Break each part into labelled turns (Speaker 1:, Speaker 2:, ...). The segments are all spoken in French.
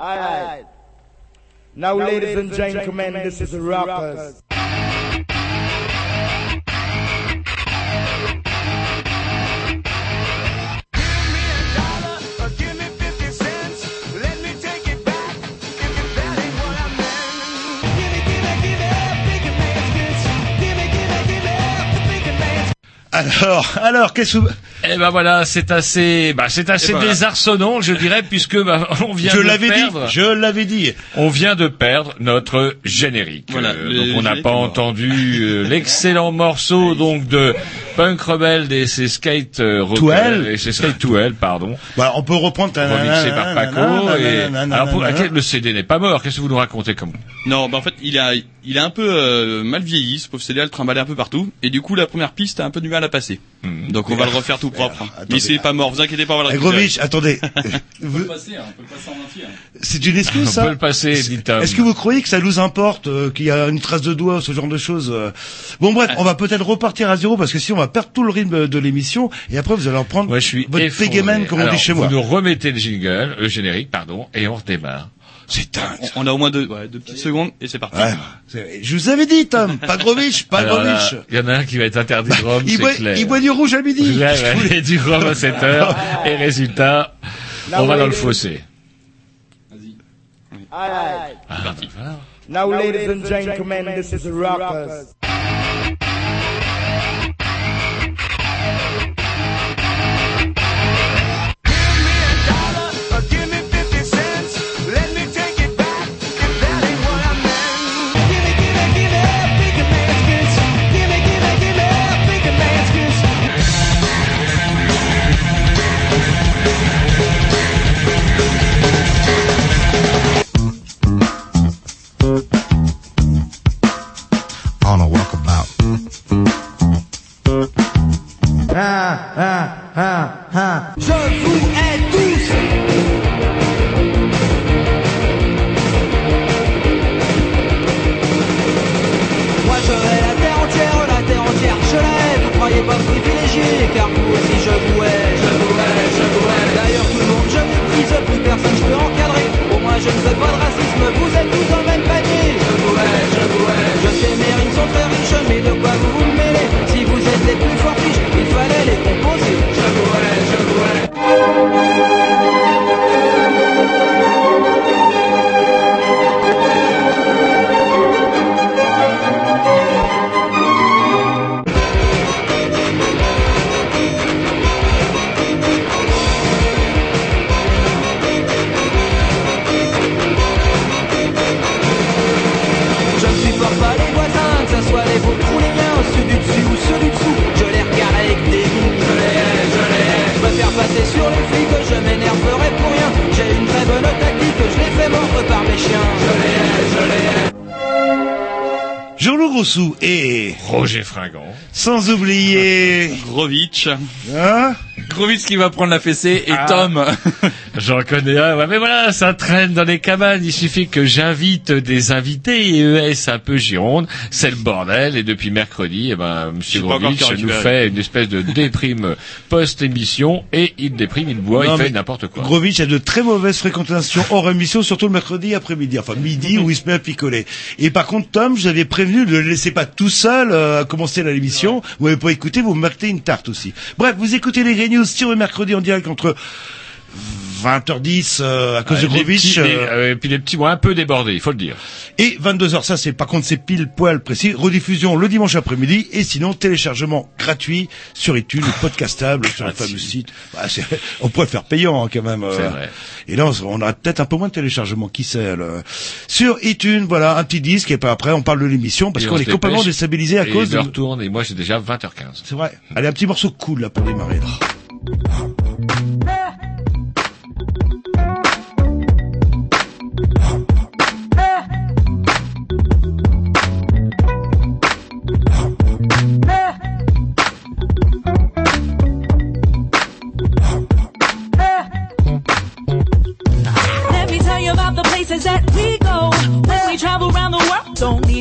Speaker 1: Alright. Now, ladies and gentlemen, this is the Rockers.
Speaker 2: Alors, alors, qu'est-ce que...
Speaker 3: Eh ben voilà, c'est assez, bah c'est assez
Speaker 2: Eh ben,
Speaker 3: désarçonnant, je dirais, puisque bah, on vient
Speaker 2: Je
Speaker 3: de
Speaker 2: l'avais dit,
Speaker 3: perdre.
Speaker 2: je l'avais dit.
Speaker 3: On vient de perdre notre générique.
Speaker 4: Voilà,
Speaker 3: Euh, donc on n'a pas entendu euh, l'excellent morceau donc de Punk Rebel des c'est Skate euh,
Speaker 2: Toel.
Speaker 3: et c'est Skate Toel, pardon,
Speaker 2: Voilà, on peut reprendre...
Speaker 3: remixé par Paco. Et alors pour le CD n'est pas mort. Qu'est-ce que vous nous racontez comme
Speaker 4: Non, bah en fait, il a, il a un peu mal vieilli, ce pauvre CD, le trimballé un peu partout, et du coup, la première piste a un peu du mal à passer. Donc on va le refaire tout propre.
Speaker 2: alors,
Speaker 4: Mais
Speaker 2: attendez.
Speaker 4: c'est pas mort, vous inquiétez pas, on va le récupérer.
Speaker 2: Grovitch, attendez. Vous-
Speaker 4: passer, hein, on peut le passer en entier.
Speaker 2: C'est une excuse,
Speaker 3: On
Speaker 2: ça
Speaker 3: peut le passer, dit Tom.
Speaker 2: Est-ce que vous croyez que ça nous importe, euh, qu'il y a une trace de doigt, ce genre de choses euh Bon bref, on va peut-être repartir à zéro parce que si on va perdre tout le rythme de l'émission et après vous allez en prendre
Speaker 3: Moi, je suis
Speaker 2: votre comme on
Speaker 3: Alors,
Speaker 2: dit chez
Speaker 3: vous
Speaker 2: moi.
Speaker 3: nous remettez le jingle, le générique, pardon, et on redémarre.
Speaker 2: C'est dingue. ça.
Speaker 4: On a au moins deux, ouais, deux petites secondes, et c'est parti.
Speaker 2: Ouais, je vous avais dit, Tom, pas Grovitch, pas
Speaker 3: là,
Speaker 2: Grovitch.
Speaker 3: Il y en a un qui va être interdit de rhum,
Speaker 2: Il
Speaker 3: c'est
Speaker 2: boit,
Speaker 3: clair.
Speaker 2: il boit du rouge à midi.
Speaker 3: Ouais, ouais, du rhum à 7 heures. Et résultat, on va dans le fossé.
Speaker 1: Alright.
Speaker 3: Ah, bah, voilà.
Speaker 1: Now, ladies and gentlemen, this is the Rockers. Je vous hais tous
Speaker 5: Moi je hais la terre entière, la terre entière je la hais. Vous croyez pas privilégié, car vous aussi je vous hais. Je vous hais, je vous hais. D'ailleurs tout le monde je méprise, plus personne je peux encadrer. Au moins je ne veux pas de racisme, vous êtes tous
Speaker 2: Et
Speaker 3: Roger Fringant.
Speaker 2: sans oublier,
Speaker 4: Grovitch.
Speaker 2: hein
Speaker 4: Grovitch qui va prendre la fessée, et
Speaker 3: Ah.
Speaker 4: Tom.
Speaker 3: J'en connais un. Ouais, mais voilà, ça traîne dans les cabanes. Il suffit que j'invite des invités EES un peu Gironde. C'est le bordel. Et depuis mercredi, eh ben, Monsieur
Speaker 4: pu
Speaker 3: nous fait une espèce de déprime post-émission. Et il déprime, il boit,
Speaker 2: Non,
Speaker 3: il fait n'importe quoi.
Speaker 2: Grovitch a de très mauvaises fréquentations hors émission, surtout le mercredi après-midi, enfin midi où il se met à picoler. Et par contre, Tom, je vous avais prévenu, ne le laissez pas tout seul euh, à commencer l'émission. Vous n'avez pas écouté, vous mettez une tarte aussi. Bref, vous écoutez les Grey News sur le mercredi en direct entre 20h10 euh, à cause
Speaker 3: Ouais,
Speaker 2: de Grovitch
Speaker 3: les-
Speaker 2: euh,
Speaker 3: euh, et puis les petits vont un peu débordés, il faut le dire.
Speaker 2: et 22h. Ça, c'est par contre c'est pile poil précis. Rediffusion le dimanche après-midi et sinon téléchargement gratuit sur iTunes, podcastable sur le fameux site. Bah, on pourrait faire payant hein, quand même.
Speaker 3: C'est vrai.
Speaker 2: Et là, on aura peut-être un peu moins de téléchargement, qui sait. là. Sur iTunes, voilà, un petit disque et puis après on parle de l'émission parce
Speaker 3: Et
Speaker 2: qu'on
Speaker 3: on
Speaker 2: est complètement déstabilisé à
Speaker 3: et
Speaker 2: cause de.
Speaker 3: l'heure tourne et moi j'ai déjà 20h15.
Speaker 2: C'est vrai. Allez, un petit morceau cool là pour démarrer. Là.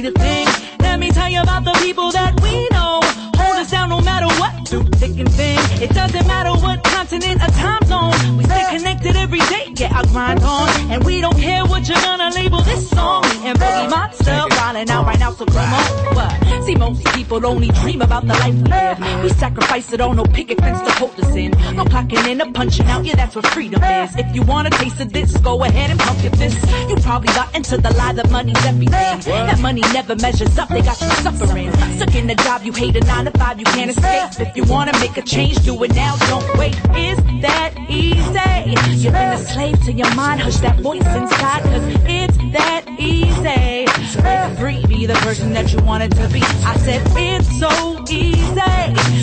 Speaker 6: Don't thing. Let me tell you about the people that we know. Hold us down no matter what. Through thick and thin. It doesn't matter what continent or time zone. We stay connected every day get our grind on. And we don't care what you're gonna label this song. And Boogie Monster wildin' out right now, so come on. What? See, most people only dream about the life we live. We sacrifice it all, no picket fence to hold us in. No clocking in or punching out, yeah, that's what freedom is. If you want a taste of this, go ahead and pump your fist. You probably got into the lie that money's everything. That money never measures up, they got you suffering. Stuck in a job you hate, a nine to five you can't escape. If you wanna make a change, do it now, don't wait. Is that easy? You've been a slave to your mind, hush that voice inside, cause it's that easy. Break free, be the person that you wanted to be. I said it's so easy.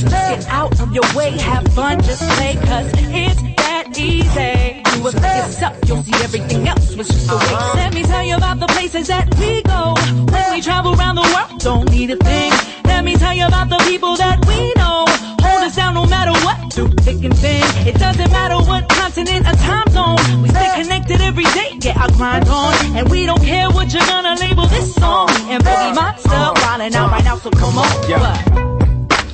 Speaker 6: Just get out of your way, have fun, just play, cause it's that easy. Do it for yourself, you'll see everything else was just a waste. Let me tell you about the places that we go when we travel around the world. Don't need a thing. Let me tell you about the people that we know. Us down no matter what, through thick and thin. It doesn't matter what continent or time zone. We stay connected every day, get our grind on. And we don't care what you're gonna label this song. And Boogie Monster wildin' out right now, so come on.
Speaker 7: Yeah.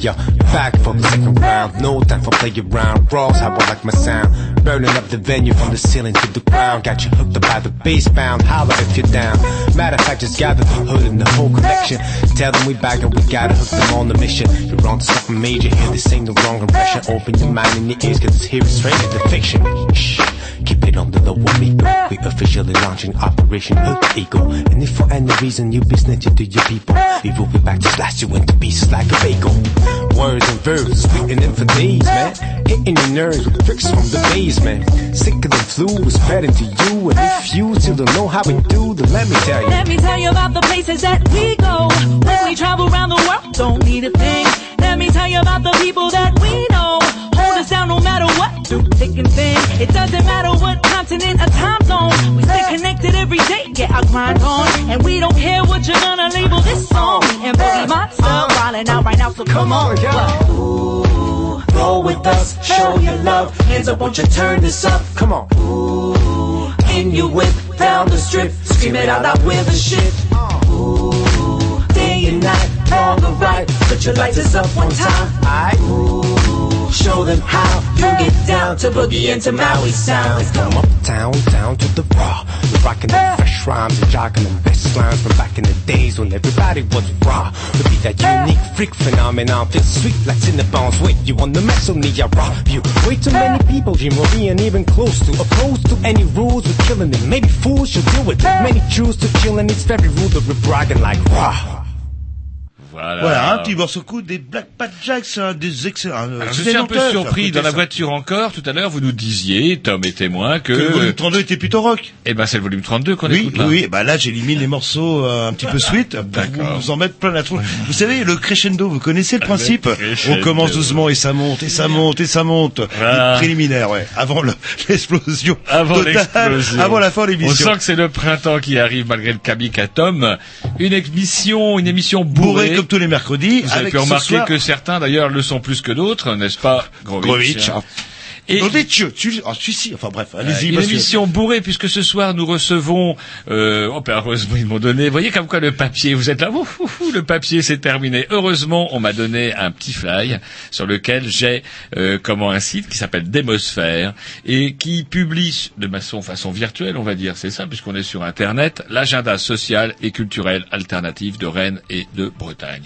Speaker 7: Yo, back for the second round. No time for play around. Raws, how I like my sound. Burning up the venue from the ceiling to the ground. Got you hooked up by the bass bound. Holla if you're down. Matter of fact, just gather the hood and the whole connection. Tell them we back and we gotta hook them on the mission. You're on to something major here. This ain't the wrong impression. Open your mind and your ears, cause it's here straight to the fiction. Shh. Keep it on the low amigo. We officially launching Operation Hook Eagle. And if for any reason you be snitching to your people, we will be back to slice you into pieces like a bagel. Words and verbs, sweetening for days, man. Hitting your nerves with tricks from the basement. Sicker than flu, is spreading to you. And if you still don't know how we do, then let me tell you.
Speaker 6: Let me tell you about the places that we go when we travel around the world. Don't need a thing. Let me tell you about the people that we know. Us down no matter what, through thick and thin. It doesn't matter what continent or time zone. We stay connected every day, get our grind on. And we don't care what you're gonna label this song. And Boogie Monster uh-huh. wildin' out right now, so come on. What?
Speaker 7: Roll with us, show your love. Hands up, won't you turn this up? Come on. Ooh, in your whip, down the strip. Scream it out, out with the shit. Ooh, day and night, wrong or right. Put your lighters up one time. Aight. Ooh, show them how you get down to boogie and to Maui sounds. Come uptown, down down to the raw. We're rocking the eh. fresh rhymes and jogging the best lines from back in the days when everybody was raw. We be that eh. unique freak phenomenon. Feel sweet like Cinnabons. Wait, you on the mess with me? I rock you. Way too many eh. people dream of being even close to. Opposed to any rules, we're killing it. Maybe fools should do it. Many choose to chill and it's very rude that we're bragging like raw.
Speaker 3: Voilà.
Speaker 2: Voilà, un petit morceau coup des Black Pat Jacks, un des excellents.
Speaker 3: Alors, je suis un peu surpris dans la
Speaker 2: ça.
Speaker 3: voiture encore. Tout à l'heure, vous nous disiez, Tom est témoin, que,
Speaker 2: Que le volume 32 était plutôt rock.
Speaker 3: eh ben, c'est le volume 32 qu'on
Speaker 2: Oui,
Speaker 3: écoute là.
Speaker 2: oui, bah là j'élimine les morceaux euh, un petit peu sweet pour
Speaker 3: D'accord.
Speaker 2: vous, vous en mettre plein la tronche. Vous savez, le crescendo, vous connaissez le principe
Speaker 3: crescendo.
Speaker 2: On commence doucement et ça monte, et ça monte, et ça monte.
Speaker 3: Voilà.
Speaker 2: Les préliminaires, ouais. Avant le- l'explosion.
Speaker 3: Avant
Speaker 2: totale,
Speaker 3: l'explosion.
Speaker 2: Avant la fin de
Speaker 3: On
Speaker 2: l'émission.
Speaker 3: sent que c'est le printemps qui arrive malgré le cabic à Tom. Une émission, une émission bourrée.
Speaker 2: Bourré comme tous les mercredis.
Speaker 3: Vous avez
Speaker 2: avec
Speaker 3: pu remarquer
Speaker 2: soir-
Speaker 3: que certains d'ailleurs le sont plus que d'autres, n'est-ce pas, Grovitch,
Speaker 2: Grovitch,
Speaker 3: hein. Et
Speaker 2: Non, des tcheux, tu, ah, celui-ci, enfin bref, allez-y,
Speaker 3: une
Speaker 2: monsieur.
Speaker 3: émission bourrée puisque ce soir nous recevons euh, oh ben heureusement ils m'ont donné vous voyez comme quoi le papier vous êtes là ouf, ouf, ouf, le papier c'est terminé heureusement on m'a donné un petit fly sur lequel j'ai euh, comment un site qui s'appelle Démosphère et qui publie de façon façon virtuelle on va dire c'est ça puisqu'on est sur internet l'agenda social et culturel alternatif de Rennes et de Bretagne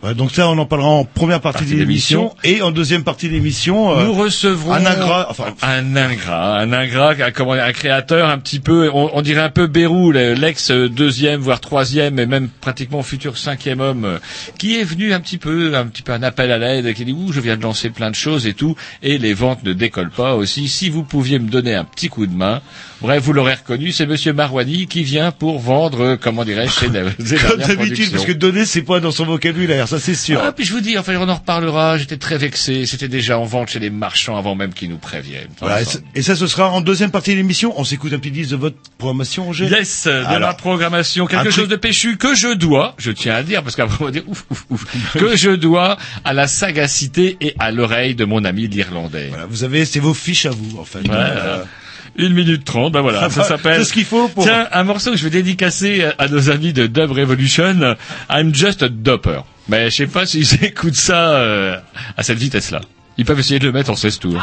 Speaker 2: Ouais, donc ça, on en parlera en première partie,
Speaker 3: Partie
Speaker 2: de l'émission et en deuxième partie de l'émission. euh,
Speaker 3: Nous recevrons
Speaker 2: un ingrat, enfin-
Speaker 3: un ingrat, un ingrat, un, créateur un petit peu, on, on dirait un peu Bérou, le- l'ex deuxième voire troisième et même pratiquement futur cinquième homme, euh, qui est venu un petit peu, un petit peu un appel à l'aide, qui dit ouh je viens de lancer plein de choses et tout, et les ventes ne décollent pas aussi. Si vous pouviez me donner un petit coup de main, bref vous l'aurez reconnu, c'est Monsieur Marouani qui vient pour vendre, euh, comment dirais-je, ses, ses
Speaker 2: Comme d'habitude, parce que donner, c'est pas dans son vocabulaire, ça c'est sûr.
Speaker 3: Ah, puis je vous dis, enfin, on en reparlera. J'étais très vexé. C'était déjà en vente chez les marchands avant même qu'ils nous préviennent.
Speaker 2: Voilà, et ça- ce sera en deuxième partie de l'émission. On s'écoute un petit disque de votre programmation, Roger
Speaker 3: Yes, de
Speaker 2: Alors,
Speaker 3: ma programmation, quelque chose de péchu que je dois, je tiens à dire, parce qu'après on va dire ouf, ouf, ouf, que je dois à la sagacité et à l'oreille de mon ami l'Irlandais.
Speaker 2: Voilà, vous avez, c'est vos fiches à vous, en fait.
Speaker 3: Voilà.
Speaker 2: Euh,
Speaker 3: Une minute trente, ben voilà, ça s'appelle.
Speaker 2: C'est ce qu'il faut pour.
Speaker 3: Tiens, un morceau que je vais dédicacer à- à nos amis de Dub Revolution, I'm Just a Dopper. Mais je sais pas s'ils écoutent ça euh, à cette vitesse-là. Ils peuvent essayer de le mettre en 16 tours.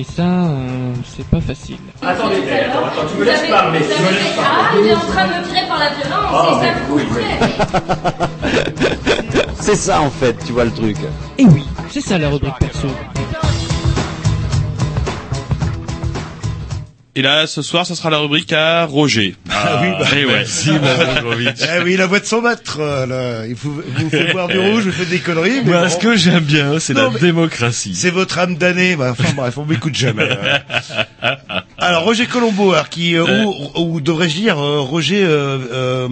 Speaker 8: Et ça, euh, c'est pas facile.
Speaker 9: Attendez, attends, attends, tu me laisses parler. tu me laisses parler.
Speaker 10: Ah, il est en train de me tirer par la violence,
Speaker 9: Ah,
Speaker 10: c'est ça
Speaker 9: mais
Speaker 10: voulez.
Speaker 11: C'est ça en fait, tu vois le truc.
Speaker 8: Et oui, c'est ça la rubrique perso.
Speaker 4: Et là, ce soir, ça sera la rubrique à Roger.
Speaker 2: Ah oui, bah,
Speaker 4: et ouais.
Speaker 3: Merci.
Speaker 2: Eh oui, la voix de son maître, euh, là. Il faut, vous fait boire du rouge, vous faites des conneries, mais
Speaker 3: Moi,
Speaker 2: bon.
Speaker 3: ce que j'aime bien, c'est la démocratie.
Speaker 2: C'est votre âme d'année, bah, enfin bref, on m'écoute jamais. Alors Roger Colombo, alors, qui euh, ou, ou devrais-je dire euh, Roger euh, euh,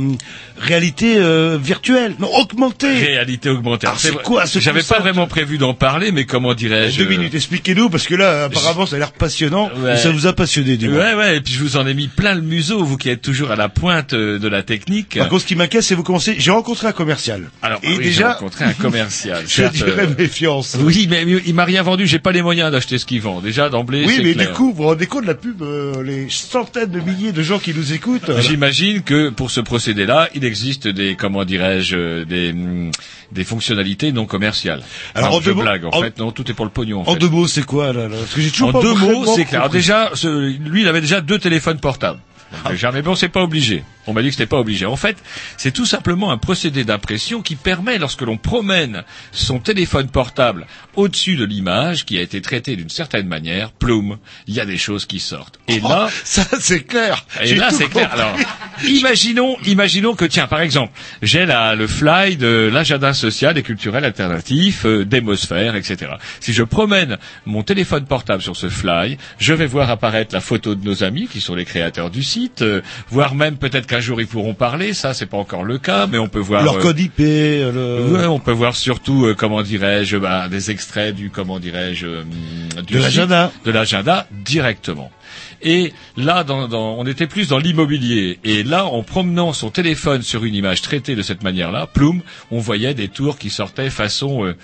Speaker 2: réalité euh, virtuelle, non augmentée.
Speaker 3: Réalité augmentée.
Speaker 2: Alors, c'est quoi ce
Speaker 3: J'avais pas vraiment prévu d'en parler, mais comment dirais-je
Speaker 2: Deux minutes, expliquez-nous parce que là, apparemment, ça a l'air passionnant
Speaker 3: Ouais.
Speaker 2: et ça vous a passionné du.
Speaker 3: Ouais, ouais, et puis je vous en ai mis plein le museau, vous qui êtes toujours à la pointe de la technique.
Speaker 2: Par contre, ce qui m'inquiète, c'est vous commencez. J'ai rencontré un commercial.
Speaker 3: Alors,
Speaker 2: et
Speaker 3: oui, j'ai
Speaker 2: déjà,
Speaker 3: rencontré un commercial.
Speaker 2: je
Speaker 3: certes,
Speaker 2: dirais méfiance.
Speaker 3: Oui, mais il m'a rien vendu, j'ai pas les moyens d'acheter ce qu'il vend. Déjà, d'emblée,
Speaker 2: Oui, mais
Speaker 3: clair.
Speaker 2: du coup, vous rendez compte de la pub, euh, les centaines de milliers de gens qui nous écoutent.
Speaker 3: J'imagine que pour ce procédé-là, il existe des, comment dirais-je, des, hum, des fonctionnalités non commerciales.
Speaker 2: Alors,
Speaker 3: Non,
Speaker 2: en
Speaker 3: je
Speaker 2: deux mots-
Speaker 3: en,
Speaker 2: en-
Speaker 3: fait, non, tout est pour le pognon. En,
Speaker 2: En
Speaker 3: fait.
Speaker 2: deux mots, c'est quoi là, là Parce que j'ai toujours
Speaker 3: En
Speaker 2: pas
Speaker 3: deux mots, c'est clair. Alors déjà, ce- lui, il avait déjà deux téléphones portables.
Speaker 2: Ah.
Speaker 3: Déjà, mais bon, c'est pas obligé. On m'a dit que c'était pas obligé. En fait, c'est tout simplement un procédé d'impression qui permet, lorsque l'on promène son téléphone portable au-dessus de l'image qui a été traitée d'une certaine manière, ploum, il y a des choses qui sortent. Et
Speaker 2: Oh,
Speaker 3: là,
Speaker 2: ça c'est clair.
Speaker 3: et là, c'est clair. Alors, imaginons, imaginons que, tiens, par exemple, j'ai la, le fly de l'agenda social et culturel alternatif, euh, d'Hémosphère, etc. Si je promène mon téléphone portable sur ce fly, je vais voir apparaître la photo de nos amis, qui sont les créateurs du site, euh, voire même peut-être qu'un jour ils pourront parler. Ça, c'est pas encore le cas, mais on peut voir
Speaker 2: Leur
Speaker 3: euh,
Speaker 2: code IP, euh, le...
Speaker 3: Ouais, on peut voir surtout, euh, comment dirais-je, bah, des extraits du, comment dirais-je, euh, du
Speaker 2: De l'agenda.
Speaker 3: de l'agenda directement. Et là, dans, dans- on était plus dans l'immobilier. Et là, en promenant son téléphone sur une image traitée de cette manière-là, ploum, on voyait des tours qui sortaient façon. euh,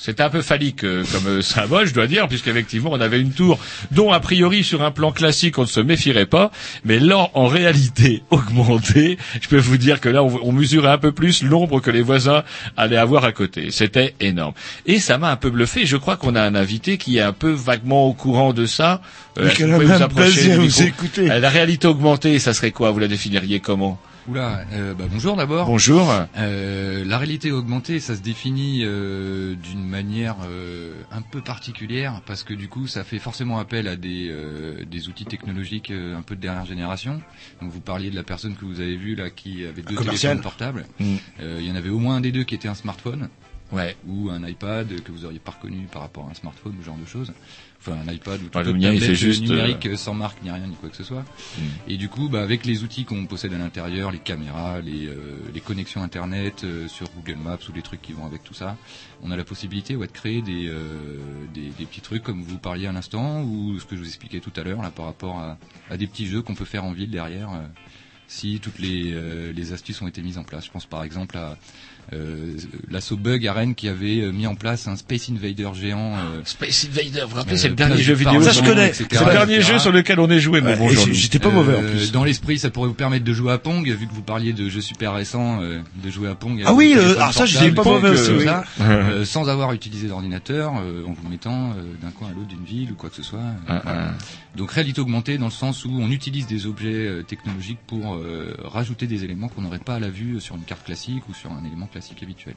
Speaker 3: c'était un peu phallique euh, comme euh, symbole, je dois dire, puisqu'effectivement, on avait une tour dont, a priori, sur un plan classique, on ne se méfierait pas. Mais là, en réalité augmentée, je peux vous dire que là, on, on mesurait un peu plus l'ombre que les voisins allaient avoir à côté. C'était énorme. Et ça m'a un peu bluffé. Je crois qu'on a un invité qui est un peu vaguement au courant de ça. Vous pouvez vous approcher du micro
Speaker 2: écouter.
Speaker 3: Euh, La réalité augmentée, ça serait quoi? Vous la définiriez comment?
Speaker 12: Oula, euh, bah bonjour d'abord.
Speaker 3: Bonjour.
Speaker 12: Euh, la réalité augmentée, ça se définit euh, d'une manière euh, un peu particulière parce que du coup, ça fait forcément appel à des, euh, des outils technologiques euh, un peu de dernière génération. Donc, vous parliez de la personne que vous avez vue là qui avait deux téléphones portables.
Speaker 3: Mm.
Speaker 12: Euh, Il y en avait au moins un des deux qui était un smartphone
Speaker 3: Ouais.
Speaker 12: ou un iPad que vous auriez pas reconnu par rapport à un smartphone ou ce genre de choses. Enfin, un iPad ou toute
Speaker 3: le mien, il
Speaker 12: tablette
Speaker 3: fait juste,
Speaker 12: numérique euh, sans marque ni rien ni quoi que ce soit.
Speaker 3: Mm.
Speaker 12: Et du coup, bah, avec les outils qu'on possède à l'intérieur, les caméras, les, euh, les connexions Internet euh, sur Google Maps ou les trucs qui vont avec tout ça, on a la possibilité ouais, de créer des, euh, des, des petits trucs comme vous parliez à l'instant ou ce que je vous expliquais tout à l'heure là par rapport à, à des petits jeux qu'on peut faire en ville derrière. euh, si toutes les, euh, les astuces ont été mises en place. Je pense par exemple à euh, l'assaut Bug à Rennes qui avait euh, mis en place un Space Invader géant. euh,
Speaker 3: Space Invader, vous vous rappelez,
Speaker 12: Euh,
Speaker 3: c'est le dernier jeu vidéo.
Speaker 2: Ça, je connais.
Speaker 3: C'est le dernier
Speaker 12: etc.
Speaker 3: jeu sur lequel on est joué, mon
Speaker 2: Ouais,
Speaker 3: bon.
Speaker 2: J'étais pas mauvais en
Speaker 12: Euh,
Speaker 2: plus.
Speaker 12: Dans l'esprit, ça pourrait vous permettre de jouer à Pong, vu que vous parliez de jeux super récents, euh, de jouer à Pong.
Speaker 2: Ah oui, euh, alors ça,
Speaker 12: portables,
Speaker 2: j'étais pas mauvais aussi,
Speaker 12: ça, euh, sans avoir utilisé d'ordinateur, euh, en vous mettant euh, d'un coin à l'autre d'une ville ou quoi que ce soit.
Speaker 3: Ah,
Speaker 12: Voilà. Donc réalité augmentée dans le sens où on utilise des objets euh, technologiques pour euh, rajouter des éléments qu'on n'aurait pas à la vue sur une carte classique ou sur un élément classique habituel.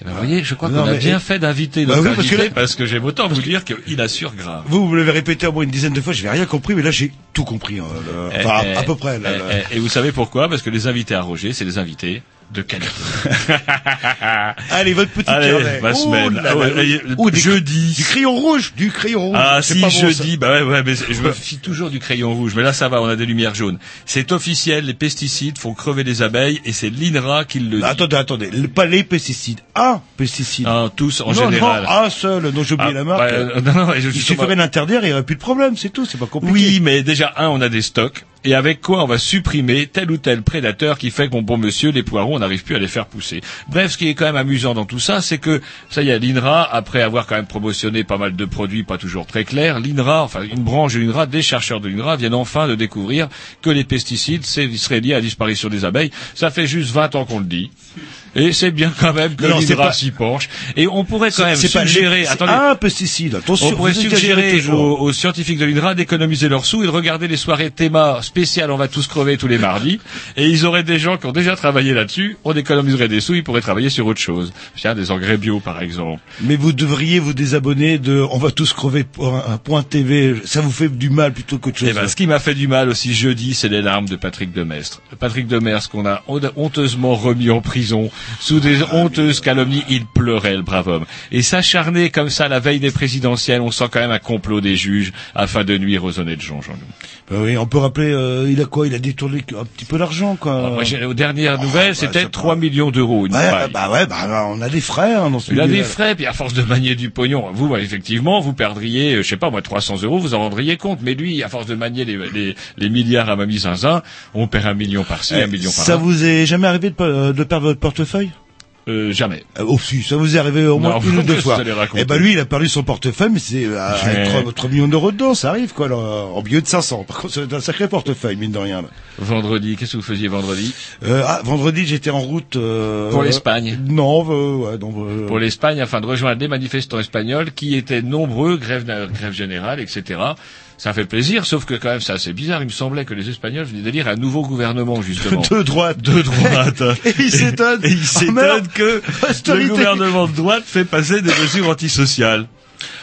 Speaker 3: Eh ben, vous voyez, je crois qu'on a bien fait d'inviter
Speaker 2: Bah oui, parce que
Speaker 3: parce que j'aime autant vous dire qu'il assure grave.
Speaker 2: Vous, vous l'avez répété au moins une dizaine de fois, je n'ai rien compris, mais là j'ai tout compris. hein, le- Enfin,
Speaker 3: Eh,
Speaker 2: à, à
Speaker 3: eh,
Speaker 2: peu près. là,
Speaker 3: eh,
Speaker 2: là.
Speaker 3: eh, Et vous savez pourquoi? Parce que les invités à Roger, c'est des invités de qualité.
Speaker 2: Allez, votre petit
Speaker 3: Allez,
Speaker 2: carnet.
Speaker 3: ma semaine.
Speaker 2: là
Speaker 3: Ah ouais,
Speaker 2: là,
Speaker 3: jeudi.
Speaker 2: Du crayon rouge, du crayon rouge.
Speaker 3: Ah si
Speaker 2: pas bon,
Speaker 3: jeudi, bah ouais, ouais, mais je me fie toujours du crayon rouge, mais là ça va, on a des lumières jaunes. C'est officiel, les pesticides font crever les abeilles et c'est l'INRA qui le dit.
Speaker 2: Attendez, attendez, le- pas les pesticides, un pesticide.
Speaker 3: Ah, tous en
Speaker 2: non,
Speaker 3: général.
Speaker 2: Non, un seul, dont j'ai oublié
Speaker 3: Ah,
Speaker 2: la marque.
Speaker 3: bah, euh, non, non, je-
Speaker 2: Il suffirait d'interdire, il n'y aurait plus de problème, c'est tout, c'est pas compliqué.
Speaker 3: Oui, mais déjà, un, on a des stocks. Et avec quoi on va supprimer tel ou tel prédateur qui fait que, mon bon monsieur, les poireaux, on n'arrive plus à les faire pousser. Bref, ce qui est quand même amusant dans tout ça, c'est que, ça y est, l'INRA, après avoir quand même promotionné pas mal de produits pas toujours très clairs, l'INRA, enfin, une branche de l'INRA, des chercheurs de l'INRA viennent enfin de découvrir que les pesticides, seraient liés à la disparition des abeilles. Ça fait juste 20 ans qu'on le dit. Et c'est bien quand même que
Speaker 2: pas-
Speaker 3: s'y penche. Et on pourrait quand même
Speaker 2: pas
Speaker 3: suggérer,
Speaker 2: c'est
Speaker 3: attendez,
Speaker 2: un pesticide, attention.
Speaker 3: on pourrait suggérer aux, aux scientifiques de l'INRA d'économiser leurs sous et de regarder les soirées théma spéciales On va tous crever tous les mardis. Et ils auraient des gens qui ont déjà travaillé là-dessus. On économiserait des sous, ils pourraient travailler sur autre chose. Tiens, des engrais bio, par exemple.
Speaker 2: Mais vous devriez vous désabonner de On va tous crever point, un point TV. Ça vous fait du mal plutôt qu'autre chose.
Speaker 3: Eh ben, ce qui m'a fait du mal aussi jeudi, c'est les larmes de Patrick Demestre. Patrick Demestre qu'on a hon- honteusement remis en prison sous des honteuses calomnies. Il pleurait, le brave homme. Et s'acharner comme ça la veille des présidentielles, on sent quand même un complot des juges afin de nuire aux honnêtes gens, Jean-Loup.
Speaker 2: Ben oui, on peut rappeler, euh, il a quoi? Il a détourné un petit peu d'argent, quoi.
Speaker 3: Moi, j'ai- aux dernières nouvelles,
Speaker 2: bah,
Speaker 3: c'était
Speaker 2: c'est
Speaker 3: 3 millions d'euros. une
Speaker 2: bah ouais, bah on a des frais hein, dans ce
Speaker 3: Il a des frais, puis à force de manier du pognon, vous, bah, effectivement, vous perdriez, euh, je sais pas, moi, 300 euros, vous en rendriez compte. Mais lui, à force de manier les, les, les milliards à mamie zinzin, on perd un million par-ci,
Speaker 2: Eh,
Speaker 3: un million par-là.
Speaker 2: Ça vous est jamais arrivé de, pe- de perdre votre portefeuille?
Speaker 3: Euh, jamais.
Speaker 2: Euh, Oh si, ça vous est arrivé au moins
Speaker 3: Non,
Speaker 2: une ou deux fois. Eh ben lui, il a perdu son portefeuille, mais c'est euh, avec
Speaker 3: Ouais.
Speaker 2: 3, millions d'euros dedans, ça arrive quoi, là, en milieu de 500. Par contre, c'est un sacré portefeuille, mine de rien. là.
Speaker 3: Vendredi, qu'est-ce que vous faisiez vendredi?
Speaker 2: Euh, ah, vendredi, j'étais en route. Euh,
Speaker 3: Pour l'Espagne.
Speaker 2: Non, euh, ouais, non. euh,
Speaker 3: Pour l'Espagne, afin de rejoindre les manifestants espagnols qui étaient nombreux, grève, grève générale, etc. Ça fait plaisir, sauf que quand même, c'est assez bizarre. Il me semblait que les Espagnols venaient d'élire un nouveau gouvernement, justement.
Speaker 2: de droite.
Speaker 3: De droite.
Speaker 2: Et il s'étonne.
Speaker 3: Et il
Speaker 2: Ah,
Speaker 3: s'étonne
Speaker 2: merde.
Speaker 3: que le gouvernement de droite fait passer des mesures antisociales.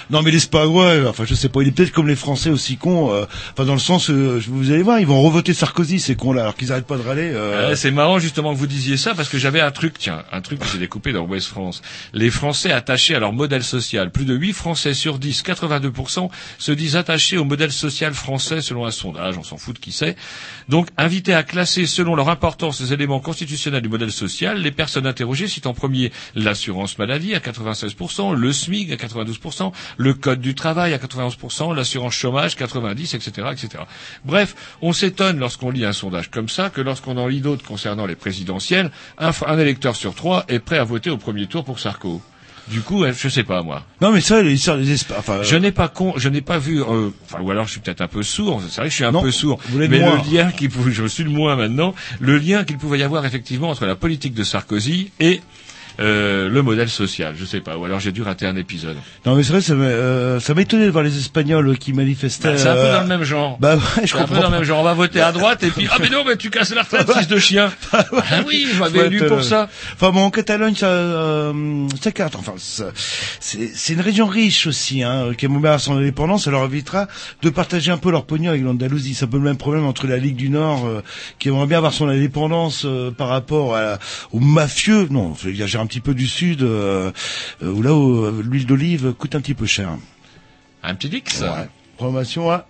Speaker 2: Non, mais l'Espagnol, enfin, je sais pas, il est peut-être comme les Français aussi cons. euh, Enfin, dans le sens, euh, vous allez voir, ils vont revoter Sarkozy, ces cons-là, alors qu'ils arrêtent pas de râler. euh,
Speaker 3: Ouais, c'est marrant justement que vous disiez ça parce que j'avais un truc, tiens, un truc que j'ai découpé dans Ouest France. Les Français attachés à leur modèle social. Plus de 8 Français sur 10, 82%, se disent attachés au modèle social français selon un sondage, on s'en fout de qui c'est. Donc, invités à classer selon leur importance les éléments constitutionnels du modèle social, les personnes interrogées citent en premier l'assurance maladie à 96%, le SMIC à 92%, le code du travail à 91%, l'assurance chômage 90, etc., etc. Bref, on s'étonne lorsqu'on lit un sondage comme ça que lorsqu'on en lit d'autres concernant les présidentielles, un, un électeur sur trois est prêt à voter au premier tour pour Sarko. Du coup, euh, je sais pas moi.
Speaker 2: Non, mais ça, les histoires des Espa- enfin,
Speaker 3: Je n'ai pas con, je n'ai pas vu, euh, enfin, ou alors je suis peut-être un peu sourd. C'est vrai que je suis un
Speaker 2: Non,
Speaker 3: peu sourd.
Speaker 2: vous
Speaker 3: Mais
Speaker 2: moins.
Speaker 3: le lien qu'il pouvait, je suis le moins maintenant, le lien qu'il pouvait y avoir effectivement entre la politique de Sarkozy et euh, le modèle social. Je sais pas. Ou alors j'ai dû rater un épisode.
Speaker 2: Non, mais c'est vrai, ça m'a euh, m'a étonné de voir les Espagnols qui manifestaient.
Speaker 3: Bah, c'est un peu
Speaker 2: euh,
Speaker 3: dans le même genre.
Speaker 2: Bah ouais, je
Speaker 3: C'est un peu
Speaker 2: comprends.
Speaker 3: dans le même genre. On va voter à droite et puis ah mais non mais tu casses la retraite fils de chien. Ah oui, je m'avais
Speaker 2: t'as-
Speaker 3: pour ça.
Speaker 2: Enfin bon, en Catalogne, ça, euh, ça carte. Enfin, c'est une région riche aussi, hein, qui aimerait bien avoir son indépendance. Ça leur évitera de partager un peu leur pognon avec l'Andalousie. C'est un peu le même problème entre la Ligue du Nord, euh, qui aimerait bien avoir son indépendance euh, par rapport à, aux mafieux. Non, j'exagère un petit peu du Sud, euh, où là où euh, l'huile d'olive coûte un petit peu cher.
Speaker 3: Un petit Dix.
Speaker 2: Ouais. Programmation à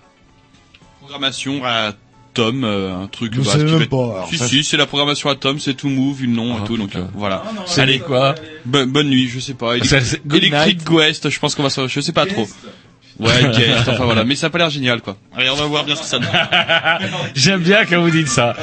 Speaker 4: Programmation à Tom, euh, un truc.
Speaker 2: Je
Speaker 4: bah,
Speaker 2: sais
Speaker 4: ce qui
Speaker 2: même
Speaker 4: va être-
Speaker 2: pas,
Speaker 4: si,
Speaker 2: ça,
Speaker 4: si, c'est la programmation à Tom, c'est tout move, une nom
Speaker 3: Ah,
Speaker 4: et tout, donc euh, voilà.
Speaker 3: C'est
Speaker 4: Allez,
Speaker 3: quoi
Speaker 4: Bo- bonne nuit, je sais pas.
Speaker 3: C'est-
Speaker 4: Electric
Speaker 3: night.
Speaker 4: West, je pense qu'on va se, je sais pas trop. Ouais, guest, enfin voilà, mais ça a pas l'air génial quoi. Allez, on va voir bien ce que ça donne.
Speaker 3: J'aime bien quand vous dites ça.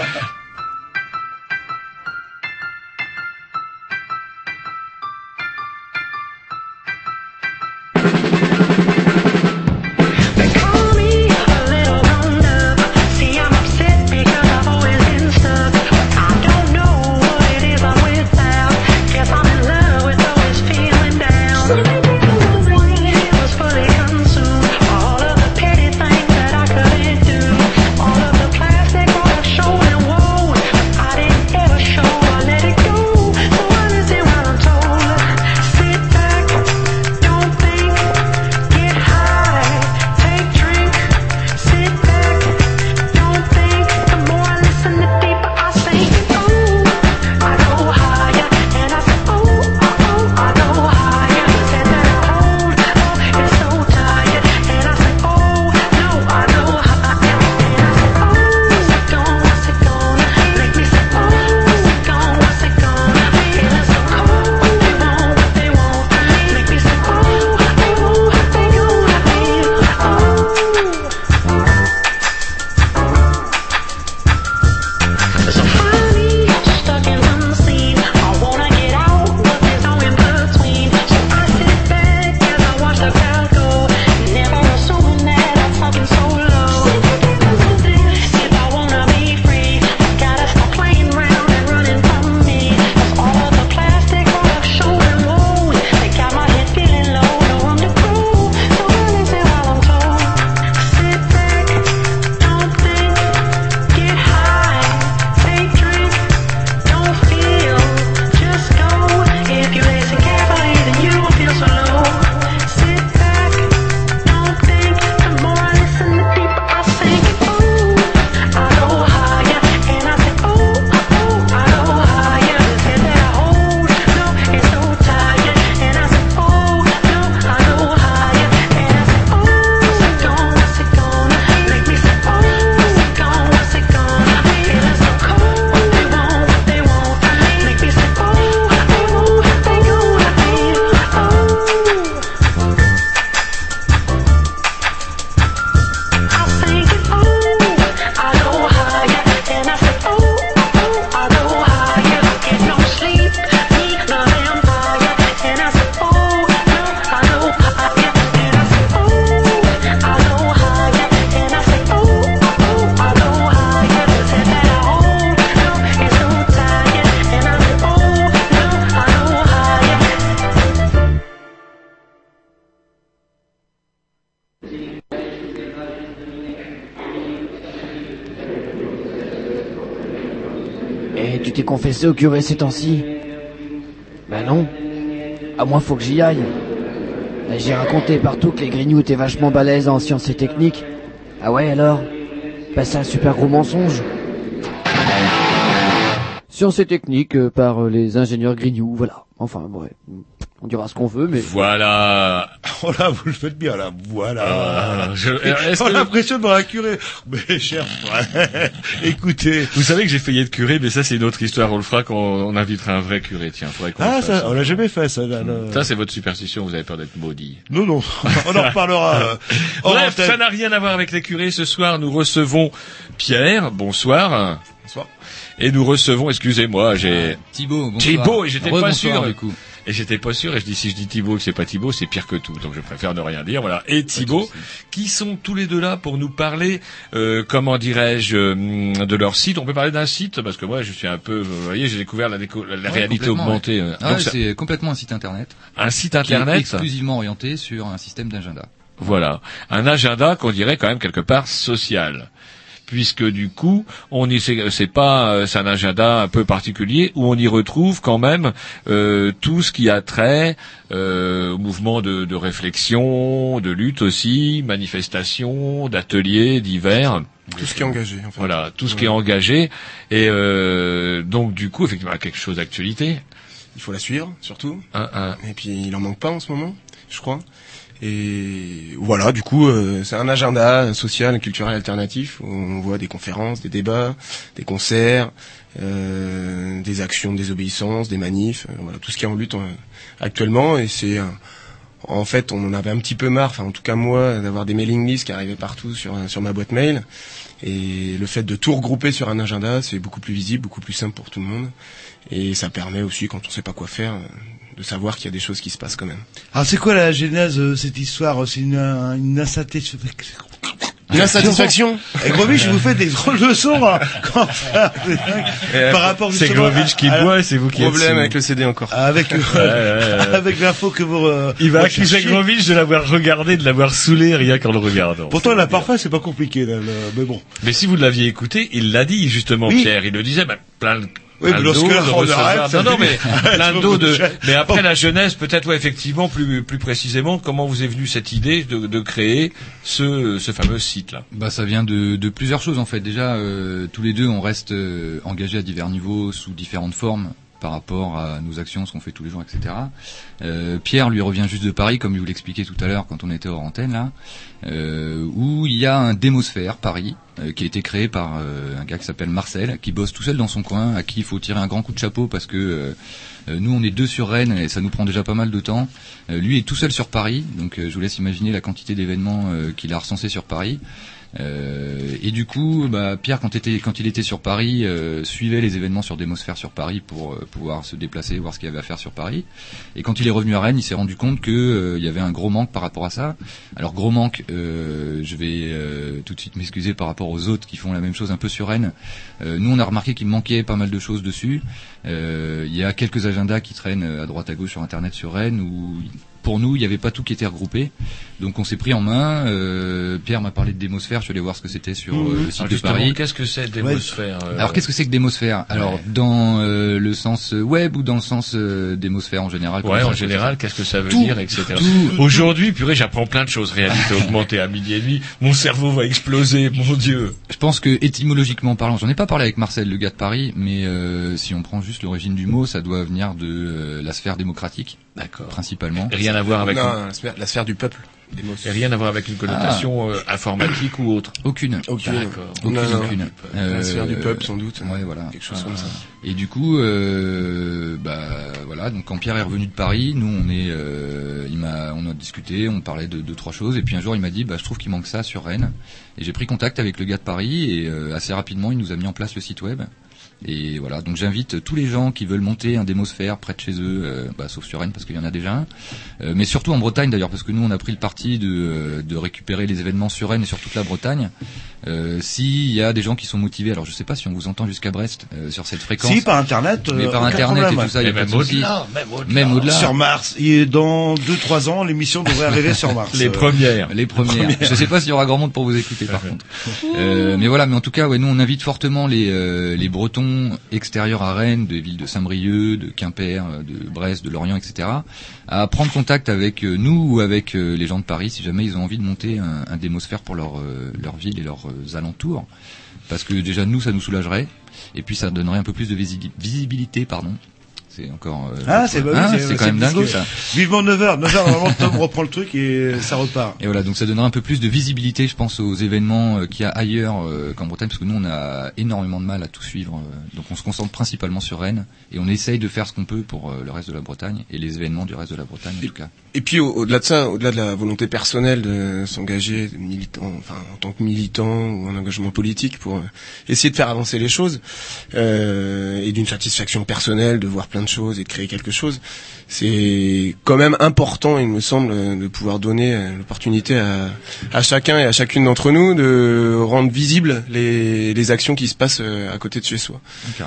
Speaker 13: Confessé au curé ces temps-ci Ben non. À moi, faut que j'y aille. Et J'ai raconté partout que les grignoux étaient vachement balèzes en sciences et techniques. Ah ouais, alors? Ben c'est un super gros mensonge. Sciences et techniques euh, par euh, les ingénieurs grignoux, voilà. Enfin, ouais. On dira ce qu'on veut, mais...
Speaker 3: Voilà.
Speaker 2: Oh là, vous le faites bien, là. Voilà.
Speaker 3: Ah, je- est-ce
Speaker 2: On
Speaker 3: que-
Speaker 2: a l'impression de voir un curé. Mais cher frère, écoutez.
Speaker 3: Vous savez que j'ai failli être curé, mais ça c'est une autre histoire. On le fera quand on invitera un vrai curé. Tiens, faudrait qu'on
Speaker 2: Ah,
Speaker 3: le fasse.
Speaker 2: ça, on l'a jamais fait, ça. là, là.
Speaker 3: Ça c'est votre superstition. Vous avez peur d'être maudit.
Speaker 2: Non, non. On en reparlera. euh,
Speaker 3: Bref, ça n'a rien à voir avec les curés. Ce soir, nous recevons Pierre. Bonsoir.
Speaker 14: Bonsoir.
Speaker 3: Et nous recevons, excusez-moi, j'ai
Speaker 12: Thibaut, bonsoir.
Speaker 3: Thibaut et j'étais pas sûr.
Speaker 12: du coup.
Speaker 3: Et j'étais pas sûr. Et je dis si je dis Thibaut que c'est pas Thibaut, c'est pire que tout. Donc je préfère ne rien dire. Voilà. Et Thibaut, qui sont tous les deux là pour nous parler, euh, comment dirais-je, euh, de leur site? On peut parler d'un site? Parce que moi je suis un peu, vous voyez, j'ai découvert la, déco- la
Speaker 12: Ouais,
Speaker 3: réalité augmentée.
Speaker 12: ouais. Ah c'est complètement un site internet.
Speaker 3: un site
Speaker 12: qui est
Speaker 3: internet.
Speaker 12: exclusivement orienté sur un système d'agenda.
Speaker 3: Voilà, un agenda qu'on dirait quand même quelque part social, puisque du coup, on y c'est pas euh, c'est un agenda un peu particulier où on y retrouve quand même euh, tout ce qui a trait euh, au mouvement de, de réflexion, de lutte aussi, manifestations, d'ateliers divers.
Speaker 14: Tout ce qui est engagé, en fait.
Speaker 3: Voilà, tout ce qui est engagé et euh, donc du coup effectivement quelque chose d'actualité.
Speaker 14: Il faut la suivre, surtout. Et puis il en manque pas en ce moment, je crois. Et voilà, du coup, euh, c'est un agenda social, culturel alternatif on voit des conférences, des débats, des concerts, euh, des actions de désobéissance, des manifs, euh, voilà, tout ce qui est en lutte euh, actuellement. Et c'est, euh, en fait, on en avait un petit peu marre, enfin en tout cas moi, d'avoir des mailing lists qui arrivaient partout sur sur ma boîte mail. Et le fait de tout regrouper sur un agenda, c'est beaucoup plus visible, beaucoup plus simple pour tout le monde. Et ça permet aussi, quand on sait pas quoi faire, de savoir qu'il y a des choses qui se passent quand même.
Speaker 2: Alors, c'est quoi la genèse de cette histoire C'est une, une insatisfaction?
Speaker 14: Une insatisfaction?
Speaker 2: Et Grovitch, je vous fais des drôles de sons hein, quand faire des-
Speaker 14: Euh,
Speaker 2: par rapport
Speaker 3: C'est Grovitch qui
Speaker 2: à-
Speaker 3: boit, et c'est vous qui êtes
Speaker 14: Problème avec le CD encore.
Speaker 2: avec euh,
Speaker 3: Ouais, ouais, ouais.
Speaker 2: avec l'info que vous euh,
Speaker 3: Il va accuser Grovitch de l'avoir regardé, de l'avoir saoulé rien qu'en le regardant.
Speaker 2: Pourtant, la parfait, c'est pas compliqué, là, le- mais bon.
Speaker 3: Mais si vous l'aviez écouté, il l'a dit justement,
Speaker 2: Oui.
Speaker 3: Pierre. Il le disait, bah, plein de
Speaker 2: Oui, mais on arrête, ça
Speaker 3: Non, mais plein
Speaker 2: C'est
Speaker 3: d'eau de. Mais après la jeunesse, peut-être, ouais, effectivement, plus plus précisément, comment vous est venue cette idée de, de créer ce ce fameux site-là?
Speaker 12: Bah, ça vient de, de plusieurs choses en fait. Déjà, euh, tous les deux, on reste euh, engagés à divers niveaux, sous différentes formes par rapport à nos actions, ce qu'on fait tous les jours, etc. Euh, Pierre, lui, revient juste de Paris, comme je vous l'expliquais tout à l'heure quand on était hors antenne, là, euh, où il y a un démosphère Paris euh, qui a été créé par euh, un gars qui s'appelle Marcel, qui bosse tout seul dans son coin, à qui il faut tirer un grand coup de chapeau parce que nous, on est deux sur Rennes et ça nous prend déjà pas mal de temps. Lui est tout seul sur Paris, donc je vous laisse imaginer la quantité d'événements qu'il a recensés sur Paris. Euh, et du coup, bah, Pierre, quand, il était sur Paris, euh, suivait les événements sur Démosphère sur Paris pour euh, pouvoir se déplacer, voir ce qu'il y avait à faire sur Paris. Et quand il est revenu à Rennes, il s'est rendu compte que euh, il y avait un gros manque par rapport à ça. Alors gros manque, je vais tout de suite m'excuser par rapport aux autres qui font la même chose un peu sur Rennes. Nous, on a remarqué qu'il manquait pas mal de choses dessus. Il y a quelques agendas qui traînent à droite à gauche sur Internet sur Rennes où pour nous, il n'y avait pas tout qui était regroupé. Donc on s'est pris en main. Euh, Pierre m'a parlé de Démosphère, je suis allé voir ce que c'était sur euh, le site
Speaker 3: Alors,
Speaker 12: de Paris.
Speaker 3: Qu'est-ce que c'est Démosphère euh,
Speaker 12: Alors qu'est-ce que c'est que Démosphère? Alors dans euh, le sens web ou dans le sens euh, Démosphère en général
Speaker 3: Ouais, en général, qu'est-ce que ça veut
Speaker 12: Tout,
Speaker 3: dire, etc. Aujourd'hui, purée, j'apprends plein de choses. Réalité augmentée à midi et demi. Mon cerveau va exploser, mon Dieu.
Speaker 12: Je pense que étymologiquement parlant, j'en ai pas parlé avec Marcel, le gars de Paris, mais euh, si on prend juste l'origine du mot, ça doit venir de euh, la sphère démocratique,
Speaker 3: D'accord.
Speaker 12: principalement.
Speaker 3: Rien à voir avec
Speaker 14: Non,
Speaker 3: une-
Speaker 14: la sphère, la sphère du peuple.
Speaker 3: Et rien à voir avec une connotation euh, informatique ou autre.
Speaker 12: Aucune.
Speaker 14: Aucune.
Speaker 3: D'accord.
Speaker 12: Aucune,
Speaker 14: Non, non.
Speaker 12: aucune.
Speaker 14: La sphère du
Speaker 12: Euh,
Speaker 14: peuple, sans doute.
Speaker 12: Ouais, voilà.
Speaker 14: Quelque chose comme ça.
Speaker 12: Et du coup, euh, bah voilà. Donc quand Pierre est revenu de Paris, nous on est, euh, il m'a, on a discuté, on parlait de deux trois choses, et puis un jour il m'a dit, bah je trouve qu'il manque ça sur Rennes. Et j'ai pris contact avec le gars de Paris, et euh, assez rapidement il nous a mis en place le site web. Et voilà, donc j'invite tous les gens qui veulent monter un démosphère près de chez eux, euh, bah, sauf sur Rennes parce qu'il y en a déjà un, Euh, mais surtout en Bretagne d'ailleurs parce que nous on a pris le parti de, euh, de récupérer les événements sur Rennes et sur toute la Bretagne. Euh, S'il y a des gens qui sont motivés, alors je sais pas si on vous entend jusqu'à Brest euh, sur cette fréquence.
Speaker 2: Si, par Internet,
Speaker 12: mais par internet
Speaker 2: problème.
Speaker 12: et tout ça, il y a
Speaker 3: même au-delà, même au-delà.
Speaker 2: Sur Mars. Et dans 2-3 ans, l'émission devrait arriver sur Mars.
Speaker 3: Les premières.
Speaker 12: Les premières. Je sais pas s'il y aura grand monde pour vous écouter par contre. Euh, mais voilà, mais en tout cas, ouais, nous on invite fortement les, euh, les Bretons extérieures à Rennes, des villes de Saint-Brieuc, de Quimper, euh, de Brest, de Lorient, etc., à prendre contact avec euh, nous ou avec euh, les gens de Paris si jamais ils ont envie de monter un, démosphère pour leur, leur ville et leurs alentours. Parce que déjà nous, ça nous soulagerait, et puis ça donnerait un peu plus de visi- visibilité, pardon. C'est encore. euh,
Speaker 2: Ah, c'est bah oui, c'est-
Speaker 12: c'est
Speaker 2: c'est
Speaker 12: quand même dingue ça.
Speaker 2: Vivement 9h, 9h, normalement Tom reprend le truc et ça repart.
Speaker 12: Et voilà, donc ça donnera un peu plus de visibilité, je pense, aux événements euh, qu'il y a ailleurs euh, qu'en Bretagne, parce que nous, on a énormément de mal à tout suivre. euh, donc on se concentre principalement sur Rennes, et on essaye de faire ce qu'on peut pour euh, le reste de la Bretagne, et les événements du reste de la Bretagne, en tout cas.
Speaker 14: Et puis au- au-delà de ça, au-delà de la volonté personnelle de s'engager militant, enfin en tant que militant ou un engagement politique pour euh, essayer de faire avancer les choses euh, et d'une satisfaction personnelle de voir plein de et de créer quelque chose, c'est quand même important, il me semble, de pouvoir donner euh, l'opportunité à, à chacun et à chacune d'entre nous de rendre visibles les, les actions qui se passent euh, à côté de chez soi.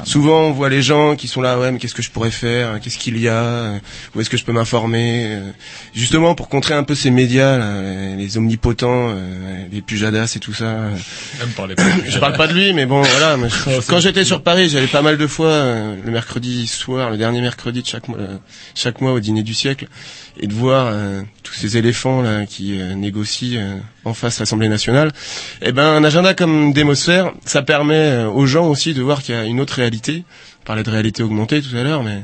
Speaker 14: Souvent, on voit les gens qui sont là, ouais, mais qu'est-ce que je pourrais faire Qu'est-ce qu'il y a Euh, Où est-ce que je peux m'informer Justement, pour contrer un peu ces médias, là, les omnipotents, les pujadas et tout ça.
Speaker 3: Même
Speaker 14: je parle pas de lui, mais bon, voilà. je- quand j'étais sur Paris, j'allais pas mal de fois le mercredi soir, le dernier mercredi de chaque mois, euh, chaque mois au dîner du siècle, et de voir euh, tous ces éléphants là qui euh, négocient euh, en face de l'Assemblée nationale. Eh ben, un agenda comme Démosphère, ça permet aux gens aussi de voir qu'il y a une autre réalité. On parlait de réalité augmentée tout à l'heure, mais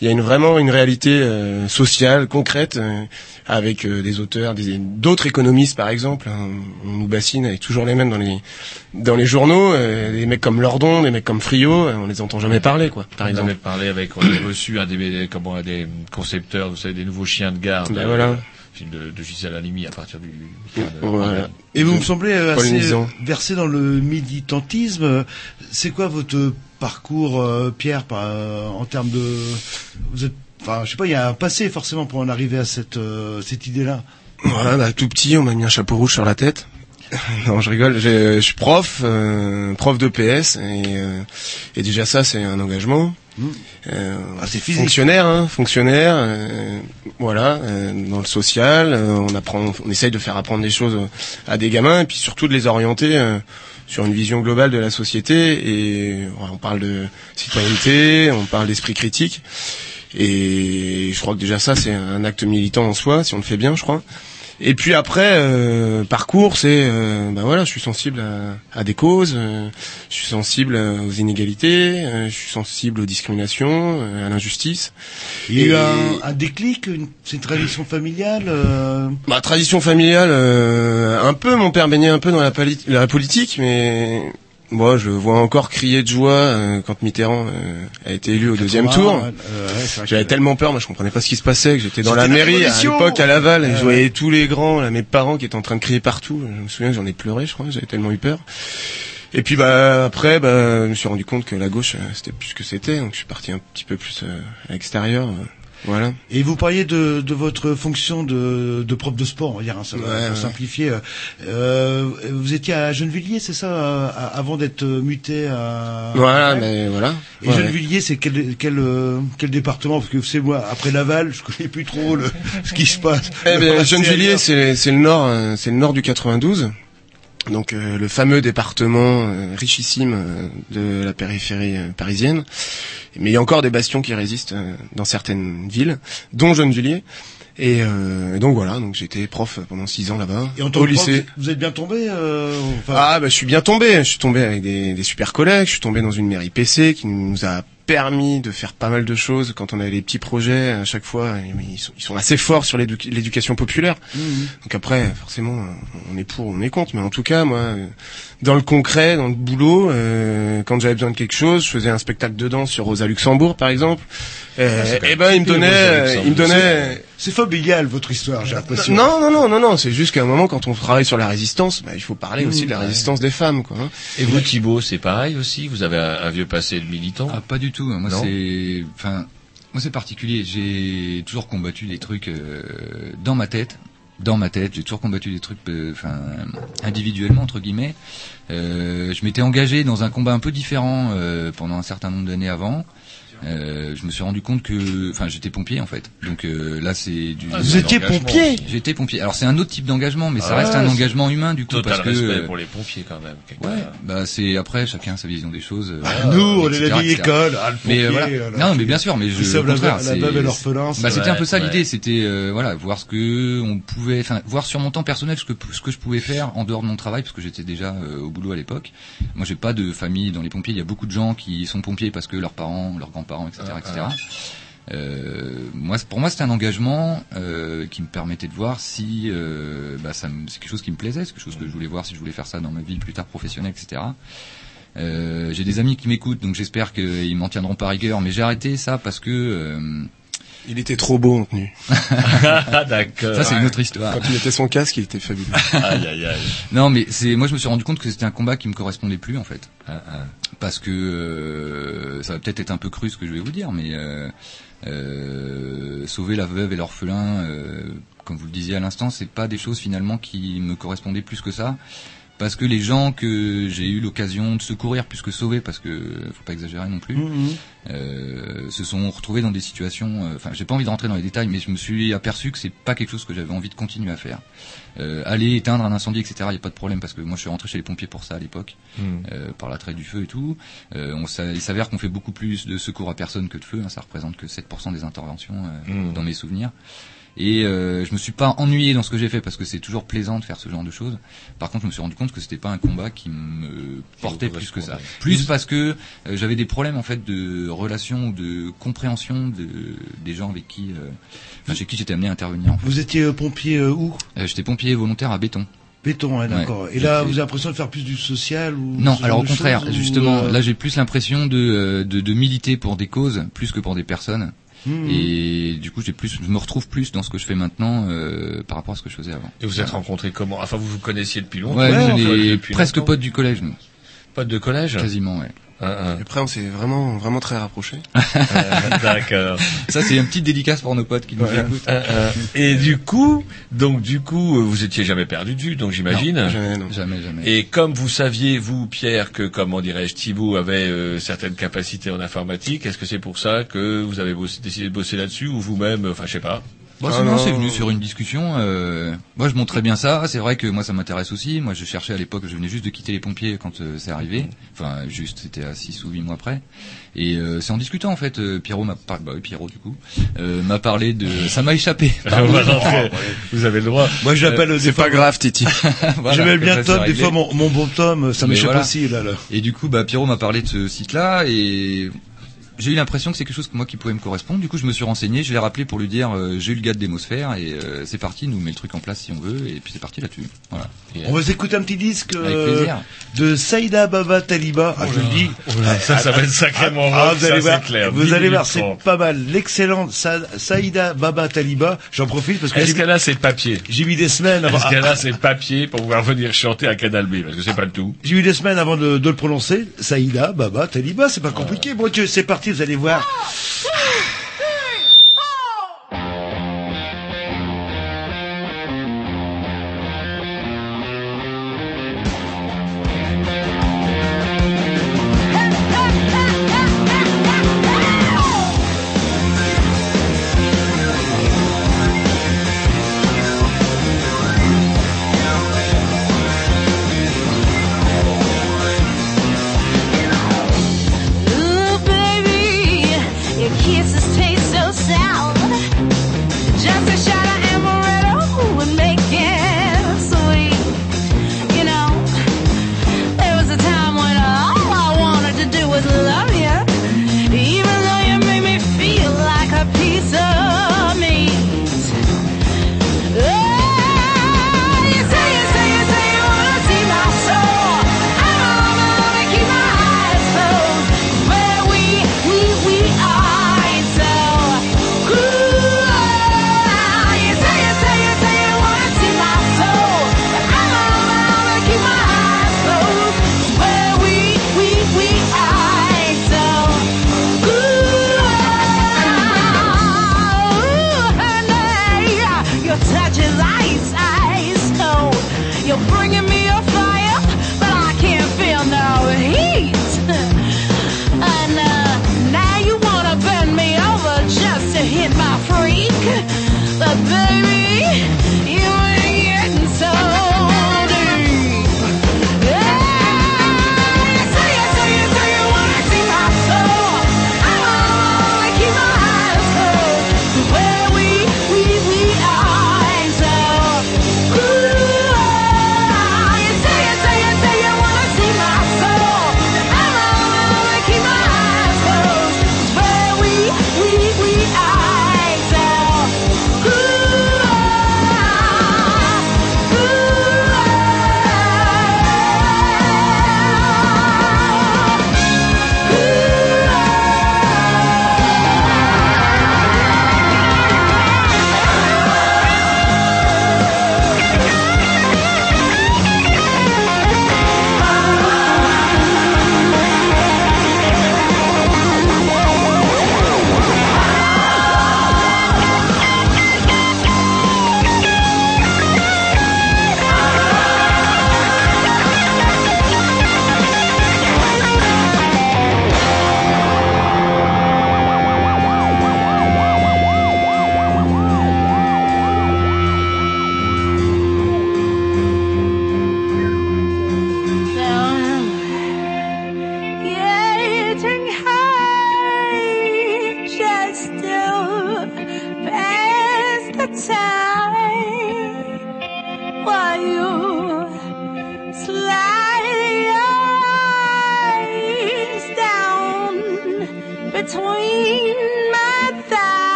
Speaker 14: il y a vraiment une réalité sociale, concrète, avec euh, des auteurs, des- d'autres économistes par exemple. hein. on nous bassine avec toujours les mêmes dans les dans les journaux, euh, des mecs comme Lordon, des mecs comme Frio, euh, on les entend jamais parler quoi. Par
Speaker 3: On
Speaker 14: exemple.
Speaker 3: avait parlé avec, on avait reçu un des, des- comment, des concepteurs, vous savez, des nouveaux chiens de garde.
Speaker 14: Ben
Speaker 3: euh,
Speaker 14: voilà.
Speaker 3: film de, de Gisèle Halimi à partir du.
Speaker 14: Voilà.
Speaker 2: Et vous me semblez euh, assez versé dans le militantisme. C'est quoi votre parcours, euh, Pierre, par- euh, en termes de... Vous êtes... Enfin, je sais pas, il y a un passé forcément pour en arriver à cette, euh, cette idée-là.
Speaker 14: Voilà, bah, tout petit, on m'a mis un chapeau rouge sur la tête. non, je rigole. Je suis prof, euh, prof de PS, et, euh, et déjà ça, c'est un engagement. Euh,
Speaker 2: Ah, c'est physique.
Speaker 14: Fonctionnaire, hein, fonctionnaire. euh, voilà, euh, dans le social, euh, on apprend, on essaye de faire apprendre des choses à des gamins, et puis surtout de les orienter. euh, sur une vision globale de la société et on parle de citoyenneté, on parle d'esprit critique et je crois que déjà ça c'est un acte militant en soi si on le fait bien je crois. Et puis après euh, parcours c'est euh, ben voilà je suis sensible à, à des causes, euh, je suis sensible euh, aux inégalités, euh, je suis sensible aux discriminations, euh, à l'injustice.
Speaker 2: Il y a eu un, un déclic, une, c'est une tradition familiale. euh,
Speaker 14: Ma tradition familiale, euh, un peu, mon père baignait un peu dans la, pali- la politique, mais moi je vois encore crier de joie euh, quand Mitterrand euh, a été élu au deuxième
Speaker 2: 80,
Speaker 14: tour.
Speaker 2: euh, ouais,
Speaker 14: J'avais
Speaker 2: que-
Speaker 14: tellement peur, moi je comprenais pas ce qui se passait, que j'étais dans la mairie à l'époque à Laval, et je voyais tous les grands, là, mes parents qui étaient en train de crier partout. Je me souviens, j'en ai pleuré, je crois, j'avais tellement eu peur. Et puis bah après, bah, je me suis rendu compte que la gauche c'était plus ce que c'était, donc je suis parti un petit peu plus euh, à l'extérieur. Euh, voilà.
Speaker 2: Et vous parliez de, de votre fonction de, de prof de sport, on va dire, hein, ça va,
Speaker 14: Ouais, ouais.
Speaker 2: simplifier. euh, euh, vous étiez à Gennevilliers, c'est ça, euh, avant d'être muté à...
Speaker 14: Voilà, mais voilà.
Speaker 2: Et
Speaker 14: Ouais,
Speaker 2: Gennevilliers, c'est quel, quel, euh, quel département? Parce que vous savez, moi, après Laval, je connais plus trop le, ce qui se passe.
Speaker 14: Eh ben,
Speaker 2: C'est
Speaker 14: Gennevilliers, c'est c'est le nord, euh, c'est le nord du 92. Donc euh, le fameux département euh, richissime euh, de la périphérie euh, parisienne. Mais il y a encore des bastions qui résistent euh, dans certaines villes, dont Gennevilliers. Et euh, donc voilà, donc j'étais prof pendant six ans là-bas,
Speaker 2: Et
Speaker 14: au
Speaker 2: prof,
Speaker 14: lycée.
Speaker 2: vous êtes bien tombé euh, enfin,
Speaker 14: Ah bah je suis bien tombé, je suis tombé avec des, des super collègues, je suis tombé dans une mairie PC qui nous a permis de faire pas mal de choses quand on avait les petits projets à chaque fois et ils sont, ils sont assez forts sur l'édu- l'éducation populaire.
Speaker 2: Mhm.
Speaker 14: donc après forcément on est pour on est contre mais en tout cas moi euh, dans le concret dans le boulot euh, quand j'avais besoin de quelque chose je faisais un spectacle de danse sur Rosa Luxembourg par exemple. Euh, et ben il me donnait euh, il me donnait
Speaker 2: C'est familial votre histoire, j'ai l'impression.
Speaker 14: non, non, non, non, non, c'est juste qu'à un moment, quand on travaille sur la résistance, bah, il faut parler aussi de la
Speaker 3: ouais.
Speaker 14: résistance des femmes, quoi. hein.
Speaker 3: Et vous, Thibaut, c'est pareil aussi? Vous avez un, un vieux passé de militant?
Speaker 12: Ah, pas du tout. Moi, c'est, enfin, moi c'est particulier. J'ai toujours combattu des trucs euh, dans ma tête. Dans ma tête, j'ai toujours combattu des trucs, euh, enfin, individuellement entre guillemets. Euh, je m'étais engagé dans un combat un peu différent euh, pendant un certain nombre d'années avant. Euh, je me suis rendu compte que, enfin, j'étais pompier en fait. Donc euh, là, c'est du.
Speaker 2: Ah, vous étiez pompier
Speaker 12: J'étais pompier. Alors c'est un autre type d'engagement, mais ça
Speaker 3: Ah,
Speaker 12: reste un engagement humain du coup
Speaker 3: Total
Speaker 12: parce que.
Speaker 3: respect
Speaker 12: euh,
Speaker 3: pour les pompiers quand même.
Speaker 12: Ouais, bah c'est après chacun sa vision des choses. euh,
Speaker 2: Nous, on est la vieille école, ah, le
Speaker 12: mais euh,
Speaker 2: pompier,
Speaker 12: voilà.
Speaker 2: euh, là,
Speaker 12: non, mais bien sûr, mais je. au
Speaker 2: la la et l'orphelin,
Speaker 12: Bah c'était un peu ça
Speaker 3: ouais.
Speaker 12: l'idée, c'était euh, voilà voir ce que on pouvait, enfin voir sur mon temps personnel ce que ce que je pouvais faire en dehors de mon travail parce que j'étais déjà au boulot à l'époque. Moi j'ai pas de famille dans les pompiers, il y a beaucoup de gens qui sont pompiers parce que leurs parents, leurs grands-parents, etc.,
Speaker 3: Ah,
Speaker 12: etc. Euh, moi, pour moi, c'était un engagement euh, qui me permettait de voir si euh, bah, ça me- c'est quelque chose qui me plaisait, c'est quelque chose que je voulais voir, si je voulais faire ça dans ma vie plus tard professionnelle, etc. J'ai des amis qui m'écoutent, donc j'espère qu'ils m'en tiendront par rigueur. Mais j'ai arrêté ça parce que
Speaker 14: Il était trop beau en tenue.
Speaker 3: Ah, D'accord.
Speaker 12: ça, c'est une autre histoire.
Speaker 14: Quand il mettait son casque, il était fabuleux.
Speaker 3: Aïe, aïe, aïe.
Speaker 12: Non, mais c'est moi je me suis rendu compte que c'était un combat qui me correspondait plus en fait,
Speaker 3: Ah, ah.
Speaker 12: parce que euh, ça va peut-être être un peu cru ce que je vais vous dire, mais euh, euh, sauver la veuve et l'orphelin, euh, comme vous le disiez à l'instant, c'est pas des choses finalement qui me correspondaient plus que ça. Parce que les gens que j'ai eu l'occasion de secourir plus que sauver, parce que faut pas exagérer non plus,
Speaker 2: Mhm.
Speaker 12: euh, se sont retrouvés dans des situations. euh, Enfin, j'ai pas envie de rentrer dans les détails, mais je me suis aperçu que c'est pas quelque chose que j'avais envie de continuer à faire. Euh, aller éteindre un incendie, etc. Il y a pas de problème parce que moi je suis rentré chez les pompiers pour ça à l'époque,
Speaker 3: Hmm.
Speaker 12: euh, par l'attrait du feu et tout. Euh, on, il s'avère qu'on fait beaucoup plus de secours à personne que de feu. hein, ça représente que 7% des interventions euh,
Speaker 3: Hmm.
Speaker 12: dans mes souvenirs. Et euh, je me suis pas ennuyé dans ce que j'ai fait parce que c'est toujours plaisant de faire ce genre de choses. Par contre, je me suis rendu compte que c'était pas un combat qui me portait plus que ça. Plus parce que euh, j'avais des problèmes en fait de relation ou de compréhension de des gens avec qui, euh, enfin, chez qui j'étais amené à intervenir. en fait.
Speaker 2: Vous étiez euh, pompier euh, où?
Speaker 12: J'étais pompier volontaire à béton.
Speaker 2: Béton, hein, d'accord.
Speaker 12: Ouais.
Speaker 2: Et là, vous avez l'impression de faire plus du social ou
Speaker 12: Non, alors au contraire,
Speaker 2: ou,
Speaker 12: justement, là j'ai plus l'impression de, de de militer pour des causes plus que pour des personnes.
Speaker 2: Mhm.
Speaker 12: Et du coup, j'ai plus, je me retrouve plus dans ce que je fais maintenant euh, par rapport à ce que je faisais avant.
Speaker 3: Et vous êtes rencontrés comment? Enfin, vous vous connaissiez depuis longtemps
Speaker 12: Ouais,
Speaker 3: enfin,
Speaker 12: on est
Speaker 3: depuis
Speaker 12: presque
Speaker 3: longtemps.
Speaker 12: potes du collège, nous.
Speaker 3: Potes de collège?
Speaker 12: Quasiment, ouais.
Speaker 3: Ah,
Speaker 14: Après, on s'est vraiment, vraiment très rapprochés.
Speaker 3: ah. D'accord.
Speaker 12: Ça, c'est un petit dédicace pour nos potes qui nous
Speaker 3: Ouais.
Speaker 12: écoutent.
Speaker 3: Ah, ah. Et du coup, donc du coup, euh, vous étiez jamais perdu de vue, donc j'imagine.
Speaker 12: Non,
Speaker 14: Jamais, non.
Speaker 12: Jamais, jamais.
Speaker 3: Et comme vous saviez, vous, Pierre, que, comment dirais-je, Thibaut avait euh, certaines capacités en informatique, est-ce que c'est pour ça que vous avez bossé- décidé de bosser là-dessus, ou vous-même, euh, enfin, je sais pas
Speaker 12: Bon,
Speaker 14: Ah
Speaker 12: sinon,
Speaker 14: non.
Speaker 12: c'est venu sur une discussion. euh, moi, je montrais bien ça. C'est vrai que moi, ça m'intéresse aussi. Moi, je cherchais à l'époque, je venais juste de quitter les pompiers quand euh, c'est arrivé. Enfin, juste, c'était à 6 ou 8 mois après. Et euh, c'est en discutant, en fait, euh, Pierrot m'a par... bah, oui, Pierrot, du coup, euh, m'a parlé de... Ça m'a échappé. pardon.
Speaker 3: Voilà, après, vous avez le droit.
Speaker 2: Moi, je l'appelle
Speaker 12: Euh,
Speaker 14: C'est pas grave, Titi.
Speaker 12: Voilà, comme
Speaker 2: bien Tom, des fois mon, mon bon Tom, ça m'échappe
Speaker 12: voilà.
Speaker 2: aussi là. là.
Speaker 12: Et du coup, bah, Pierrot m'a parlé de ce site-là et j'ai eu l'impression que c'est quelque chose que moi qui pouvait me correspondre. Du coup, je me suis renseigné, je l'ai rappelé pour lui dire euh, j'ai eu le gars de Démosphère et euh, c'est parti, nous met le truc en place si on veut et puis c'est parti là-dessus. Voilà.
Speaker 2: On va s'écouter un petit disque euh, de Saïda Baba Taliba. Ah, je le dis.
Speaker 3: ça, ça va être sacrément
Speaker 2: Ah,
Speaker 3: rock,
Speaker 2: vous allez
Speaker 3: ça,
Speaker 2: voir,
Speaker 3: clair.
Speaker 2: vous
Speaker 3: 10
Speaker 2: allez voir, c'est
Speaker 3: 30.
Speaker 2: pas mal. L'excellente Sa- Saïda Baba Taliba. J'en profite parce que
Speaker 3: Est-ce
Speaker 2: j'ai
Speaker 3: qu'elle a ses papiers
Speaker 2: j'ai mis des semaines avant.
Speaker 3: Est-ce qu'elle a ses papiers pour pouvoir venir chanter à Canal B Parce que c'est pas le tout.
Speaker 2: J'ai eu des semaines avant de, de le prononcer. Saïda Baba Taliba, c'est pas compliqué. Bon, Dieu, c'est parti, vous allez voir.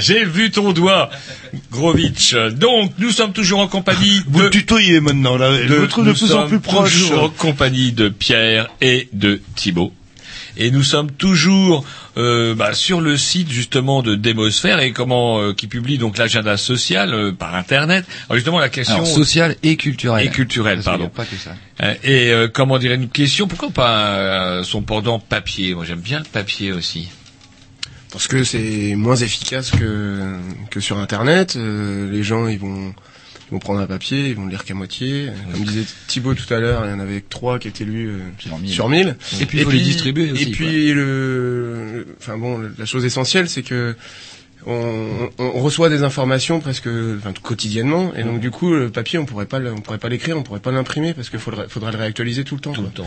Speaker 3: J'ai vu ton doigt, Grovitch. Donc, nous sommes toujours en compagnie
Speaker 2: Vous
Speaker 3: de...
Speaker 2: le tutoyez maintenant, là. Je me trouve de
Speaker 3: nous
Speaker 2: plus en
Speaker 3: sommes
Speaker 2: plus proche.
Speaker 3: toujours en compagnie de Pierre et de Thibaut. Et nous sommes toujours euh, bah, sur le site justement de Démosphère et comment euh, qui publie donc l'agenda social euh, par internet. Alors justement la question
Speaker 12: Alors, social et culturel.
Speaker 3: et culturelle, pardon.
Speaker 12: pas que ça.
Speaker 3: Euh, et euh, comment dirait une question Pourquoi pas euh, son pendant papier? Moi j'aime bien le papier aussi.
Speaker 14: Parce que c'est moins efficace que que sur Internet. Euh, les gens, ils vont ils vont prendre un papier, ils vont le lire qu'à moitié. Comme disait Thibaut tout à l'heure, il y en avait que trois qui étaient lus euh, sur
Speaker 12: mille.
Speaker 14: 1000.
Speaker 12: Et puis, il faut les distribuer aussi,
Speaker 14: Et puis le, enfin bon, la chose essentielle, c'est que on, on reçoit des informations presque enfin, quotidiennement et donc du coup le papier on pourrait pas le- on pourrait pas l'écrire on pourrait pas l'imprimer parce qu'il faudrait, faudrait le réactualiser tout le temps tout le
Speaker 3: temps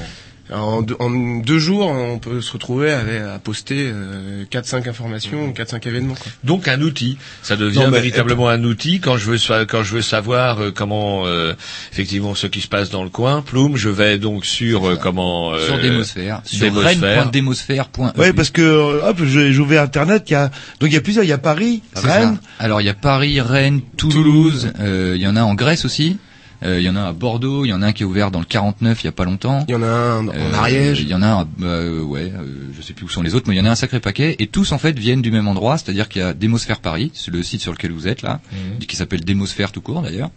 Speaker 14: en, deux, en deux jours on peut se retrouver à poster euh, 4-5 informations 4-5 événements quoi.
Speaker 3: Donc un outil, ça devient
Speaker 14: Non,
Speaker 3: véritablement un outil quand je veux quand je veux savoir euh, comment euh, effectivement ce qui se passe dans le coin. Ploum, je vais donc sur euh, comment euh,
Speaker 12: Sur Démosphère, sur
Speaker 3: Démosphère.
Speaker 12: rennes.démosphère.eu.
Speaker 2: Ouais, parce que euh, hop, j'ai ouvert Internet. Il y a donc il y a plusieurs. Il y a Paris, Rennes.
Speaker 12: ça. Alors il y a Paris, Rennes, Toulouse, euh, il y en a en Grèce aussi. Euh, Il y en a à Bordeaux, il y en a un qui est ouvert dans le 49 il y a pas longtemps.
Speaker 14: Il y en a un en Ariège.
Speaker 12: Il y en a un, euh, ouais, euh, je sais plus où sont les autres, mais il y en a un sacré paquet. Et tous en fait viennent du même endroit, c'est-à-dire qu'il y a Démosphère Paris, c'est le site sur lequel vous êtes là,
Speaker 3: Mhm.
Speaker 12: qui s'appelle Démosphère tout court d'ailleurs.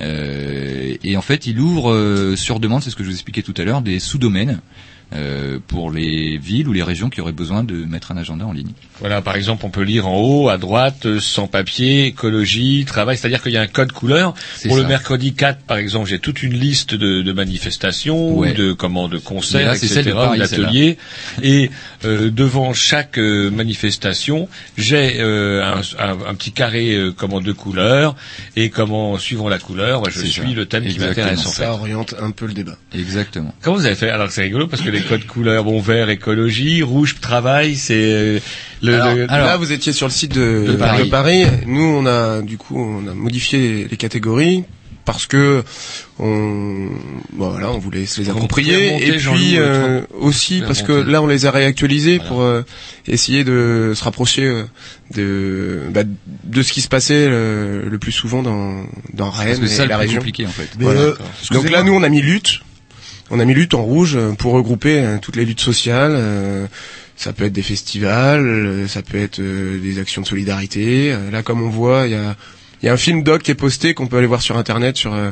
Speaker 12: Euh, et en fait, il ouvre euh, sur demande, c'est ce que je vous expliquais tout à l'heure, des sous-domaines. Euh, pour les villes ou les régions qui auraient besoin de mettre un agenda en ligne.
Speaker 3: Voilà, par exemple, on peut lire en haut, à droite, euh, sans papier, écologie, travail, c'est-à-dire qu'il y a un code couleur.
Speaker 12: C'est
Speaker 3: Pour le
Speaker 12: ça.
Speaker 3: mercredi 4, par exemple, j'ai toute une liste de, de manifestations,
Speaker 12: Ouais.
Speaker 3: de comment, de concerts,
Speaker 12: là,
Speaker 3: etc., d'ateliers. Et euh, devant chaque euh, manifestation, j'ai euh, un, un- un petit carré euh, comment de couleurs et comment, suivant la couleur, moi, je suis
Speaker 12: ça.
Speaker 3: le thème qui m'intéresse en fait.
Speaker 14: Ça oriente un peu le débat.
Speaker 12: Exactement.
Speaker 3: Comment vous avez fait? Alors c'est rigolo parce que les codes couleurs, bon vert écologie, rouge travail, c'est euh, le,
Speaker 14: Alors,
Speaker 3: le-
Speaker 14: là, vous étiez sur le site de,
Speaker 3: De Paris.
Speaker 14: de Paris. Nous, on a du coup, on a modifié les catégories parce que on, bon, voilà, on voulait se les approprier et puis euh,
Speaker 3: truc.
Speaker 14: aussi parce que là, on les a réactualisés pour euh, essayer de se rapprocher euh, de bah, de ce qui se passait euh, le plus souvent dans dans Rennes
Speaker 12: Parce que c'est ça
Speaker 14: et la région.
Speaker 12: compliqué, en fait.
Speaker 14: Voilà.
Speaker 2: Euh,
Speaker 14: Donc là, nous, on a mis lutte. On a mis lutte en rouge euh, pour regrouper euh, toutes les luttes sociales. euh, ça peut être des festivals, ça peut être des actions de solidarité. Là, comme on voit, il y a Il y a un film doc qui est posté qu'on peut aller voir sur internet sur euh,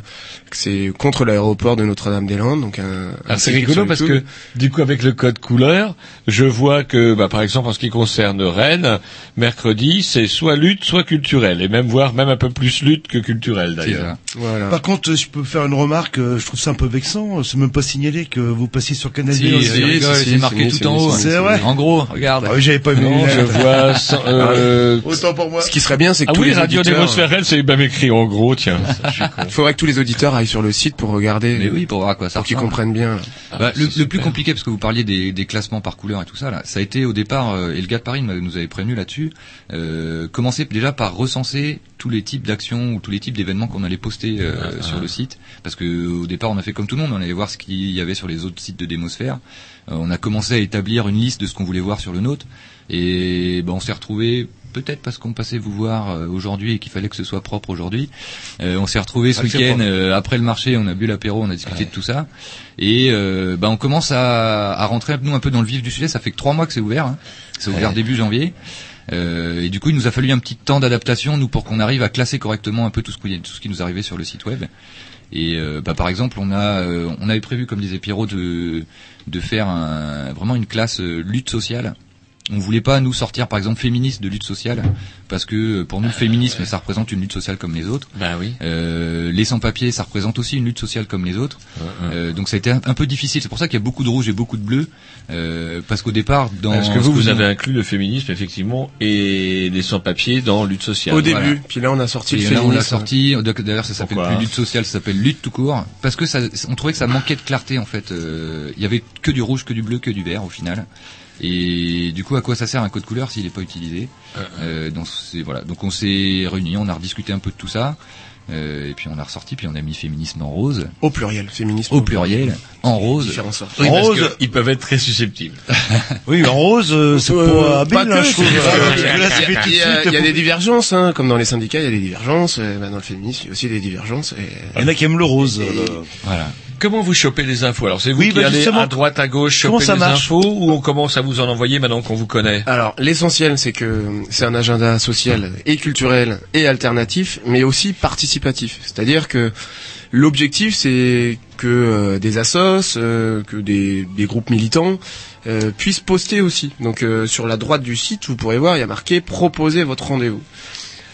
Speaker 14: que c'est contre l'aéroport de Notre-Dame-des-Landes donc un, un
Speaker 3: Ah, c'est rigolo parce que du coup avec le code couleur, je vois que bah, par exemple en ce qui concerne Rennes, mercredi c'est soit lutte soit culturel et même voire même un peu plus lutte que culturel d'ailleurs.
Speaker 14: Voilà.
Speaker 2: Par contre, je peux faire une remarque, euh, je trouve ça un peu vexant, c'est même pas signalé que vous passiez sur Canal
Speaker 12: Si,
Speaker 2: B.
Speaker 12: rigole, c'est marqué tout en haut.
Speaker 2: C'est vrai.
Speaker 12: En gros, regarde.
Speaker 2: Ah oui, j'avais pas vu.
Speaker 3: Non, je vois sans- euh,
Speaker 2: Autant pour moi.
Speaker 14: Ce qui serait bien, c'est que
Speaker 3: Ah
Speaker 14: tous
Speaker 3: oui,
Speaker 14: les
Speaker 3: Radio c'est même écrit en gros, tiens.
Speaker 14: Il faudrait que tous les auditeurs aillent sur le site pour regarder,
Speaker 12: Mais oui, pour voir quoi ça
Speaker 14: pour qu'ils comprennent bien.
Speaker 12: Bah, le, plus compliqué, parce que vous parliez des, des classements par couleur et tout ça, là, ça a été au départ, euh, et le gars de Paris nous avait prévenu là-dessus, euh, commencer déjà par recenser tous les types d'actions ou tous les types d'événements qu'on allait poster euh, sur le site, parce que au départ on a fait comme tout le monde, on allait voir ce qu'il y avait sur les autres sites de Démosphère, Euh, on a commencé à établir une liste de ce qu'on voulait voir sur le nôtre, et ben on s'est retrouvé peut-être parce qu'on passait vous voir euh, aujourd'hui et qu'il fallait que ce soit propre aujourd'hui. Euh, on s'est retrouvé ce
Speaker 3: Ah,
Speaker 12: week-end euh, après le marché, on a bu l'apéro, on a discuté de tout ça. Et euh, bah, on commence à, à rentrer nous un peu dans le vif du sujet. Ça fait que trois mois que c'est ouvert. hein. C'est ouvert début janvier. Euh, et du coup, il nous a fallu un petit temps d'adaptation, nous, pour qu'on arrive à classer correctement un peu tout ce, qui- tout ce qui nous arrivait sur le site web. Et euh, bah, par exemple, on a, euh, on avait prévu, comme disait Pierrot, de, de faire un- vraiment une classe euh, lutte sociale. On voulait pas nous sortir, par exemple, féministe de lutte sociale, parce que euh, pour nous, le féminisme, ça représente une lutte sociale comme les autres.
Speaker 3: Bah oui.
Speaker 12: Euh, les sans-papiers, ça représente aussi une lutte sociale comme les autres. Euh, donc ça a été un, un peu difficile. C'est pour ça qu'il y a beaucoup de rouge et beaucoup de bleu, euh, parce qu'au départ, dans
Speaker 3: Parce que
Speaker 12: ce
Speaker 3: vous, vous avez inclus le féminisme, effectivement, et les sans-papiers dans lutte sociale.
Speaker 14: Au
Speaker 3: Voilà.
Speaker 14: début, puis là on a sorti
Speaker 12: Et
Speaker 14: le
Speaker 12: là, on l'a sorti. D'ailleurs, ça s'appelle plus lutte sociale, ça s'appelle lutte tout court, parce que ça, on trouvait que ça manquait de clarté en fait. Euh, Il y avait que du rouge, que du bleu, que du vert au final. Et du coup, à quoi ça sert un code couleur s'il n'est pas utilisé euh, donc c'est voilà. Donc on s'est réunis, on a rediscuté un peu de tout ça. Euh, et puis on a ressorti, puis on a mis féminisme en rose,
Speaker 14: Au pluriel, féminisme.
Speaker 12: au pluriel, en rose.
Speaker 3: Oui, parce
Speaker 2: Rose.
Speaker 3: que ils peuvent être très susceptibles.
Speaker 2: Oui, en rose, euh, c'est
Speaker 14: Euh,
Speaker 2: pas habile, hein,
Speaker 14: que,
Speaker 2: je trouve.
Speaker 14: Il y a- des divergences, hein, comme dans les syndicats, il y a des divergences. euh, bah, dans le féminisme, il y a aussi des divergences. Et...
Speaker 2: Il y en a qui aiment le rose. euh,
Speaker 12: Voilà.
Speaker 3: Comment vous chopez les infos? Alors c'est vous
Speaker 2: Oui,
Speaker 3: qui
Speaker 2: bah,
Speaker 3: allez à droite, à gauche choper
Speaker 2: ça
Speaker 3: les infos ou on commence à vous en envoyer maintenant qu'on vous connaît?
Speaker 14: Alors, l'essentiel, c'est que c'est un agenda social et culturel et alternatif, mais aussi participatif. C'est-à-dire que l'objectif, c'est que euh, des assos, euh, que des, des groupes militants euh, puissent poster aussi. Donc, sur la droite du site, vous pourrez voir, il y a marqué « Proposez votre rendez-vous ».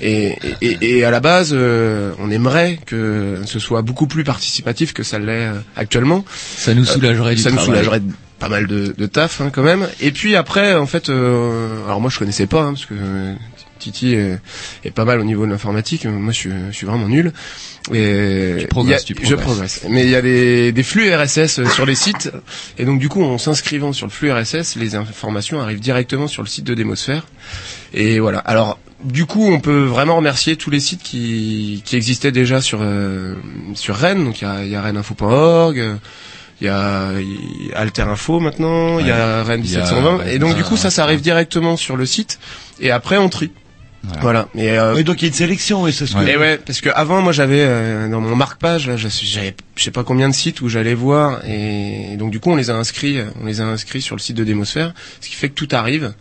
Speaker 14: Et, et, et à la base, euh, on aimerait que ce soit beaucoup plus participatif que ça l'est euh, actuellement.
Speaker 12: Ça nous soulagerait du
Speaker 14: ça nous soulagerait pas mal de, de taf hein, quand même. Et puis après, en fait, euh, alors moi je connaissais pas hein, parce que euh, Titi est, est pas mal au niveau de l'informatique. Moi, je suis, je suis vraiment nul. Et
Speaker 12: Tu progresses, tu
Speaker 14: a- Je
Speaker 12: progresses.
Speaker 14: progresse. Mais il y a des, des flux RSS euh, sur les sites, et donc du coup, en s'inscrivant sur le flux RSS, les informations arrivent directement sur le site de Démosphère. Et voilà. Alors, du coup, on peut vraiment remercier tous les sites qui, qui existaient déjà sur euh, sur Rennes. Donc il y a, il y a renneinfo.org. euh, il y a, il y a Alter Info maintenant, il y a Rennes
Speaker 12: Il y a
Speaker 14: 1720,
Speaker 12: Rennes
Speaker 14: et donc du coup ça,
Speaker 12: 1720.
Speaker 14: ça arrive directement sur le site, et après on trie.
Speaker 12: Voilà.
Speaker 14: Voilà. Et, euh,
Speaker 2: Oui, donc il y a une sélection, et c'est ce que...
Speaker 12: Ouais.
Speaker 14: et ouais, parce que avant moi j'avais euh, dans mon marque-page, là, j'avais je sais pas combien de sites où j'allais voir, et, donc du coup on les a inscrits, on les a inscrits sur le site de Démosphère, ce qui fait que tout arrive.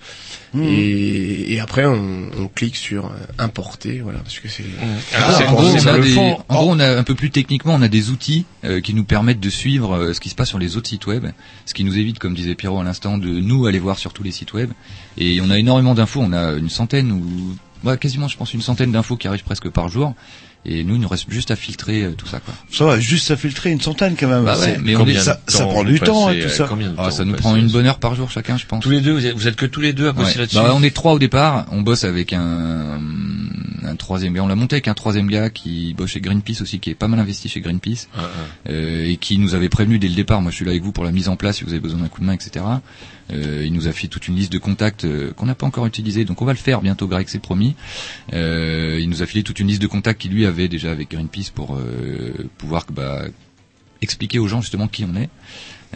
Speaker 2: Mmh.
Speaker 14: Et, et après on, on clique sur euh, importer, voilà, parce que c'est.
Speaker 3: Ah,
Speaker 12: en gros, on a des- en gros, on a un peu plus techniquement, on a des outils euh, qui nous permettent de suivre euh, ce qui se passe sur les autres sites web, ce qui nous évite, comme disait Pierrot à l'instant, de nous aller voir sur tous les sites web. Et on a énormément d'infos, on a une centaine ou ouais, quasiment, je pense, une centaine d'infos qui arrivent presque par jour. Et nous, il nous reste juste à filtrer euh, tout ça, quoi.
Speaker 2: Ça va, juste à filtrer une centaine quand même.
Speaker 12: Bah ouais, mais on
Speaker 2: combien
Speaker 12: est-
Speaker 2: ça, ça prend du temps, hein,
Speaker 3: passez,
Speaker 2: tout
Speaker 3: euh,
Speaker 2: ça.
Speaker 3: combien de
Speaker 12: Ah, ça nous prend une bonne heure par jour chacun, je pense.
Speaker 3: Tous les deux, vous êtes, vous êtes que tous les deux à bosser
Speaker 12: Ouais.
Speaker 3: là-dessus
Speaker 12: Bah, on est trois au départ. On bosse avec un, un troisième gars. On l'a monté avec un troisième gars qui bosse chez Greenpeace aussi, qui est pas mal investi chez Greenpeace
Speaker 3: Ah, ah.
Speaker 12: euh, et qui nous avait prévenu dès le départ. Moi, je suis là avec vous pour la mise en place si vous avez besoin d'un coup de main, etc. Euh, il nous a fait toute une liste de contacts euh, qu'on n'a pas encore utilisé, donc on va le faire bientôt. Greg, c'est promis. Euh, il nous a filé toute une liste de contacts qu'il lui avait déjà avec Greenpeace pour euh, pouvoir bah, expliquer aux gens justement qui on est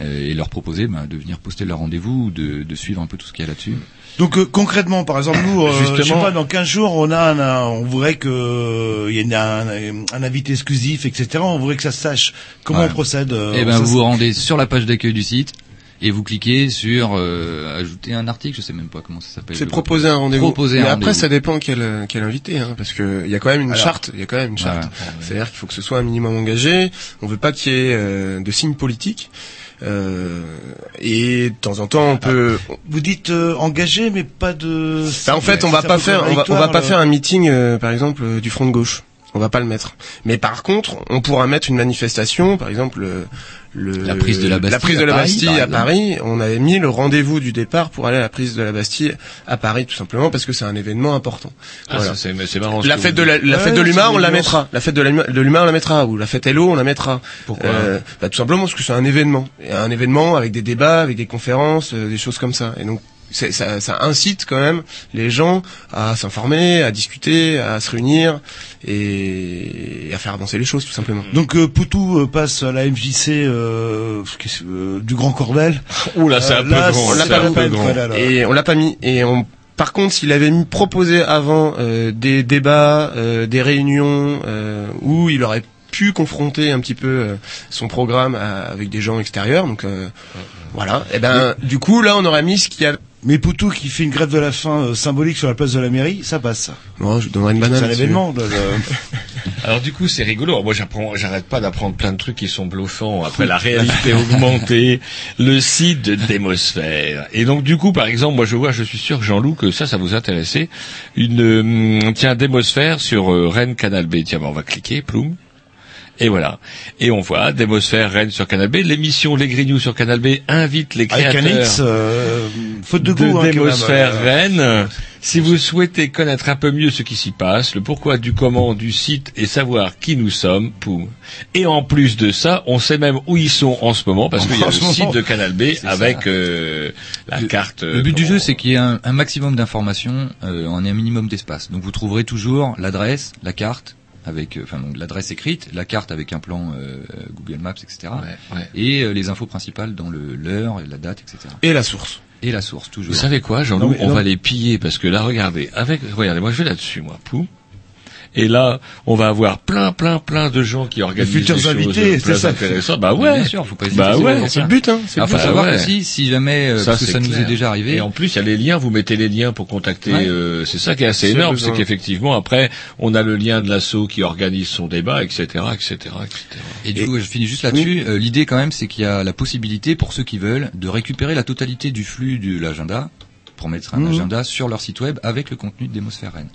Speaker 12: euh, et leur proposer bah, de venir poster leur rendez-vous ou de, de suivre un peu tout ce qu'il y a là-dessus.
Speaker 2: Donc euh, concrètement, par exemple, nous, euh,
Speaker 3: Justement.
Speaker 2: je sais pas, dans 15 jours, on a, un, un- on voudrait que euh, y ait un, un invité exclusif, etc. On voudrait que ça se sache. Comment
Speaker 12: Ouais.
Speaker 2: on procède
Speaker 12: Eh ben,
Speaker 2: ça
Speaker 12: vous vous rendez sur la page d'accueil du site Et vous cliquez sur euh, ajouter un article, je sais même pas comment ça s'appelle.
Speaker 14: C'est proposer un rendez-vous.
Speaker 12: Proposer
Speaker 14: Mais
Speaker 12: un
Speaker 14: après,
Speaker 12: rendez-vous.
Speaker 14: ça dépend quel, quel invité, hein, parce que il y a quand même une
Speaker 12: Alors.
Speaker 14: charte. Il y a quand même une charte.
Speaker 12: Voilà.
Speaker 14: C'est-à-dire qu'il faut que ce soit un minimum engagé. On veut pas qu'il y ait euh, de signes politiques. Euh, et de temps en temps, on peut.
Speaker 2: Vous dites euh, engagé, mais pas de.
Speaker 14: Bah, en fait, on va pas faire, on va, on va pas
Speaker 2: le-
Speaker 14: faire un meeting, euh, par exemple, euh, du front de gauche. On va pas le mettre. Mais par contre, on pourra mettre une manifestation, par exemple, le,
Speaker 12: La prise de la Bastille
Speaker 14: prise de
Speaker 12: à
Speaker 14: la
Speaker 12: Paris,
Speaker 14: Bastille à. Paris. On avait mis le rendez-vous du départ pour aller à la prise de la Bastille à Paris, tout simplement parce que c'est un événement important.
Speaker 3: Ah,
Speaker 14: Voilà.
Speaker 3: c'est marrant.
Speaker 14: La fête de la, la
Speaker 2: Ouais,
Speaker 14: fête de
Speaker 2: une
Speaker 14: on la mettra. La fête de l'humain, on la mettra. Ou la fête Hello, on la mettra.
Speaker 3: Pourquoi
Speaker 14: Euh, bah, Tout simplement parce que c'est un événement. Un événement avec des débats, avec des conférences, euh, des choses comme ça. Et donc, ça, ça incite quand même les gens à s'informer, à discuter, à se réunir et, et à faire avancer les choses, tout simplement.
Speaker 2: Donc euh, Poutou euh, passe à la MJC euh, euh, du Grand Cordel.
Speaker 3: Ouh là, c'est un peu
Speaker 2: là,
Speaker 3: grand.
Speaker 14: on l'a
Speaker 3: c'est
Speaker 14: pas
Speaker 3: un peu grand.
Speaker 2: Là.
Speaker 14: Et on l'a pas mis. Et on, par contre, s'il avait mis proposé avant euh, des débats, euh, des réunions euh, où il aurait pu confronter un petit peu euh, son programme à- avec des gens extérieurs, donc euh, voilà. Et ben, du coup, là, on aurait mis ce qu'il y a.
Speaker 2: Mais Poutou qui fait une grève de la faim euh, symbolique sur la place de la mairie, ça passe.
Speaker 14: Bon, je donnerais une banane.
Speaker 2: C'est un événement. là,
Speaker 3: Alors du coup, c'est rigolo. Moi, j'apprends, j'arrête pas d'apprendre plein de trucs qui sont bluffants. Après la réalité augmentée, le site de Démosphère. Et donc du coup, par exemple, moi je vois, je suis sûr, Jean-Loup, que ça, ça vous intéressait. Une, hum, tiens, Démosphère sur euh, Rennes Canal B. Tiens, bah, on va cliquer, ploum. Et voilà. Et on voit Démosphère Rennes sur Canal B. L'émission Les Grignoux sur Canal B invite les
Speaker 2: Avec
Speaker 3: créateurs
Speaker 2: un X, euh, faute de
Speaker 3: de,
Speaker 2: goût. hein, quand même,
Speaker 3: Démosphère
Speaker 2: euh.
Speaker 3: Rennes. Si vous souhaitez connaître un peu mieux ce qui s'y passe, le pourquoi du comment du site et savoir qui nous sommes, poum. Et en plus de ça, on sait même où ils sont en ce moment parce qu'il y a le site de Canal B avec euh, la
Speaker 12: Le-
Speaker 3: carte.
Speaker 12: Le but du jeu, c'est qu'il y ait un, un maximum d'informations euh, en un minimum d'espace. Donc vous trouverez toujours l'adresse, la carte avec, euh, enfin donc l'adresse écrite, la carte avec un plan euh, Google Maps, etc.
Speaker 3: Ouais, ouais.
Speaker 12: Et euh, les infos principales dans le l'heure, la date, etc.
Speaker 14: Et la source.
Speaker 12: Et la source toujours.
Speaker 3: Vous savez quoi, Jean-Loup On
Speaker 2: non.
Speaker 3: va les piller parce que là, regardez, avec, regardez, moi je vais là-dessus, moi, poum. Et là, on va avoir plein, plein, plein de gens qui organisent
Speaker 2: futurs
Speaker 3: des choses,
Speaker 2: invités, c'est ça.
Speaker 3: intéressantes. Bah ouais,
Speaker 12: Bien sûr, faut pas hésiter.
Speaker 3: bah ouais.
Speaker 14: C'est le but, hein. C'est le
Speaker 12: Alors, faut
Speaker 3: Bah
Speaker 12: savoir
Speaker 3: ouais.
Speaker 12: aussi, si jamais, euh, parce que ça nous est déjà arrivé,
Speaker 3: Et en plus, il y a les liens. Vous mettez les liens pour contacter.
Speaker 12: Ouais.
Speaker 3: euh, c'est ça qui est assez énorme, c'est qu'effectivement après, on a le lien de l'assaut qui organise son débat, etc., etc., etc.
Speaker 12: Et du coup, je finis juste là-dessus. Euh, L'idée quand même, c'est qu'il y a la possibilité pour ceux qui veulent de récupérer la totalité du flux de l'agenda pour mettre un
Speaker 2: Mhm.
Speaker 12: agenda sur leur site web avec le contenu de Démosphère Rennes.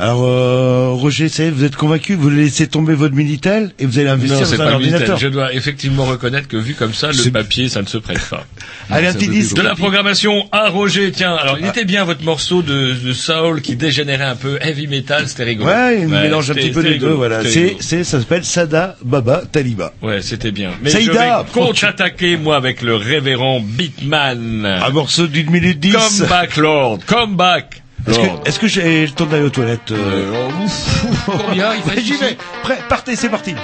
Speaker 2: Alors euh, Roger, ça vous êtes convaincu Vous laissez tomber votre Minitel et vous allez investir
Speaker 3: Non,
Speaker 2: dans un
Speaker 3: pas Minitel.
Speaker 2: ordinateur.
Speaker 3: Je dois effectivement reconnaître que vu comme ça, le papier, ça ne se prête pas.
Speaker 2: Allez, un petit disque.
Speaker 3: De la programmation à Roger, tiens. Alors, il était bien votre morceau de, de soul qui dégénérait un peu heavy metal, c'était rigolo.
Speaker 2: Ouais, il mélange un petit peu les deux, voilà. C'est, c'est, ça s'appelle Sada Baba Taliba.
Speaker 3: Ouais, c'était bien. Mais
Speaker 2: Saïda,
Speaker 3: je vais contre-attaquer, moi, avec le révérend Beatman.
Speaker 2: Un morceau d'une minute dix.
Speaker 3: Come back, Lord. Come back.
Speaker 2: Est-ce que, j'ai le temps d'aller aux toilettes euh...
Speaker 12: Combien il fait
Speaker 2: J'y vais. Prêt, partez, c'est parti.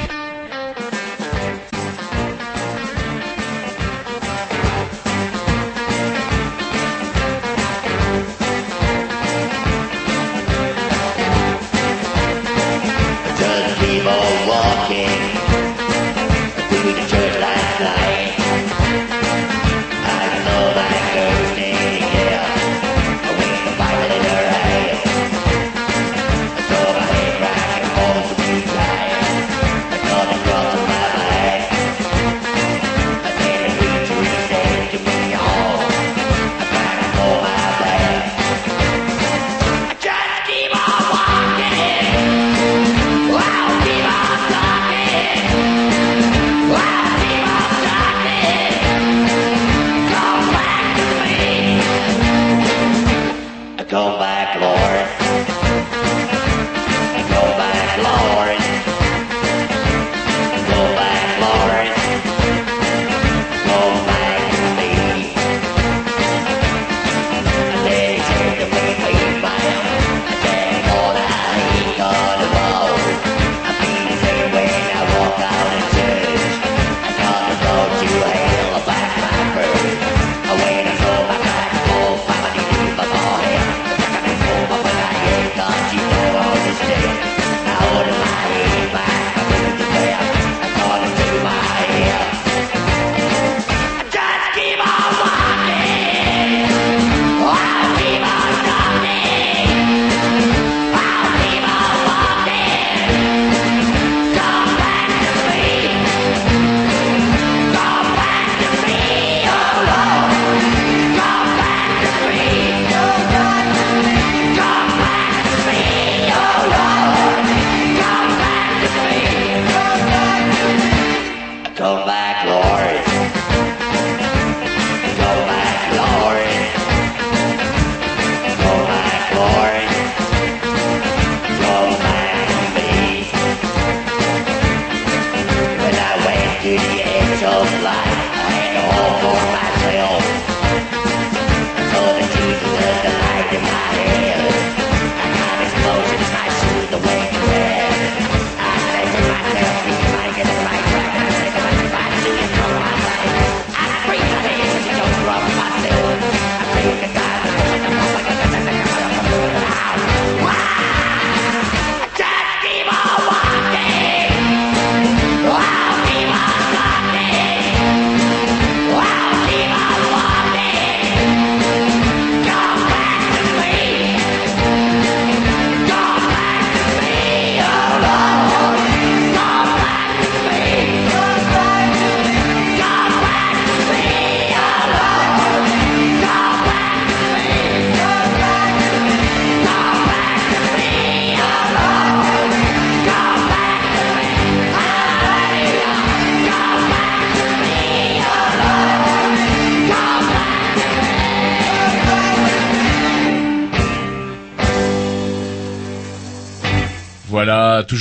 Speaker 15: People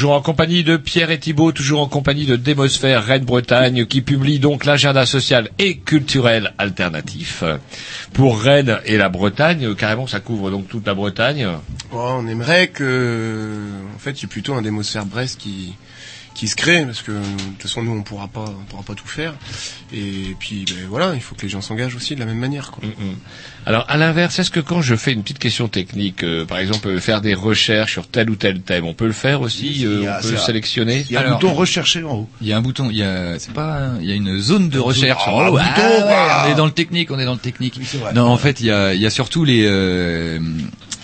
Speaker 3: toujours en compagnie de Pierre et Thibault, toujours en compagnie de Démosphère Rennes-Bretagne, qui publie donc l'agenda social et culturel alternatif pour Rennes et la Bretagne. Carrément, ça couvre donc toute la Bretagne.
Speaker 14: Oh, on aimerait que, en fait, il y ait plutôt un démosphère Brest qui qui se crée parce que de toute façon nous on pourra pas on pourra pas tout faire et puis ben, voilà il faut que les gens s'engagent aussi de la même manière quoi.
Speaker 3: Alors, à l'inverse, est-ce que quand je fais une petite question technique, euh, par exemple, euh, faire des recherches sur tel ou tel thème, on peut le faire aussi euh,
Speaker 2: a-
Speaker 3: On peut sélectionner
Speaker 2: Il y a un
Speaker 12: Alors-
Speaker 2: bouton rechercher en haut.
Speaker 12: Il y a un bouton, il y a, c'est pas, il y a une zone de recherche.
Speaker 2: oh, bouton,
Speaker 12: Ah ouais, on est dans le technique, on est dans le technique.
Speaker 2: vrai.
Speaker 12: non, en fait, il y a, il y a surtout les, euh,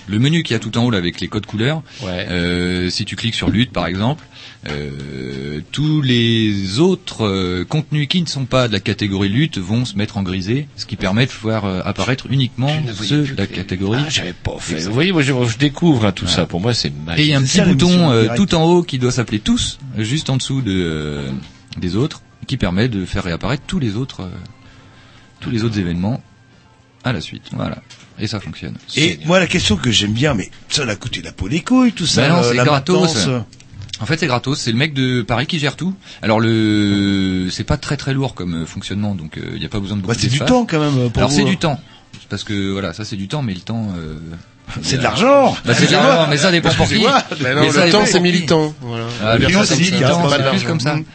Speaker 12: le menu qui a tout en haut là avec les codes couleurs.
Speaker 3: Ouais.
Speaker 12: Euh, si tu cliques sur lutte par exemple, euh, tous les autres euh, contenus qui ne sont pas de la catégorie lutte vont se mettre en grisé, ce qui permet de voir euh, apparaître uniquement ceux de la
Speaker 3: que-
Speaker 12: catégorie.
Speaker 3: Ah, j'avais pas fait. Vous voyez, moi, je, je découvre hein, tout ça. Pour moi, c'est magique.
Speaker 12: Et il y a un petit bouton euh, tout en haut qui doit s'appeler tous, juste en dessous de, euh, des autres, qui permet de faire réapparaître tous les autres, tous les autres événements à la suite. Voilà. Et ça fonctionne.
Speaker 2: Et moi, la question que j'aime bien, mais ça l'a coûté la peau des couilles, tout ça.
Speaker 12: Bah non,
Speaker 2: euh,
Speaker 12: c'est
Speaker 2: la
Speaker 12: gratos. En fait, c'est gratos. C'est le mec de Paris qui gère tout. Alors le, c'est pas très très lourd comme euh, fonctionnement, donc il n'y a pas besoin de beaucoup
Speaker 2: Bah, c'est du temps quand même. Pour
Speaker 12: Alors
Speaker 2: vous,
Speaker 12: c'est du temps, parce que voilà, ça c'est du temps, mais le temps. euh,
Speaker 2: C'est de
Speaker 12: euh,
Speaker 2: l'argent.
Speaker 12: Bah, c'est de l'argent, mais ça dépend pour qui.
Speaker 14: Ben non,
Speaker 12: Mais ça
Speaker 14: le temps
Speaker 12: dépend
Speaker 14: c'est militant. Voilà.
Speaker 12: Ah,
Speaker 2: Le temps,
Speaker 12: c'est militant, c'est plus comme ça.
Speaker 14: l'argent.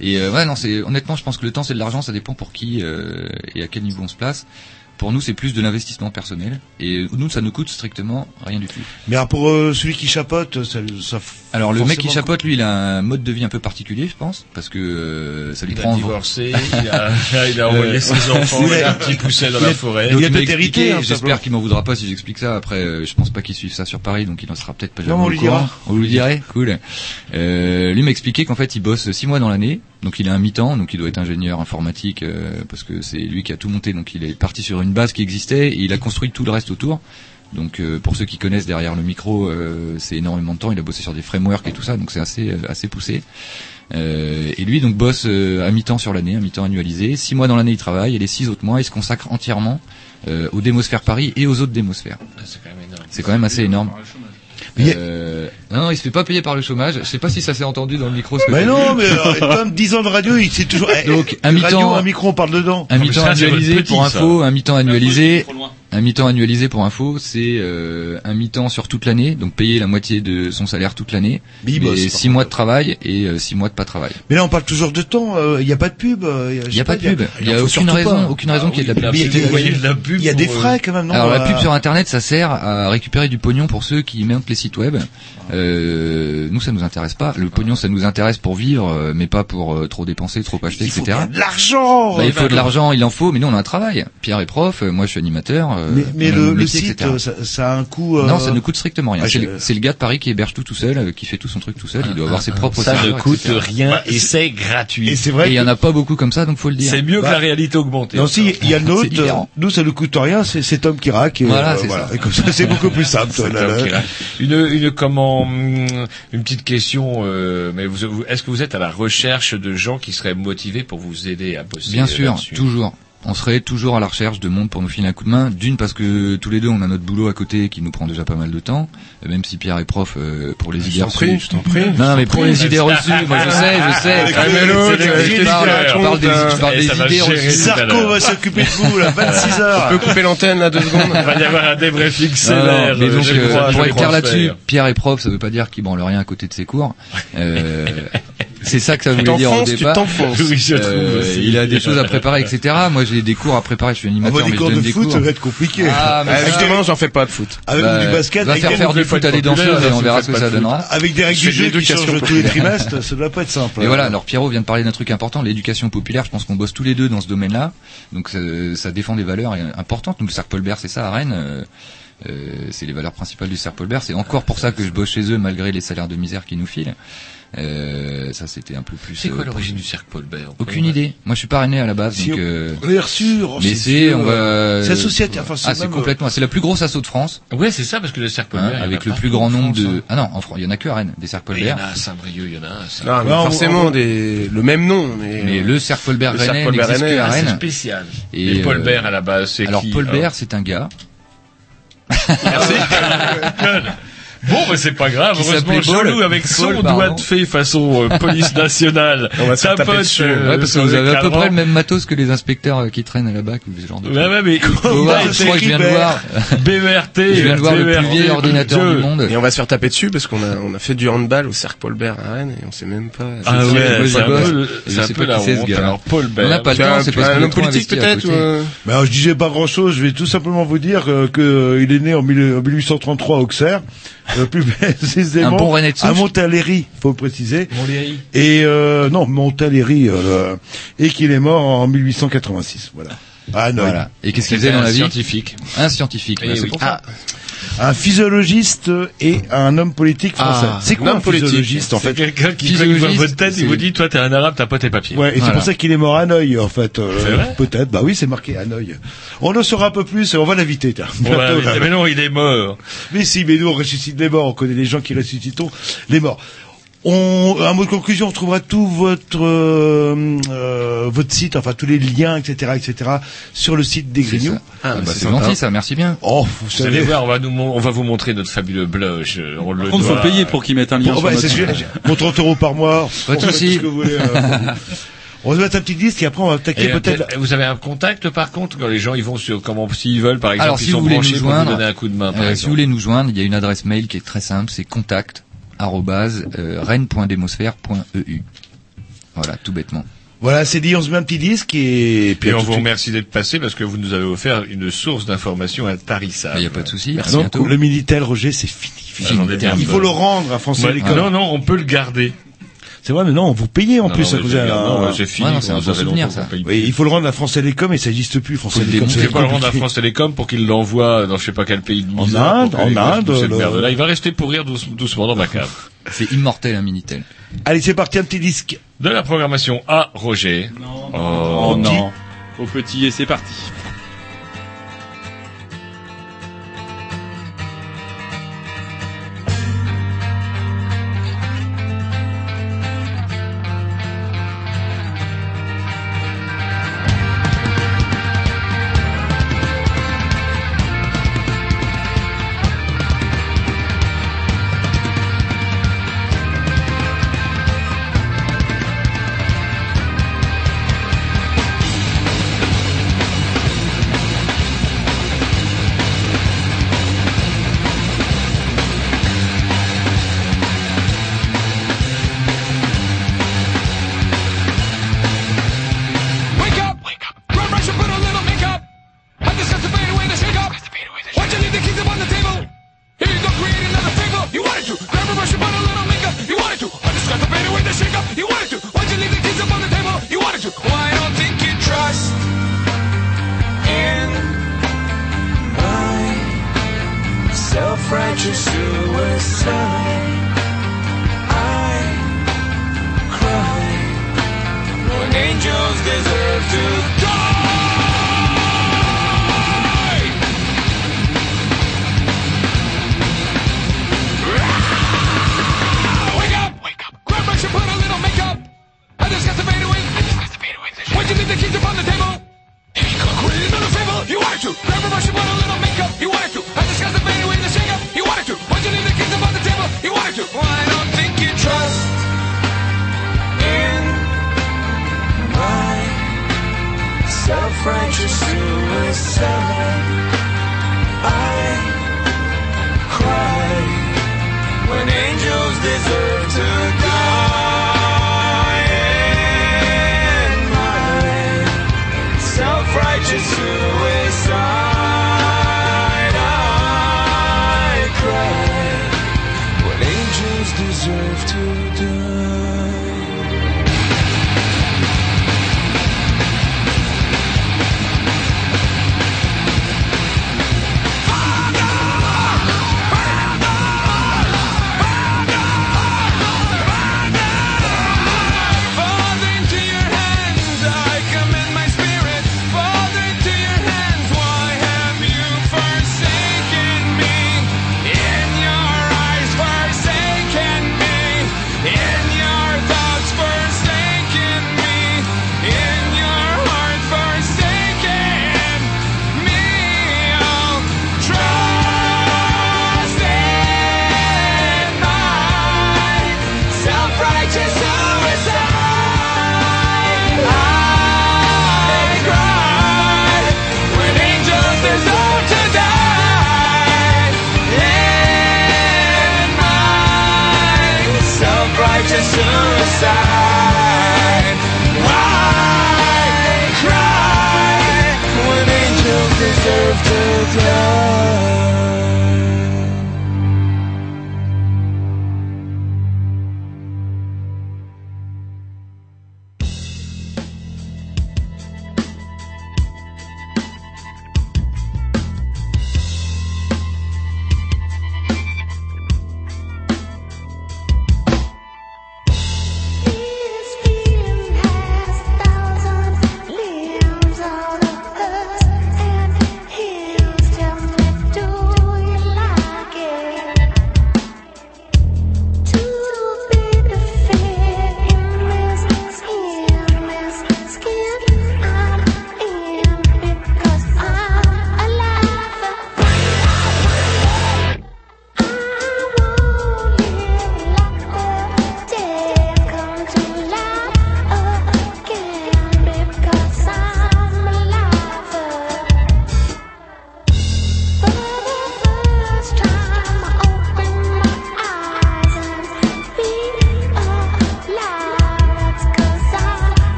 Speaker 12: Et euh, ouais, non, c'est honnêtement, je pense que le temps c'est de l'argent, ça dépend pour qui euh, et à quel niveau on se place. Pour nous, c'est plus de l'investissement personnel, et nous, ça nous coûte strictement rien du tout.
Speaker 2: Mais alors, pour euh, celui qui chapote, ça, ça
Speaker 12: Alors le mec qui chapote, lui, il a un mode de vie un peu particulier, je pense, parce que euh, ça lui
Speaker 3: Il a
Speaker 12: prend.
Speaker 3: divorcé, il a, il a envoyé
Speaker 12: Euh,
Speaker 3: ses enfants,
Speaker 2: il a-
Speaker 3: a petit pousset dans la
Speaker 2: a-
Speaker 3: forêt.
Speaker 12: Donc,
Speaker 2: Il a peut-être
Speaker 12: expliqué,
Speaker 2: hérité, hein,
Speaker 12: J'espère qu'il m'en voudra pas si j'explique ça. Après, euh, je pense pas qu'il suive ça sur Paris, donc il en sera peut-être pas jamais
Speaker 2: on
Speaker 12: au
Speaker 2: lui
Speaker 12: courant.
Speaker 2: dira.
Speaker 12: On lui dirait, cool. Euh, lui m'a expliqué qu'en fait, il bosse six mois dans l'année, donc il a un mi-temps, donc il doit être ingénieur informatique euh, parce que c'est lui qui a tout monté, donc il est parti sur une base qui existait et il a construit tout le reste autour. Donc euh, pour ceux qui connaissent derrière le micro, euh, c'est énormément de temps. Il a bossé sur des frameworks et tout ça, donc c'est assez euh, assez poussé. Euh, et lui donc bosse euh, à mi-temps sur l'année, à mi-temps annualisé. Six mois dans l'année il travaille et les six autres mois il se consacre entièrement euh, aux démosphères Paris et aux autres démosphères.
Speaker 3: C'est quand même énorme.
Speaker 12: C'est quand même assez énorme.
Speaker 2: A-
Speaker 12: Euh, non, non, il se fait pas payer par le chômage. Je sais pas si ça s'est entendu dans le micro. ce que
Speaker 2: Mais non, mais euh, comme 10 ans de radio, il c'est toujours. eh,
Speaker 12: Donc, un mi-temps-
Speaker 2: un micro, on parle dedans.
Speaker 12: Un mi-temps annualisé pour info, un mi-temps annualisé. Un mi-temps annualisé pour info, c'est euh, un mi-temps sur toute l'année, donc payer la moitié de son salaire toute l'année,
Speaker 2: par
Speaker 12: six mois de travail et euh, six mois de pas travail.
Speaker 2: Mais là, on parle toujours de temps. euh, Il n'y a pas de pub. euh,
Speaker 12: Il y a pas de pub, il y a aucune raison,
Speaker 2: pas.
Speaker 12: aucune raison qu'il y ait de la
Speaker 3: Ah
Speaker 12: pub.
Speaker 2: il y a-
Speaker 3: vous voyez de la pub
Speaker 2: Il y a des frais quand même, non
Speaker 12: Alors la pub sur internet, ça sert à récupérer du pognon pour ceux qui montent les sites web. Euh, nous, ça nous intéresse pas. Le pognon, ça nous intéresse pour vivre, euh, mais pas pour euh, trop dépenser, trop acheter,
Speaker 2: Il faut
Speaker 12: etc.
Speaker 2: de l'argent.
Speaker 12: Bah, il faut de l'argent, il en faut, mais nous on a un travail. Pierre est prof, moi je suis animateur, euh,
Speaker 2: Mais, le, site,
Speaker 12: etc.
Speaker 2: ça, ça a un coût. euh,
Speaker 12: Non, ça ne coûte strictement rien.
Speaker 2: ah,
Speaker 12: c'est,
Speaker 2: je-
Speaker 12: le, c'est le gars de Paris qui héberge tout tout seul, euh, qui fait tout son truc tout seul. Il doit avoir ses propres
Speaker 3: Ça ne coûte
Speaker 12: etc.
Speaker 3: rien et c'est gratuit.
Speaker 2: Et c'est
Speaker 12: Et
Speaker 2: vrai.
Speaker 12: il y en a pas beaucoup comme ça, donc faut le dire.
Speaker 3: C'est mieux
Speaker 2: Bah,
Speaker 3: que la réalité augmentée.
Speaker 2: Non, si, il y a euh, nous ça ne coûte rien, c'est, Tom qui raque.
Speaker 12: Voilà, c'est ça.
Speaker 2: Et comme ça, c'est beaucoup plus simple.
Speaker 3: Une, une comment, une petite question. mais est-ce que vous êtes à la recherche de gens qui seraient motivés pour vous aider à bosser
Speaker 12: Bien sûr, toujours. On serait toujours à la recherche de monde pour nous filer un coup de main. D'une parce que tous les deux on a notre boulot à côté qui nous prend déjà pas mal de temps. Euh, Même si Pierre est prof euh, pour les idées
Speaker 14: t'en prie,
Speaker 12: reçues.
Speaker 14: je t'en prie.
Speaker 12: Non, non, mais pour les idées reçues, moi je sais, je sais.
Speaker 2: Avec
Speaker 12: Ah, mais l'autre, euh, je parle,
Speaker 2: euh,
Speaker 12: je parle des, je parle
Speaker 3: Et
Speaker 12: des idées reçues.
Speaker 2: Sarko va s'occuper de vous, là, 26 heures.
Speaker 14: On peut couper l'antenne là deux secondes.
Speaker 3: Il va y avoir un débriefing sévère.
Speaker 12: mais donc,
Speaker 3: je
Speaker 12: euh,
Speaker 3: crois,
Speaker 12: pour
Speaker 3: je
Speaker 12: être clair là-dessus. Pierre est prof, ça veut pas dire qu'il branle rien à côté de ses cours. C'est ça que ça voulait dire au
Speaker 14: tu
Speaker 12: départ.
Speaker 14: t'enfonces.
Speaker 3: Oui, je trouve
Speaker 12: Euh,
Speaker 3: aussi.
Speaker 12: il a des choses à préparer, etc. Moi, j'ai des cours à préparer. Je suis
Speaker 2: Ah,
Speaker 12: animateur,
Speaker 2: bah, des
Speaker 12: mais
Speaker 2: cours
Speaker 12: je
Speaker 2: de
Speaker 12: donne des
Speaker 2: foot,
Speaker 12: cours.
Speaker 2: ça va être compliqué.
Speaker 12: Ah, mais
Speaker 14: Ah,
Speaker 12: ça-
Speaker 14: Justement, j'en fais pas de foot.
Speaker 2: Avec
Speaker 12: bah,
Speaker 2: du basket,
Speaker 12: va
Speaker 2: avec
Speaker 12: faire
Speaker 2: des-
Speaker 12: faire du foot à des danseuses et on verra ce que ça
Speaker 3: de
Speaker 12: donnera.
Speaker 2: avec des règles du jeu
Speaker 14: de
Speaker 2: qui changent tous les
Speaker 14: populaire.
Speaker 2: trimestres, ça doit pas être simple.
Speaker 12: Et voilà, alors Pierrot vient de parler d'un truc important, l'éducation populaire. Je pense qu'on bosse tous les deux dans ce domaine-là, donc ça, ça défend des valeurs importantes. Nous, le Cercle Paul Bert, c'est ça à Rennes. euh, euh, c'est les valeurs principales du Cercle Paul Bert. C'est encore pour ça que je bosse chez eux malgré les salaires de misère qu'ils nous filent. Euh, ça, c'était un peu plus.
Speaker 3: C'est quoi
Speaker 12: euh,
Speaker 3: l'origine du cercle Paul Bert
Speaker 12: Aucune idée. Moi, je suis pas rennais à la base,
Speaker 2: Si
Speaker 12: donc.
Speaker 2: on-
Speaker 12: euh,
Speaker 2: On est reçu, oh,
Speaker 12: mais c'est,
Speaker 2: sûr,
Speaker 12: on va.
Speaker 2: C'est associatif, enfin,
Speaker 12: Ah, c'est
Speaker 2: même,
Speaker 12: complètement. C'est la plus grosse asso de France.
Speaker 3: Ouais, c'est ça, parce que le cercle Paul
Speaker 12: hein, avec le plus grand nombre
Speaker 3: France,
Speaker 12: de.
Speaker 3: hein.
Speaker 12: Ah non, en France, il y en a que à Rennes, des cercles Paul
Speaker 3: Mais Il y en a à Saint-Brieuc, il y en a un. ça.
Speaker 14: Non, forcément
Speaker 2: on-
Speaker 14: des, le même nom. Mais,
Speaker 12: Mais le cercle Paul Bert
Speaker 14: Le cercle
Speaker 12: Rennais n'existe que
Speaker 14: Rennais,
Speaker 12: à
Speaker 3: Ah, c'est
Speaker 12: Rennes.
Speaker 3: spécial.
Speaker 12: Et,
Speaker 3: Et Paul
Speaker 12: euh,
Speaker 3: Bert à la base, c'est
Speaker 12: Alors
Speaker 3: qui
Speaker 12: Paul
Speaker 3: alors
Speaker 12: Bert, c'est un gars
Speaker 3: Merci. Bon, mais c'est pas grave.
Speaker 12: Qui
Speaker 3: Heureusement. Jean-Loup avec son
Speaker 12: Paul,
Speaker 3: doigt de fée façon euh, police nationale.
Speaker 14: On va se faire taper
Speaker 3: tapote
Speaker 14: dessus.
Speaker 3: euh,
Speaker 12: Ouais, parce que vous avez à peu près le même matos que les inspecteurs euh, qui traînent à la BAC ou ce genre de
Speaker 3: Ouais,
Speaker 12: trucs.
Speaker 3: ouais, mais
Speaker 12: voir, je crois que je viens de voir.
Speaker 3: BMRT,
Speaker 12: Je viens de voir le plus vieil ordinateur du monde.
Speaker 14: Et on va se faire taper dessus parce qu'on a, on a fait du handball au cercle Paul Bert à Rennes et on sait même pas.
Speaker 3: Ah ouais, c'est un peu, c'est un
Speaker 12: sais
Speaker 3: peu
Speaker 12: pas
Speaker 3: la
Speaker 12: qui c'est, ce
Speaker 3: honte.
Speaker 12: gars.
Speaker 3: Alors, Paul Bert.
Speaker 12: On n'a pas le temps, c'est parce temps
Speaker 14: politique peut-être euh,
Speaker 2: Ben, je disais pas grand chose, je vais tout simplement vous dire euh, que euh, il est né en 1833 à Auxerre, euh, plus précisément
Speaker 12: Un bon René
Speaker 2: à Montaléry, faut le préciser.
Speaker 3: Montlhéry.
Speaker 2: Et euh, non, Montaléry, euh, et qu'il est mort en 1886, voilà. À Hanoï.
Speaker 12: Voilà. Et qu'est-ce qu'il faisait dans
Speaker 3: un
Speaker 12: la vie
Speaker 3: scientifique.
Speaker 12: Un scientifique.
Speaker 3: Eh
Speaker 12: bah, c'est
Speaker 3: oui.
Speaker 12: pour ça.
Speaker 2: Un physiologiste et un homme politique français.
Speaker 14: Ah,
Speaker 2: c'est quoi
Speaker 14: un
Speaker 2: un
Speaker 14: homme politique.
Speaker 2: physiologiste en
Speaker 3: C'est
Speaker 2: fait
Speaker 3: quelqu'un qui, voit votre tête, il vous dit, toi, t'es un arabe, t'as pas tes papiers.
Speaker 2: Ouais, et c'est pour ça qu'il est mort à Hanoï en fait. euh,
Speaker 3: C'est vrai
Speaker 2: Peut-être, bah oui, c'est marqué Hanoï. On en saura un peu plus, on va l'inviter.
Speaker 3: mais non, il est mort.
Speaker 2: Mais si, mais nous on ressuscite les morts, on connaît les gens qui ressuscitons les morts. On, un mot de conclusion, on trouvera tout votre euh, euh, votre site, enfin tous les liens, etc., etc., sur le site des
Speaker 12: C'est
Speaker 2: Grignoux.
Speaker 12: ça.
Speaker 14: Ah,
Speaker 12: Ah, bah,
Speaker 14: c'est
Speaker 12: c'est gentil, ça. Merci bien.
Speaker 2: Oh, vous
Speaker 3: Vous allez
Speaker 2: savez.
Speaker 3: voir, on va, nous, on va vous montrer notre fabuleux blush. euh, On le
Speaker 4: faut payer pour qu'ils mettent un lien
Speaker 2: Bon,
Speaker 4: sur
Speaker 2: bah,
Speaker 4: notre
Speaker 2: Mon 30 euros par mois.
Speaker 12: Pas de souci.
Speaker 2: euh, on va se mettre un petit disque et après on va attaquer peut-être.
Speaker 3: peut- Vous avez un contact par contre quand les gens ils vont sur comment s'ils veulent par exemple
Speaker 12: Alors,
Speaker 3: ils
Speaker 12: si
Speaker 3: sont
Speaker 12: vous voulez
Speaker 3: branchés
Speaker 12: nous
Speaker 3: pour vous
Speaker 12: joindre,
Speaker 3: donner un coup de main par
Speaker 12: Euh, si vous voulez nous joindre, il y a une adresse mail qui est très simple, c'est contact rennes.demosphère.eu. Voilà, tout bêtement.
Speaker 2: Voilà, c'est dit, on se met un petit disque et puis
Speaker 3: Et on vous remercie d'être passé parce que vous nous avez offert une source d'information intarissable.
Speaker 12: Il n'y a pas de souci. Bientôt.
Speaker 2: le Minitel, Roger, c'est fini.
Speaker 3: Ah,
Speaker 2: Il faut le rendre à France
Speaker 3: Ouais, non, non, on peut le garder.
Speaker 2: C'est vrai, mais non, vous payez en
Speaker 3: Non,
Speaker 2: plus.
Speaker 3: non,
Speaker 2: ça
Speaker 3: garde. Non, ouais, c'est fini.
Speaker 12: Ouais, non, c'est un
Speaker 3: ça
Speaker 12: bon souvenir.
Speaker 2: Oui, il faut le rendre à France Télécom et ça n'existe plus. France
Speaker 12: Faut le
Speaker 2: Télécom,
Speaker 12: démonter.
Speaker 3: peut pas le rendre à. France Télécom pour qu'il l'envoie dans je sais pas quel pays de
Speaker 2: En Inde, en Inde,
Speaker 3: merde-là. Il va rester pourrir douce- doucement dans ma cave.
Speaker 12: C'est immortel, un Minitel.
Speaker 2: Allez, c'est parti, un petit disque.
Speaker 3: De la programmation à Roger.
Speaker 4: Oh
Speaker 2: On dit-
Speaker 4: non. Au petit et c'est parti.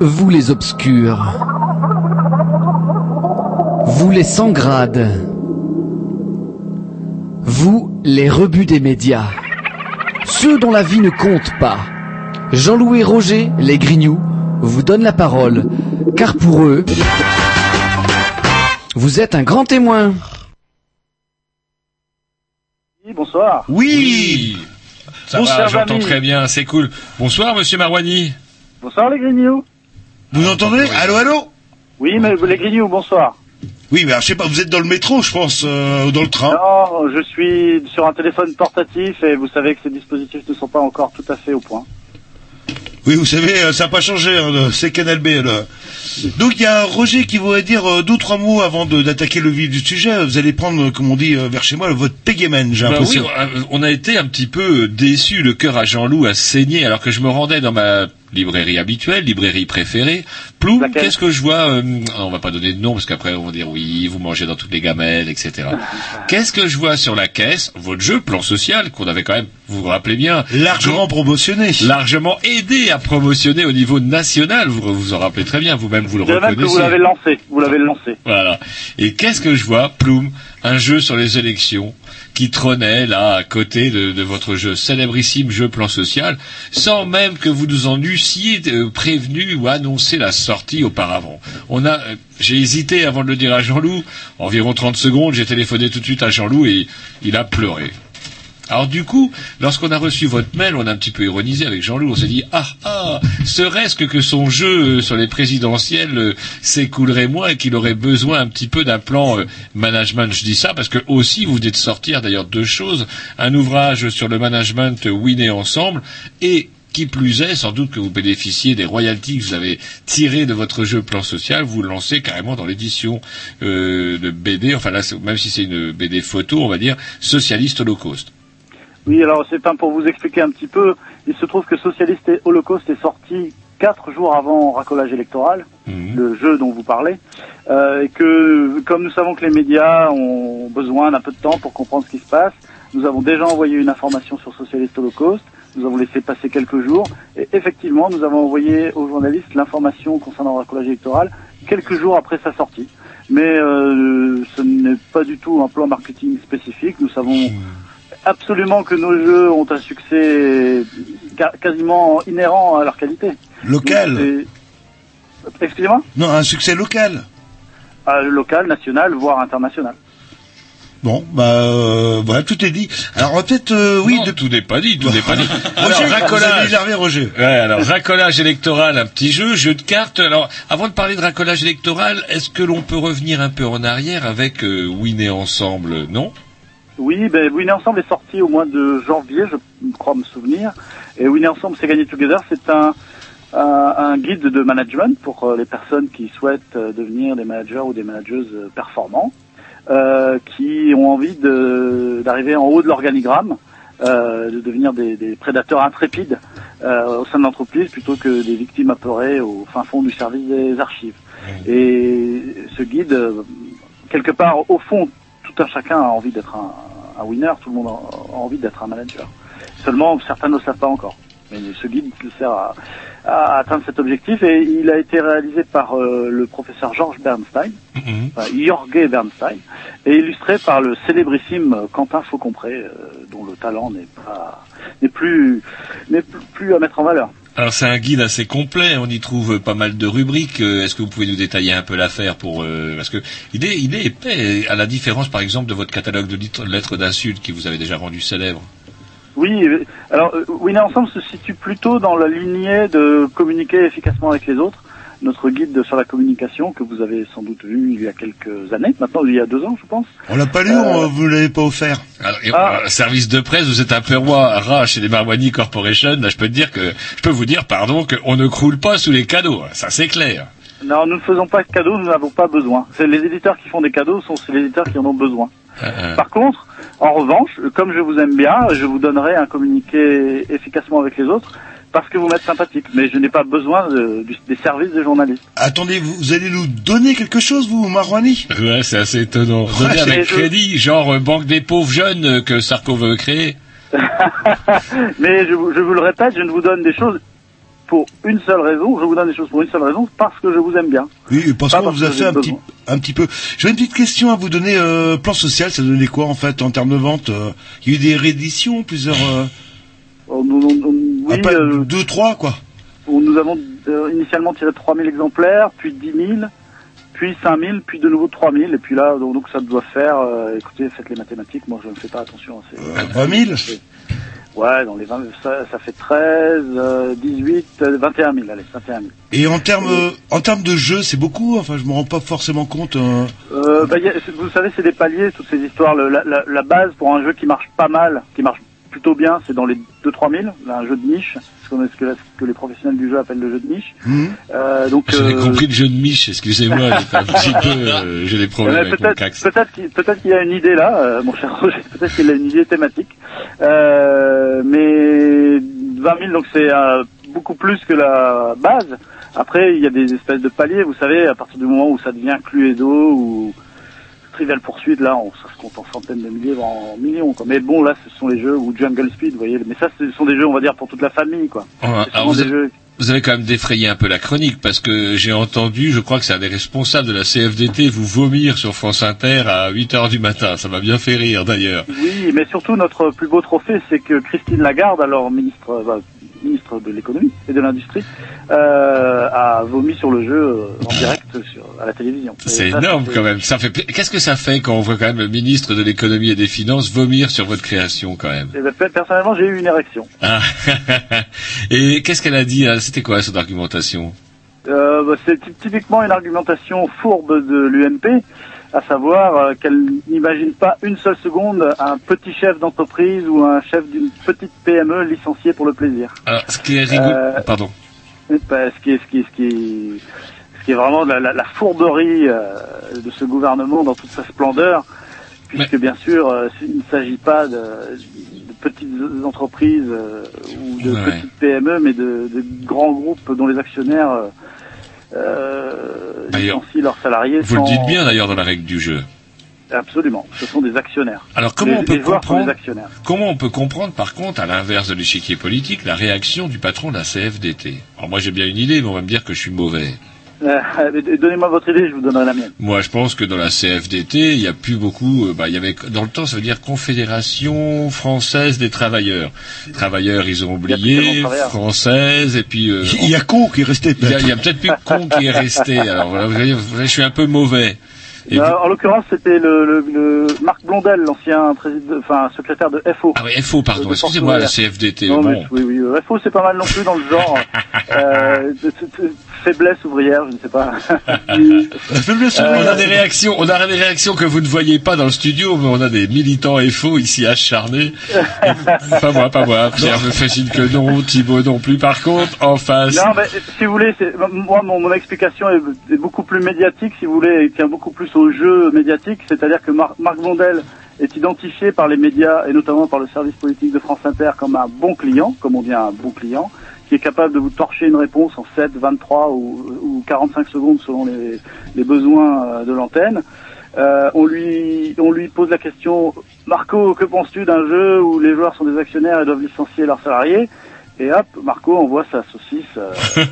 Speaker 13: Vous les obscurs. Vous les sans grades. Vous les rebuts des médias. Ceux dont la vie ne compte pas. Jean-Louis Roger, les grignoux, vous donnent la parole, car pour eux, vous êtes un grand témoin.
Speaker 16: Oui, bonsoir.
Speaker 2: Oui.
Speaker 3: Ça
Speaker 16: Bonsoir,
Speaker 3: va, j'entends très bien, c'est cool. Bonsoir, monsieur Marouani.
Speaker 16: Bonsoir les grignoux.
Speaker 2: Vous entendez Allô, allô
Speaker 16: Oui, mais les grignoux, bonsoir.
Speaker 2: Oui, mais alors, je sais pas, vous êtes dans le métro, je pense, euh, ou dans le train.
Speaker 16: Non, je suis sur un téléphone portatif et vous savez que ces dispositifs ne sont pas encore tout à fait au point.
Speaker 2: Oui, vous savez, euh, ça n'a pas changé, hein, c'est Canal B. là. Donc il y a Roger qui voudrait dire euh, deux ou trois mots avant de- d'attaquer le vif du sujet. Vous allez prendre, euh, comme on dit euh, vers chez moi, votre pégémen, j'ai
Speaker 3: Bah oui,
Speaker 2: l'impression.
Speaker 3: on a été un petit peu déçus, le cœur à Jean-Loup a saigné alors que je me rendais dans ma librairie habituelle, librairie préférée. Ploum, qu'est-ce que je vois euh, On va pas donner de nom parce qu'après on va dire oui, vous mangez dans toutes les gamelles, etc. qu'est-ce que je vois sur la caisse? Votre jeu plan social qu'on avait quand même, vous vous rappelez bien,
Speaker 2: largement promotionné,
Speaker 3: largement aidé à promotionner au niveau national. Vous vous en rappelez très bien, vous-même vous le
Speaker 16: même que
Speaker 3: reconnaissez.
Speaker 16: vous l'avez lancé. Vous l'avez lancé.
Speaker 3: Voilà. Et qu'est-ce que je vois, Ploum? Un jeu sur les élections qui trônait là à côté de, votre jeu célébrissime jeu plan social, sans même que vous nous en eussiez euh, prévenu ou annoncé la sortie auparavant. On a, euh, j'ai hésité avant de le dire à Jean-Loup, environ 30 secondes, j'ai téléphoné tout de suite à Jean-Loup et il a pleuré. Alors du coup, lorsqu'on a reçu votre mail, on a un petit peu ironisé avec Jean-Loup. On s'est dit ah ah, serait-ce que que son jeu sur les présidentielles euh, s'écoulerait moins et qu'il aurait besoin un petit peu d'un plan euh, management? Je dis ça parce que aussi vous venez de sortir d'ailleurs deux choses, un ouvrage sur le management euh, Winner ensemble et qui plus est, sans doute que vous bénéficiez des royalties que vous avez tirées de votre jeu plan social, vous le lancez carrément dans l'édition de BD, enfin là, même si c'est une BD photo, on va dire, socialiste holocauste.
Speaker 16: Oui, alors c'est un pour vous expliquer un petit peu. Il se trouve que Socialiste et Holocauste est sorti quatre jours avant racolage électoral, le jeu dont vous parlez, euh, et que comme nous savons que les médias ont besoin d'un peu de temps pour comprendre ce qui se passe, nous avons déjà envoyé une information sur Socialiste Holocauste. Nous avons laissé passer quelques jours et effectivement, nous avons envoyé aux journalistes l'information concernant le racolage électoral quelques jours après sa sortie. Mais euh, ce n'est pas du tout un plan marketing spécifique. Nous savons absolument que nos jeux ont un succès quasiment inhérent à leur qualité.
Speaker 2: Local.
Speaker 16: Excusez-moi
Speaker 2: Non, un succès local.
Speaker 16: Euh, Local, national, voire international.
Speaker 2: Bon, bah euh, voilà, tout est dit. Alors on va peut-être, euh, oui,
Speaker 3: de... tout n'est pas dit, tout n'est pas dit. Alors, racolage.
Speaker 2: énervé Roger.
Speaker 3: Ouais, alors racolage électoral, un petit jeu, jeu de cartes. Alors, avant de parler de racolage électoral, est-ce que l'on peut revenir un peu en arrière avec euh, Winner ensemble, non?
Speaker 16: Oui, ben, Winner Ensemble est sorti au mois de janvier, je crois me souvenir. Et Winner Ensemble, c'est gagné together. C'est un, un, un guide de management pour euh, les personnes qui souhaitent euh, devenir des managers ou des manageuses euh, performants, euh, qui ont envie d'arriver en haut de l'organigramme, euh, de devenir des, des prédateurs intrépides euh, au sein de l'entreprise plutôt que des victimes apeurées au fin fond du service des archives. Et ce guide, quelque part, au fond, tout un chacun a envie d'être un, un winner, tout le monde a, envie d'être un manager. Seulement, certains ne le savent pas encore. Mais ce guide il sert à, à atteindre cet objectif et il a été réalisé par euh, le professeur Georges Bernstein, enfin, Jorge Bernstein, et illustré par le célébrissime Quentin Faucompré, euh, dont le talent n'est pas n'est plus n'est plus à mettre en valeur.
Speaker 3: Alors c'est un guide assez complet, on y trouve pas mal de rubriques. Euh, Est-ce que vous pouvez nous détailler un peu l'affaire pour euh, parce que il est il est épais à la différence par exemple de votre catalogue de lettres d'insultes qui vous avait déjà rendu célèbre.
Speaker 16: Oui, euh, alors euh, Winner Ensemble se situe plutôt dans la lignée de communiquer efficacement avec les autres. Notre guide de- sur la communication que vous avez sans doute vu il y a quelques années, maintenant il y a deux ans je pense.
Speaker 2: On l'a pas lu,
Speaker 16: Euh,
Speaker 2: vous l'avez pas offert.
Speaker 3: Alors, et, euh, service de presse, vous êtes un peu roi rat chez les Marwani Corporation. Là, je peux te dire que je peux vous dire pardon qu'on ne croule pas sous les cadeaux. hein. Ça c'est clair.
Speaker 16: Non, nous ne faisons pas de cadeaux, nous n'avons pas besoin. C'est les éditeurs qui font des cadeaux, sont les éditeurs qui en ont besoin.
Speaker 3: Euh,
Speaker 16: Par contre, en revanche, comme je vous aime bien, je vous donnerai un communiqué efficacement avec les autres parce que vous m'êtes sympathique. Mais je n'ai pas besoin de- du- des services des journalistes.
Speaker 2: Attendez, vous, vous allez nous donner quelque chose, vous, Marwani?
Speaker 3: Ouais, c'est assez étonnant. Donner
Speaker 2: Ouais,
Speaker 3: avec
Speaker 2: mais je-
Speaker 3: crédit, genre euh, banque des pauvres jeunes euh, que Sarko veut créer.
Speaker 16: Mais je, vous- je vous le répète, je ne vous donne des choses pour une seule raison. Je vous donne des choses pour une seule raison, parce que je vous aime bien.
Speaker 2: Oui, et parce qu'on vous a fait un petit,
Speaker 16: besoin.
Speaker 2: un petit peu. J'ai une petite question à vous donner. Euh, plan social, ça donnait quoi en fait en termes de vente euh, Il y a eu des rééditions, plusieurs. Euh,
Speaker 16: Oh, nous- nous- nous- oui,
Speaker 2: ah,
Speaker 16: euh,
Speaker 2: deux, trois quoi.
Speaker 16: nous avons euh, initialement tiré 3000 exemplaires, puis 10 000, puis 5000, puis de nouveau 3000, et puis là, donc, donc ça doit faire, euh, écoutez, faites les mathématiques, moi je ne fais pas attention. à ces-
Speaker 2: 20 000
Speaker 16: Ouais, dans les 20, ça, ça fait 13, euh, 18, euh, 21 000, allez, 21 000.
Speaker 2: Et en termes, euh, en termes de jeu, c'est beaucoup? Enfin, je me rends pas forcément compte. euh.
Speaker 16: Euh, bah, a- vous savez, c'est des paliers, toutes ces histoires. Le- la, la- la base pour un jeu qui marche pas mal, qui marche plutôt bien, c'est dans les 2-3 000, un jeu de niche, ce, qu'on- ce que, ce que les professionnels du jeu appellent le jeu de niche. Euh, donc,
Speaker 3: J'avais
Speaker 16: euh,
Speaker 3: compris le jeu de Mich, excusez-moi, j'ai fait un petit peu, euh, j'ai des problèmes avec
Speaker 16: peut-être peut-être qu'il qu'il y a une idée là, euh, mon cher Roger. Peut-être qu'il a une idée thématique. Euh, mais 20 000, donc c'est euh, beaucoup plus que la base. Après, il y a des espèces de paliers. Vous savez, à partir du moment où ça devient Cluedo ou Trivial Poursuite, là, on, ça se compte en centaines de milliers, voire en millions. Quoi. Mais bon, là, ce sont les jeux ou Jungle Speed, vous voyez. Mais ça, ce sont des jeux, on va dire, pour toute la famille, quoi. C'est
Speaker 3: alors vous, avez,
Speaker 16: jeux
Speaker 3: vous avez quand même défrayé un peu la chronique parce que j'ai entendu, je crois que c'est un des responsables de la CFDT vous vomir sur France Inter à 8 heures du matin. Ça m'a bien fait rire d'ailleurs.
Speaker 16: Oui, mais surtout notre plus beau trophée, c'est que Christine Lagarde, alors ministre, bah, ministre de l'économie et de l'industrie, euh, a vomi sur le jeu euh, en direct sur, à la télévision.
Speaker 3: C'est
Speaker 16: ça,
Speaker 3: énorme quand même. Ça fait. pla- Qu'est-ce que ça fait quand on voit quand même le ministre de l'économie et des finances vomir sur votre création quand même?
Speaker 16: Eh ben, pe- personnellement, j'ai eu une érection.
Speaker 3: Ah. Et qu'est-ce qu'elle a dit hein C'était quoi son argumentation?
Speaker 16: Euh, bah, c'est ty- typiquement une argumentation fourbe de l'UMP, à savoir euh, qu'elle n'imagine pas une seule seconde un petit chef d'entreprise ou un chef d'une petite PME licencié pour le plaisir.
Speaker 3: Alors, ce qui est rigolo.
Speaker 16: Euh,
Speaker 3: Pardon.
Speaker 16: Bah, ce qui est, ce qui est, ce qui est, ce qui est vraiment la, la, la fourberie euh, de ce gouvernement dans toute sa splendeur, puisque bien sûr, euh, il ne s'agit pas de, de petites entreprises ou de
Speaker 3: Ouais.
Speaker 16: petites PME, mais de, de grands groupes dont les actionnaires euh,
Speaker 3: D'ailleurs,
Speaker 16: licencient leurs salariés.
Speaker 3: Vous le dites bien d'ailleurs dans la règle du jeu.
Speaker 16: Absolument, ce sont des actionnaires.
Speaker 3: Alors comment
Speaker 16: Les-
Speaker 3: on peut comprendre. Comment on peut comprendre par contre à l'inverse de l'échiquier politique la réaction du patron de la CFDT Alors moi j'ai bien une idée mais on va me dire que je suis mauvais.
Speaker 16: Euh, Donnez-moi votre idée, je vous donnerai la mienne.
Speaker 3: Moi je pense que dans la CFDT il y a plus beaucoup euh, bah, il y avait dans le temps ça veut dire Confédération française des travailleurs. Travailleurs ils ont oublié française et puis euh,
Speaker 2: Il y a con qui est resté
Speaker 3: il y a,
Speaker 2: peut-être.
Speaker 3: a plus con qui est resté. Alors voilà, je suis un peu mauvais. Et
Speaker 16: Euh, en l'occurrence, c'était le, le, le Marc Blondel, l'ancien président, enfin secrétaire de FO.
Speaker 3: Ah oui, FO, pardon,
Speaker 16: de
Speaker 3: excusez-moi, la CFDT.
Speaker 16: Non,
Speaker 3: bon.
Speaker 16: mais, oui, oui, euh, FO, c'est pas mal non plus dans le genre euh, de, de- de faiblesse ouvrière, je ne sais pas.
Speaker 3: on a des réactions, on a des réactions que vous ne voyez pas dans le studio, mais on a des militants FO ici acharnés. pas moi, pas moi. Pierre me fait signe que non, Thibaut non plus. Par contre, en face.
Speaker 16: Non, mais si vous voulez, c'est- moi, mon, mon explication est, est beaucoup plus médiatique, si vous voulez, et tient beaucoup plus au jeu médiatique. C'est-à-dire que Mar- Marc Blondel est identifié par les médias, et notamment par le service politique de France Inter, comme un bon client, comme on dit un bon client, qui est capable de vous torcher une réponse en 7, 23 ou, ou 45 secondes selon les, les besoins euh, de l'antenne. Euh, on lui on lui pose la question Marco que penses-tu d'un jeu où les joueurs sont des actionnaires et doivent licencier leurs salariés? Et hop Marco envoie sa saucisse euh,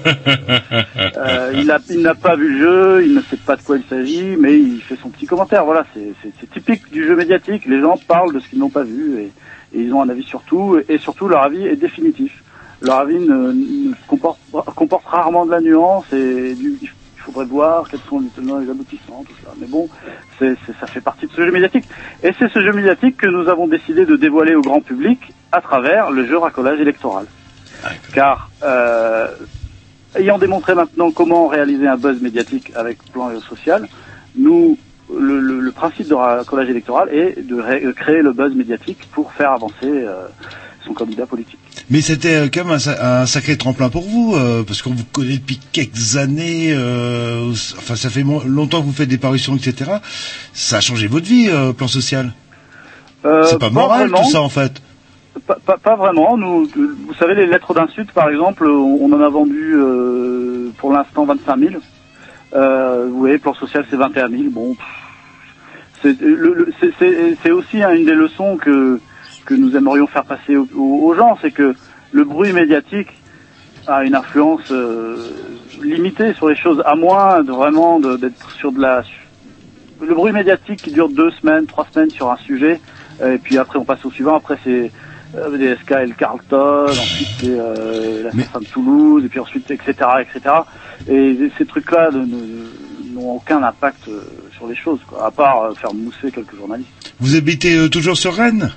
Speaker 16: euh, il n'a pas vu le jeu il ne sait pas de quoi il s'agit mais il fait son petit commentaire. Voilà c'est typique du jeu médiatique. Les gens parlent de ce qu'ils n'ont pas vu et, et ils ont un avis sur tout et surtout leur avis est définitif leur avis ne, ne comporte, rarement de la nuance et du, il faudrait voir quels sont les tenants et les aboutissants, tout ça. Mais bon, ça fait partie de ce jeu médiatique. Et c'est ce jeu médiatique que nous avons décidé de dévoiler au grand public à travers le jeu racolage électoral. Car, euh, ayant démontré maintenant comment réaliser un buzz médiatique avec plan social, nous, le, le- le principe de racolage électoral est de ré- créer le buzz médiatique pour faire avancer euh, son candidat politique.
Speaker 2: Mais c'était euh, quand même un, sa- un sacré tremplin pour vous, euh, parce qu'on vous connaît depuis quelques années. euh, enfin, ça fait longtemps que vous faites des parutions, etc. Ça a changé votre vie, euh, plan social? C'est pas moral
Speaker 16: vraiment.
Speaker 2: tout ça en fait.
Speaker 16: Pas, pas, pas vraiment. Nous, vous savez, les lettres d'insulte, par exemple, on, en a vendu pour l'instant 25 000. Euh, vous voyez, plan social, c'est 21 000. Bon, c'est aussi hein, une des leçons que que nous aimerions faire passer aux, gens, c'est que le bruit médiatique a une influence euh, limitée sur les choses, à moins de vraiment d'être sur de la le bruit médiatique qui dure deux semaines, trois semaines sur un sujet, euh, et puis après on passe au suivant. Après c'est euh, des SKL Carlton, ensuite c'est euh, l'assassin de Toulouse, et puis ensuite etc. etc. Et ces trucs-là n'ont aucun impact sur les choses, quoi, à part faire mousser quelques journalistes.
Speaker 2: Vous habitez toujours sur Rennes?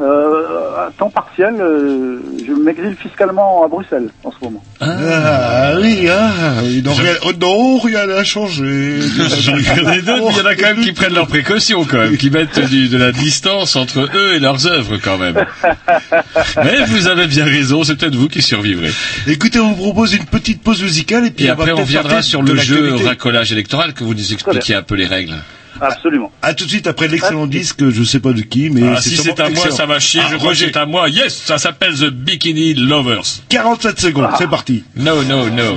Speaker 16: Euh, à temps partiel, euh, je m'exile fiscalement à Bruxelles en ce moment.
Speaker 2: Ah, oui, ah, oui, non, rien, oh, non, rien n'a changé.
Speaker 3: Il y en a d'autres, mais il y en a quand même qui prennent leurs précautions, quand même, qui mettent du- de la distance entre eux et leurs œuvres, quand même. Mais vous avez bien raison, c'est peut-être vous qui survivrez.
Speaker 2: Écoutez, on vous propose une petite pause musicale et puis
Speaker 3: Et
Speaker 2: on va
Speaker 3: après, on
Speaker 2: peut-être
Speaker 3: viendra
Speaker 2: parler
Speaker 3: sur le jeu racolage électoral, que vous nous expliquiez un peu les règles.
Speaker 16: Absolument.
Speaker 2: À tout de suite après l'excellent disque, je sais pas de qui, mais
Speaker 3: Ah, si c'est à moi,
Speaker 2: excellent.
Speaker 3: ça va chier.
Speaker 2: Ah,
Speaker 3: je crois que
Speaker 2: Roger.
Speaker 3: c'est à moi. Yes, ça s'appelle The Bikini Lovers.
Speaker 2: 47 secondes, c'est parti.
Speaker 3: No, no, no.
Speaker 17: No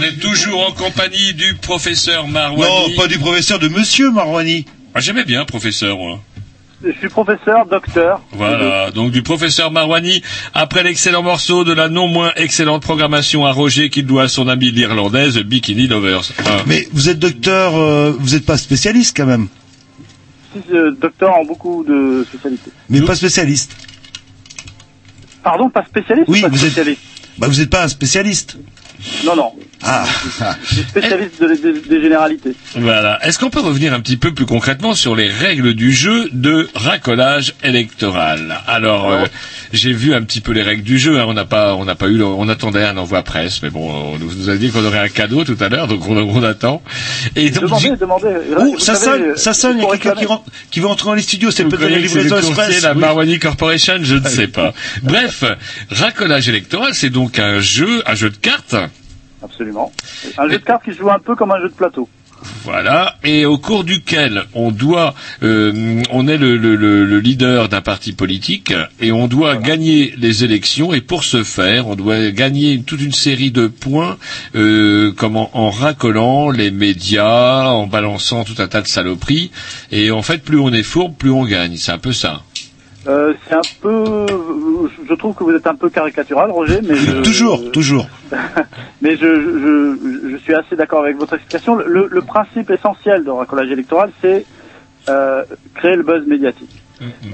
Speaker 3: on est toujours en compagnie du professeur Marwani.
Speaker 2: Non, pas du professeur, de monsieur Marwani.
Speaker 3: Ah, J'aimais bien professeur, moi.
Speaker 16: Je suis professeur, docteur.
Speaker 3: Voilà, donc du professeur Marwani, après l'excellent morceau de la non moins excellente programmation à Roger qu'il doit à son amie l'Irlandaise Bikini Lovers. Ah.
Speaker 2: Mais vous êtes docteur, euh, vous n'êtes pas spécialiste quand même.
Speaker 16: Je suis euh, docteur en beaucoup de spécialités.
Speaker 2: Mais pas spécialiste.
Speaker 16: Pardon, pas spécialiste
Speaker 2: Oui,
Speaker 16: ou pas
Speaker 2: vous êtes-
Speaker 16: spécialiste?
Speaker 2: Bah vous n'êtes pas un spécialiste.
Speaker 16: Non, non.
Speaker 2: Ah.
Speaker 16: Je suis spécialiste de- des- des généralités.
Speaker 3: Voilà. Est-ce qu'on peut revenir un petit peu plus concrètement sur les règles du jeu de racolage électoral? Alors, euh, j'ai vu un petit peu les règles du jeu. hein. On n'a pas, on n'a pas eu, le- on attendait un envoi presse, mais bon, on nous, nous a dit qu'on aurait un cadeau tout à l'heure, donc on, on attend. Et donc,
Speaker 16: Demandez, demandez.
Speaker 2: Oh,
Speaker 16: Vous
Speaker 2: ça
Speaker 16: savez,
Speaker 2: sonne,
Speaker 16: euh,
Speaker 2: ça sonne, il y a quelqu'un qui, rentre, qui veut entrer dans les studios, c'est peut-être la livraison express.
Speaker 3: la
Speaker 2: oui.
Speaker 3: Marwani Corporation, je ne sais pas. Bref, racolage électoral, c'est donc un jeu, un jeu de cartes.
Speaker 16: Absolument. Un jeu de cartes qui se joue un peu comme un jeu de plateau.
Speaker 3: Voilà, et au cours duquel on doit, euh, on est le, le- le- le leader d'un parti politique et on doit gagner les élections et pour ce faire, on doit gagner toute une série de points, euh, comme en, en racolant les médias, en balançant tout un tas de saloperies et en fait, plus on est fourbe, plus on gagne. C'est un peu ça.
Speaker 16: Euh, c'est un peu, je trouve que vous êtes un peu caricatural, Roger, mais je,
Speaker 2: Toujours, toujours.
Speaker 16: mais je, je, je, suis assez d'accord avec votre explication. Le, le principe essentiel de racolage électoral, c'est euh, créer le buzz médiatique.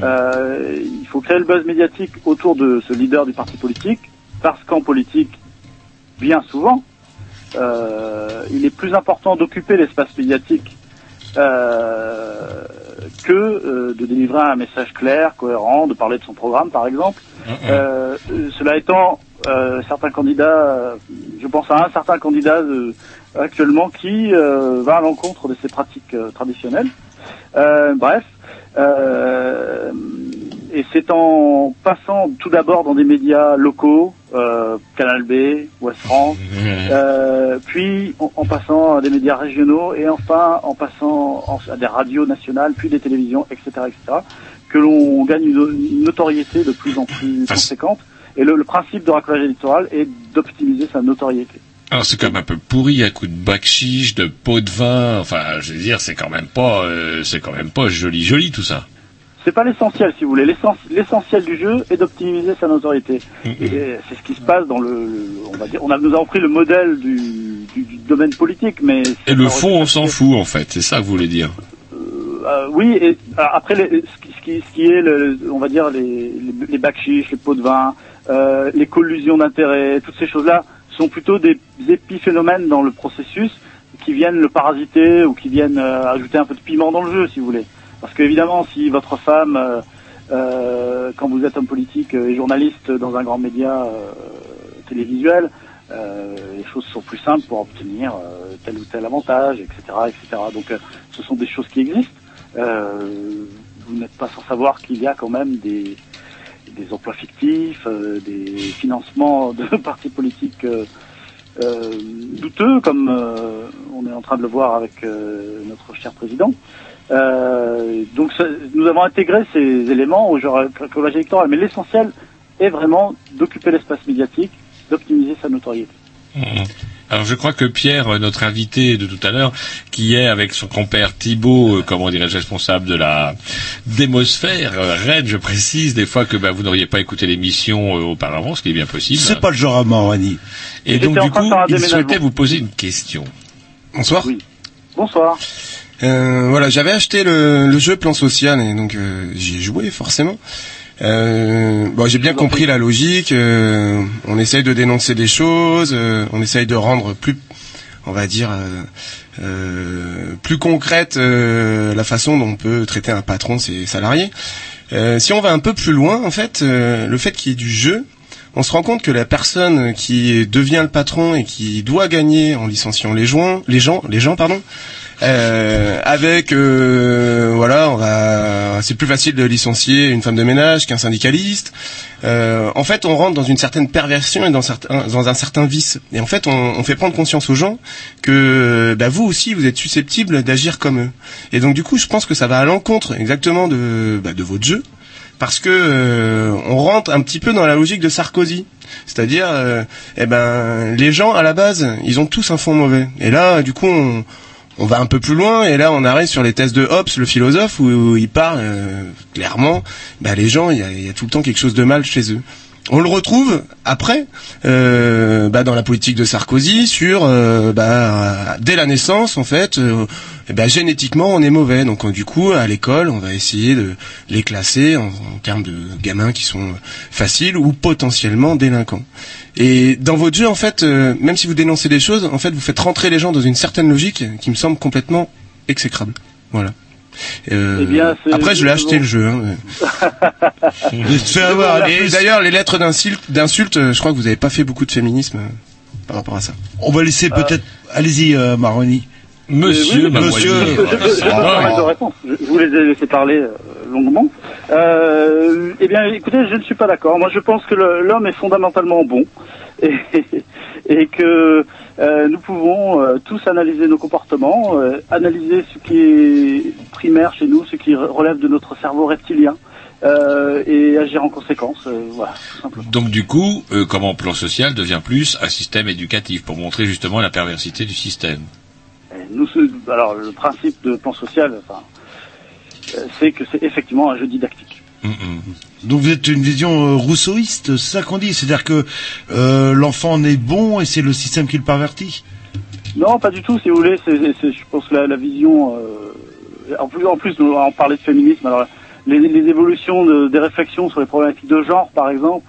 Speaker 16: Euh, il faut créer le buzz médiatique autour de ce leader du parti politique, parce qu'en politique, bien souvent, euh, il est plus important d'occuper l'espace médiatique euh, que euh, de délivrer un message clair, cohérent, de parler de son programme, par exemple. Euh, euh, cela étant, euh, certains candidats, euh, je pense à un certain candidat euh, actuellement qui euh, va à l'encontre de ces pratiques traditionnelles. Euh, bref, euh, et c'est en passant tout d'abord dans des médias locaux, euh, Canal B, Ouest France, euh, puis en, en passant à des médias régionaux et enfin en passant en- à des radios nationales, puis des télévisions, etc., etc., que l'on gagne une, une notoriété de plus en plus conséquente. Et le, le principe de racolage électoral est d'optimiser sa notoriété.
Speaker 3: Alors c'est quand même un peu pourri à coup de bac chiche, de pot de vin. Enfin, je veux dire, c'est quand même pas, euh, c'est quand même pas joli, joli tout ça.
Speaker 16: C'est pas l'essentiel, si vous voulez. L'essen- L'essentiel du jeu est d'optimiser sa notoriété. Et c'est ce qui se passe dans le, le- on va dire, on a, nous avons pris le modèle du, du, du domaine politique, mais
Speaker 3: Et le fond, on s'en fout en fait. C'est ça que vous voulez dire.
Speaker 16: Euh, oui, et euh, après, les, ce, qui, ce est, le, on va dire, les, les, les les pots de vin, euh, les collusions d'intérêts, toutes ces choses-là sont plutôt des épiphénomènes dans le processus qui viennent le parasiter ou qui viennent euh, ajouter un peu de piment dans le jeu, si vous voulez. Parce qu'évidemment, si votre femme, euh, euh, quand vous êtes homme politique et journaliste dans un grand média euh, télévisuel, euh, les choses sont plus simples pour obtenir euh, tel ou tel avantage, etc., etc. Donc, euh, ce sont des choses qui existent. Vous n'êtes pas sans savoir qu'il y a quand même des, des emplois fictifs, des financements de partis politiques euh, douteux, comme euh, on est en train de le voir avec euh, notre cher président. Euh, donc, ça- nous avons intégré ces éléments au genre collage électoral, mais l'essentiel est vraiment d'occuper l'espace médiatique, d'optimiser sa notoriété.
Speaker 3: Alors je crois que Pierre, notre invité de tout à l'heure, qui est avec son compère Thibault, euh, comment dirais-je, responsable de la démosphère, euh, Rennes, je précise des fois que bah, vous n'auriez pas écouté l'émission euh, auparavant, ce qui est bien possible.
Speaker 2: C'est pas le genre à Morani.
Speaker 3: Et
Speaker 16: J'étais
Speaker 3: donc du coup, il souhaitait vous poser une question.
Speaker 14: Bonsoir.
Speaker 16: Bonsoir.
Speaker 14: Euh, voilà, j'avais acheté le, le jeu Plan Social et donc euh, j'y ai joué forcément. Euh, bon, j'ai bien compris la logique. euh, on essaye de dénoncer des choses, euh, on essaye de rendre plus, on va dire, plus concrète euh, la façon dont on peut traiter un patron ses salariés. Euh, si on va un peu plus loin, en fait, euh, le fait qu'il y ait du jeu, on se rend compte que la personne qui devient le patron et qui doit gagner en licenciant les gens, les gens, les gens, pardon, euh, avec euh, voilà, on va, c'est plus facile de licencier une femme de ménage qu'un syndicaliste. Euh, en fait, on rentre dans une certaine perversion et dans, un certain vice. Et en fait, on, on fait prendre conscience aux gens que bah, vous aussi, vous êtes susceptibles d'agir comme eux. Et donc, du coup, je pense que ça va à l'encontre exactement de, bah, de votre jeu parce que euh, on rentre un petit peu dans la logique de Sarkozy. C'est-à-dire, euh, eh ben, les gens à la base, ils ont tous un fond mauvais. Et là, du coup, on, on va un peu plus loin et là, on arrive sur les thèses de Hobbes, le philosophe, où, il parle euh, clairement, bah, les gens, il y a, y tout le temps quelque chose de mal chez eux. On le retrouve après euh, bah, dans la politique de Sarkozy sur euh, bah, dès la naissance en fait euh, ben, génétiquement on est mauvais donc euh, du coup à l'école on va essayer de les classer en termes de gamins qui sont faciles ou potentiellement délinquants et dans votre jeu en fait euh, même si vous dénoncez des choses en fait vous faites rentrer les gens dans une certaine logique qui me semble complètement exécrable voilà Euh,
Speaker 16: Eh bien,
Speaker 14: après je l'ai acheté le jeu hein, mais-
Speaker 2: fais avoir,
Speaker 14: et d'ailleurs, les lettres d'insultes, euh, je crois que vous n'avez pas fait beaucoup de féminisme euh, par rapport à ça.
Speaker 2: On va laisser peut-être. Allez-y, euh, Maroni.
Speaker 3: Monsieur,
Speaker 16: oui,
Speaker 2: Monsieur.
Speaker 16: Je, je, je, je, vous les ai laissé parler euh, longuement. Euh, eh bien, écoutez, je ne suis pas d'accord. Moi, je pense que l'homme est fondamentalement bon et, et que euh, nous pouvons euh, tous analyser nos comportements, euh, analyser ce qui est primaire chez nous, ce qui re- relève de notre cerveau reptilien. euh, et agir en conséquence, euh, voilà, tout simplement.
Speaker 3: Donc du coup, euh, comment plan social devient plus un système éducatif pour montrer justement la perversité du système?
Speaker 16: Nous, alors le principe de plan social, enfin, euh, c'est que c'est effectivement un jeu didactique.
Speaker 2: Donc vous êtes une vision euh, rousseauiste, c'est ça qu'on dit, c'est-à-dire que euh, l'enfant naît bon et c'est le système qui le pervertit.
Speaker 16: Non, pas du tout, si vous voulez. C'est, c'est- je pense que la, la vision. euh, en plus, en plus, on parlait de féminisme. Alors, les, les évolutions de- des réflexions sur les problématiques de genre, par exemple,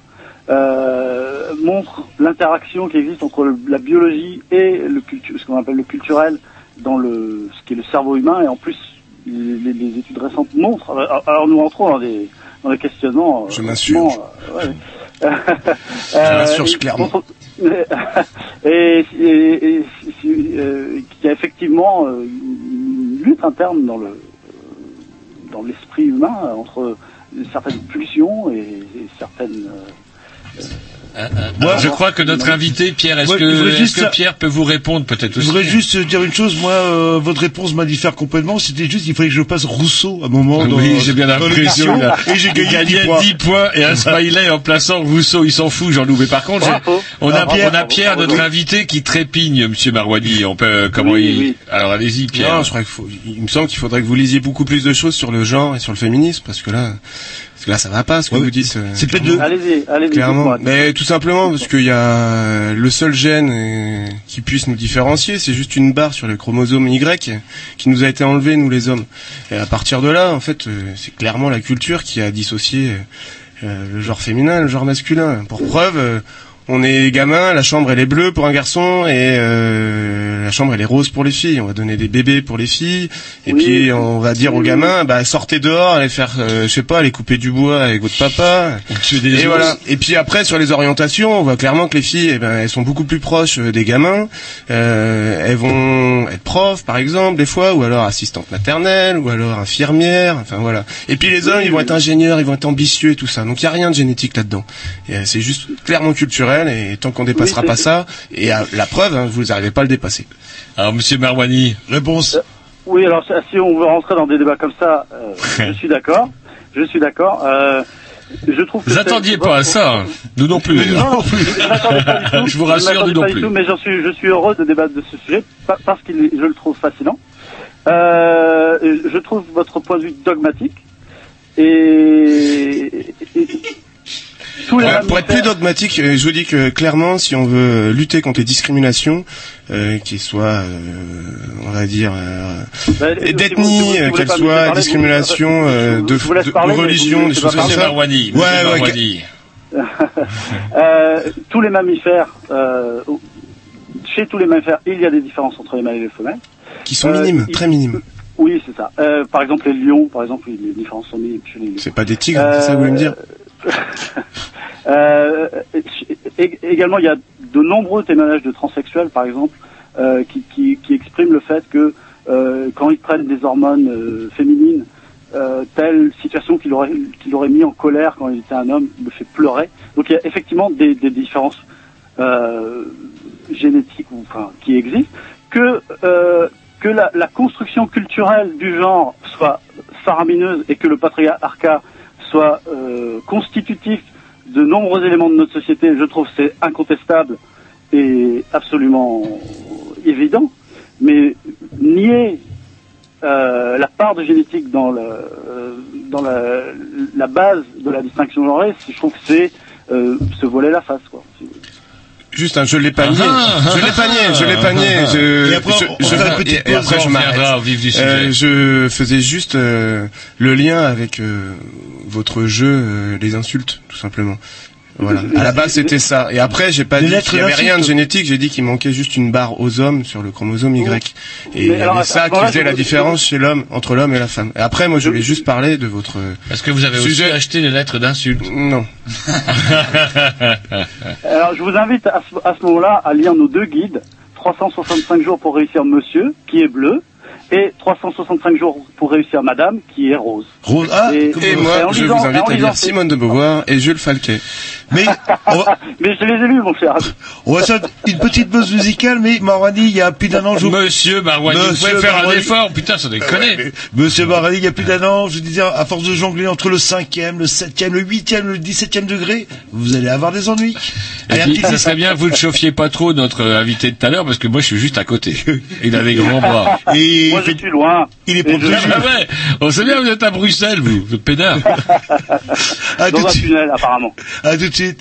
Speaker 16: euh, montrent l'interaction qui existe entre le- la biologie et le ce qu'on appelle le culturel dans le ce qui est le cerveau humain. Et en plus, les, études récentes montrent. Alors, alors nous entrons dans des dans des questionnements. euh,
Speaker 14: Je
Speaker 16: euh, ouais.
Speaker 14: Je m'insurge
Speaker 16: et-
Speaker 14: clairement.
Speaker 16: et, et- et- euh, qu'il y a effectivement euh, une lutte interne dans le dans l'esprit humain euh, entre certaines pulsions et, et certaines euh,
Speaker 3: Moi, je crois que notre invité, Pierre, est-ce
Speaker 2: Ouais,
Speaker 3: que,
Speaker 2: je
Speaker 3: Pierre peut vous répondre peut-être
Speaker 2: Je
Speaker 3: aussi
Speaker 2: voudrais juste dire une chose, moi, euh, votre réponse m'a diffère complètement, c'était juste, il fallait que je passe Rousseau à un moment dans
Speaker 3: oui, j'ai bien l'impression.
Speaker 2: l'émission,
Speaker 3: il a-
Speaker 2: Et j'ai gagné
Speaker 3: gagnait
Speaker 2: 10 points.
Speaker 3: 10 points et un smiley en plaçant Rousseau. Il s'en fout, Jean-Loup. Mais par contre, on a,
Speaker 16: Ah,
Speaker 3: on a Pierre, notre invité, qui trépigne, Monsieur Marouani. On peut, comment
Speaker 14: Oui,
Speaker 3: il...
Speaker 14: oui.
Speaker 3: Alors, allez-y, Pierre.
Speaker 14: Non, je crois qu'il faut, il me semble qu'il faudrait que vous lisiez beaucoup plus de choses sur le genre et sur le féminisme, parce que là, que là, ça va pas, ce que vous dites. euh,
Speaker 2: C'est peut-être de...
Speaker 16: allez-y allez-y
Speaker 14: Clairement. Mais tout simplement parce qu'il y a le seul gène euh, qui puisse nous différencier, c'est juste une barre sur le chromosome Y qui nous a été enlevé nous les hommes. Et à partir de là, en fait, euh, c'est clairement la culture qui a dissocié euh, le genre féminin et le genre masculin. Pour preuve, euh, on est gamin, la chambre elle est bleue pour un garçon et euh, la chambre elle est rose pour les filles. On va donner des bébés pour les filles et
Speaker 16: Oui.
Speaker 14: puis on va dire aux gamins, bah sortez dehors, allez faire, euh, je sais pas, allez couper du bois avec votre papa.
Speaker 3: des
Speaker 14: Et
Speaker 3: ours.
Speaker 14: voilà. Et puis après sur les orientations, on voit clairement que les filles, eh ben, elles sont beaucoup plus proches euh, des gamins. Euh, elles vont être profs par exemple des fois, ou alors assistantes maternelles, ou alors infirmières. Enfin voilà. Et puis les hommes, ils vont être ingénieurs, ils vont être ambitieux et tout ça. Donc il y a rien de génétique là-dedans. Euh, C'est juste clairement culturel. Et tant qu'on dépassera
Speaker 16: Oui,
Speaker 14: pas ça, et euh, la preuve, hein, vous n'arrivez pas à le dépasser.
Speaker 3: Alors, Monsieur Marouani.
Speaker 2: Réponse.
Speaker 16: Oui, alors si on veut rentrer dans des débats comme ça, euh, je suis d'accord. Je suis d'accord. Euh, je trouve que
Speaker 3: Vous attendiez pas à ça. hein. Nous non plus.
Speaker 16: Non, non, je tout.
Speaker 3: Je vous rassure, nous non
Speaker 16: pas du
Speaker 3: plus.
Speaker 16: tout, mais j'en suis, je suis heureux de débattre de ce sujet pa- parce que je le trouve fascinant. Euh, je trouve votre point de vue dogmatique et, et- tous les
Speaker 14: Ouais, pour être plus dogmatique, euh, je vous dis que clairement, si on veut lutter contre les discriminations, euh, qu'ils soient, euh, on va dire, euh,
Speaker 16: Bah, si
Speaker 14: d'ethnie, qu'elles soient, discrimination
Speaker 16: vous-
Speaker 14: de,
Speaker 16: vous
Speaker 14: de-
Speaker 16: parler,
Speaker 14: de
Speaker 16: vous
Speaker 14: religion, des choses
Speaker 16: pas
Speaker 14: comme
Speaker 3: Monsieur
Speaker 14: ça.
Speaker 3: Marouani.
Speaker 14: Ouais, ouais.
Speaker 16: Euh, tous les mammifères, euh, chez tous les mammifères, il y a des différences entre les mâles et les femelles.
Speaker 14: qui sont
Speaker 16: Euh,
Speaker 14: minimes,
Speaker 16: il-
Speaker 14: très minimes.
Speaker 16: Oui, c'est ça. Euh, par exemple, les lions, par exemple, les différences sont minimes chez les lions.
Speaker 14: C'est pas des tigres, c'est ça que vous voulez me dire
Speaker 16: Euh, ég- également, il y a de nombreux témoignages de transsexuels, par exemple, euh, qui, qui, qui expriment le fait que euh, quand ils prennent des hormones euh, féminines, euh, telle situation qu'il aurait, qu'il aurait mis en colère quand il était un homme le fait pleurer. Donc il y a effectivement des, des différences euh, génétiques ou, enfin, qui existent. Que, euh, que la, la construction culturelle du genre soit faramineuse et que le patriarcat soit euh, constitutif de nombreux éléments de notre société, je trouve c'est incontestable et absolument évident. Mais nier euh, la part de génétique dans, le, euh, dans la, la base de la distinction genrée, je trouve que c'est euh, se voiler la face. Quoi.
Speaker 14: Juste, hein, je l'ai pas nié.
Speaker 3: Ah,
Speaker 14: je l'ai pas nié, je l'ai pas nié. Je,
Speaker 2: Et après,
Speaker 14: je,
Speaker 2: on
Speaker 14: je-
Speaker 2: petite
Speaker 14: et- et après, m'arrête. Euh, je faisais juste euh, le lien avec euh, votre jeu, euh, les insultes, tout simplement. Voilà. À la base, c'était ça. Et après, j'ai pas dit qu'il y avait rien de génétique. J'ai dit qu'il manquait juste une barre aux hommes sur le chromosome Y. Et il y avait ça qui faisait la différence chez l'homme, entre l'homme et la femme. Et après, moi, je voulais juste parler de votre
Speaker 3: Est-ce que vous avez
Speaker 14: Sujet-
Speaker 3: aussi acheté les lettres d'insultes
Speaker 14: non.
Speaker 16: Alors je vous invite à ce, à ce moment-là à lire nos deux guides, 365 jours pour réussir monsieur, qui est bleu, et 365 jours pour réussir madame, qui est rose.
Speaker 2: Rose, ah,
Speaker 16: Et-
Speaker 2: comme-
Speaker 14: Et
Speaker 16: Et
Speaker 14: moi, je
Speaker 16: lisant-
Speaker 14: vous invite à lire Simone de Beauvoir et Jules Falquet.
Speaker 2: Mais, on va,
Speaker 16: Mais je les ai lus, mon cher.
Speaker 2: on va faire une petite pause musicale, mais Marwani, il y a plus d'un an, je vous...
Speaker 3: Monsieur Marouani, vous
Speaker 2: Monsieur
Speaker 3: pouvez faire un effort, putain, ça déconne.
Speaker 2: Ouais, mais Monsieur Marwani, il y a plus d'un an, je vous disais, à force de jongler entre le cinquième, le septième, le huitième, le dix-septième degré, vous allez avoir des ennuis.
Speaker 3: Et
Speaker 2: Allez,
Speaker 3: puis, ça serait bien que vous ne chauffiez pas trop notre euh, invité de tout à l'heure, parce que moi, je suis juste à côté. Il a des grands bras.
Speaker 2: Et
Speaker 16: Moi, je suis loin.
Speaker 2: il est protégé.
Speaker 3: Ah ouais, on sait bien, vous êtes à Bruxelles, vous, vous êtes pédard.
Speaker 2: À tout
Speaker 16: Dans
Speaker 2: de
Speaker 16: un
Speaker 2: suite.
Speaker 16: tunnel, apparemment.
Speaker 2: À tout de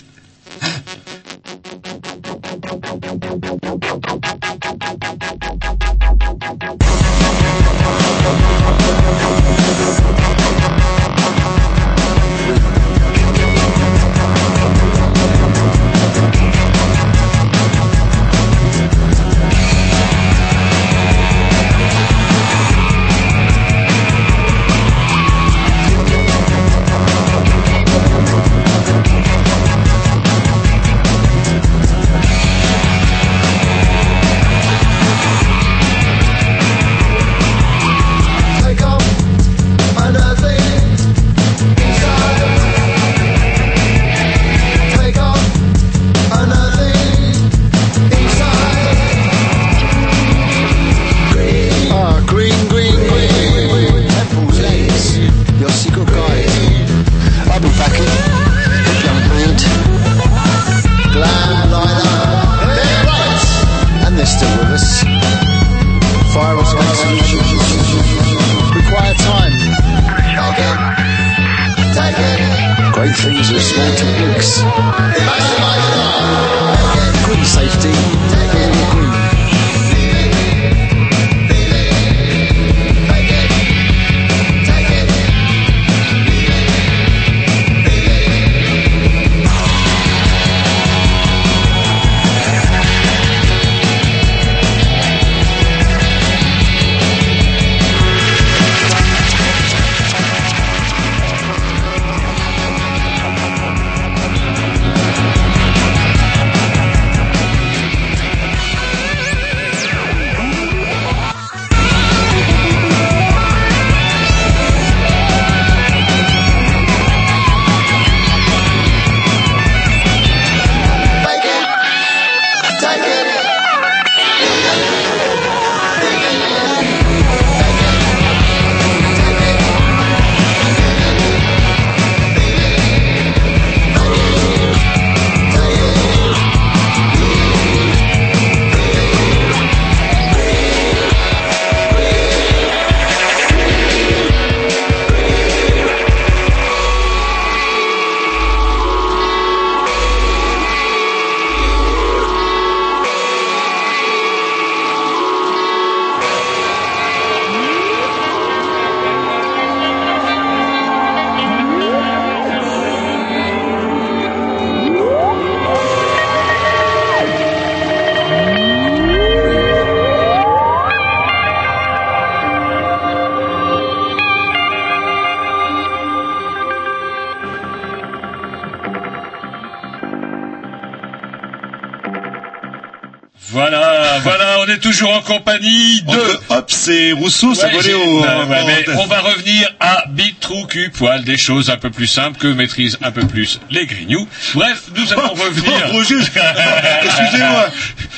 Speaker 3: toujours en compagnie de...
Speaker 2: Hop, c'est Rousseau, ça
Speaker 3: Ouais,
Speaker 2: au...
Speaker 3: ouais, mais on va revenir à bite, trou, cul, poil, des choses un peu plus simples que maîtrisent un peu plus les grignoux. Bref, nous allons revenir...
Speaker 2: Oh, excusez-moi,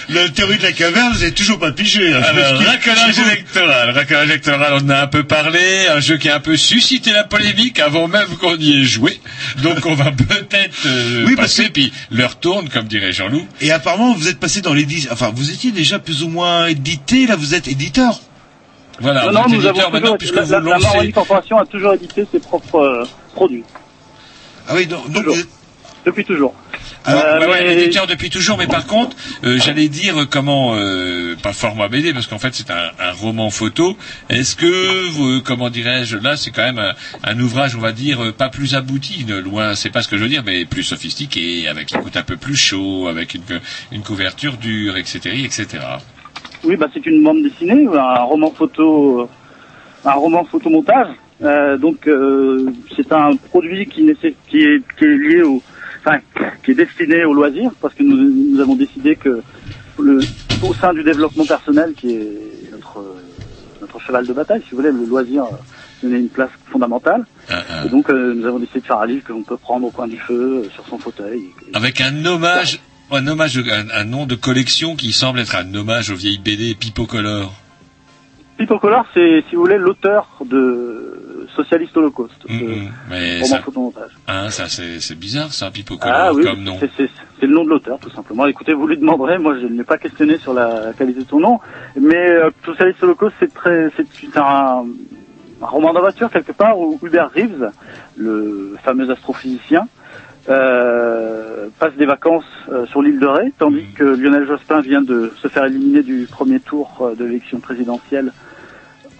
Speaker 2: la théorie de la caverne, vous n'avez toujours pas pigé. hein,
Speaker 3: Alors, racolage électoral. Racolage électoral, on en a un peu parlé. Un jeu qui a un peu suscité la polémique avant même qu'on y ait joué. Donc, on va peut-être euh,
Speaker 2: Oui, parce
Speaker 3: passer, puis l'heure tourne, comme dirait Jean-Loup.
Speaker 2: Et apparemment, vous êtes passé dans l'édition... Enfin, vous étiez déjà plus ou moins édité, là, vous êtes éditeur.
Speaker 3: Voilà,
Speaker 16: non,
Speaker 3: vous
Speaker 16: non,
Speaker 3: êtes
Speaker 16: nous
Speaker 3: éditeur
Speaker 16: avons
Speaker 3: maintenant, puisque
Speaker 16: la,
Speaker 3: vous
Speaker 16: la, la
Speaker 3: lancez...
Speaker 16: Maroni Corporation a toujours édité ses propres euh, produits.
Speaker 2: Ah oui, donc, donc
Speaker 16: Toujours.
Speaker 2: vous êtes-
Speaker 16: Depuis toujours.
Speaker 3: Alors,
Speaker 16: Euh,
Speaker 3: ouais, ouais,
Speaker 16: mais-
Speaker 3: éditeur depuis toujours, mais par contre, euh, j'allais dire euh, comment, euh, pas format BD, parce qu'en fait c'est un, un roman photo. Est-ce que, vous, comment dirais-je, là c'est quand même un, un ouvrage, on va dire, euh, pas plus abouti, ne- loin, c'est pas ce que je veux dire, mais plus sophistiqué, avec qui coûte un peu plus chaud, avec une, une couverture dure, etc., etc.
Speaker 16: Oui, bah, c'est une bande dessinée, un roman photo, euh, un roman photomontage. Euh, donc, euh, c'est un produit qui, qui, est, qui est lié au, qui est destiné au loisir, parce que nous, nous avons décidé que le, au sein du développement personnel, qui est notre, notre cheval de bataille, si vous voulez, le loisir donner une place fondamentale.
Speaker 3: Ah, ah.
Speaker 16: Et donc, euh, nous avons décidé de faire un livre que l'on peut prendre au coin du feu, euh, sur son fauteuil.
Speaker 3: Avec un hommage, un hommage, un, un nom de collection qui semble être un hommage aux vieilles BD Pipo Color.
Speaker 16: Pipo Color, c'est, si vous voulez, l'auteur de Socialiste Holocauste.
Speaker 3: Mais
Speaker 16: roman
Speaker 3: ça,
Speaker 16: photomontage.
Speaker 3: hein, ça c'est bizarre ça, Pipo
Speaker 16: Ah oui,
Speaker 3: comme nom.
Speaker 16: c'est, le nom de l'auteur, tout simplement. Écoutez, vous lui demanderez, moi je ne l'ai pas questionné sur la qualité de son nom, mais euh, Socialiste Holocauste, c'est très, c'est un, un roman d'aventure quelque part où Hubert Reeves, le fameux astrophysicien, euh, passe des vacances euh, sur l'île de Ré, tandis que Lionel Jospin vient de se faire éliminer du premier tour euh, de l'élection présidentielle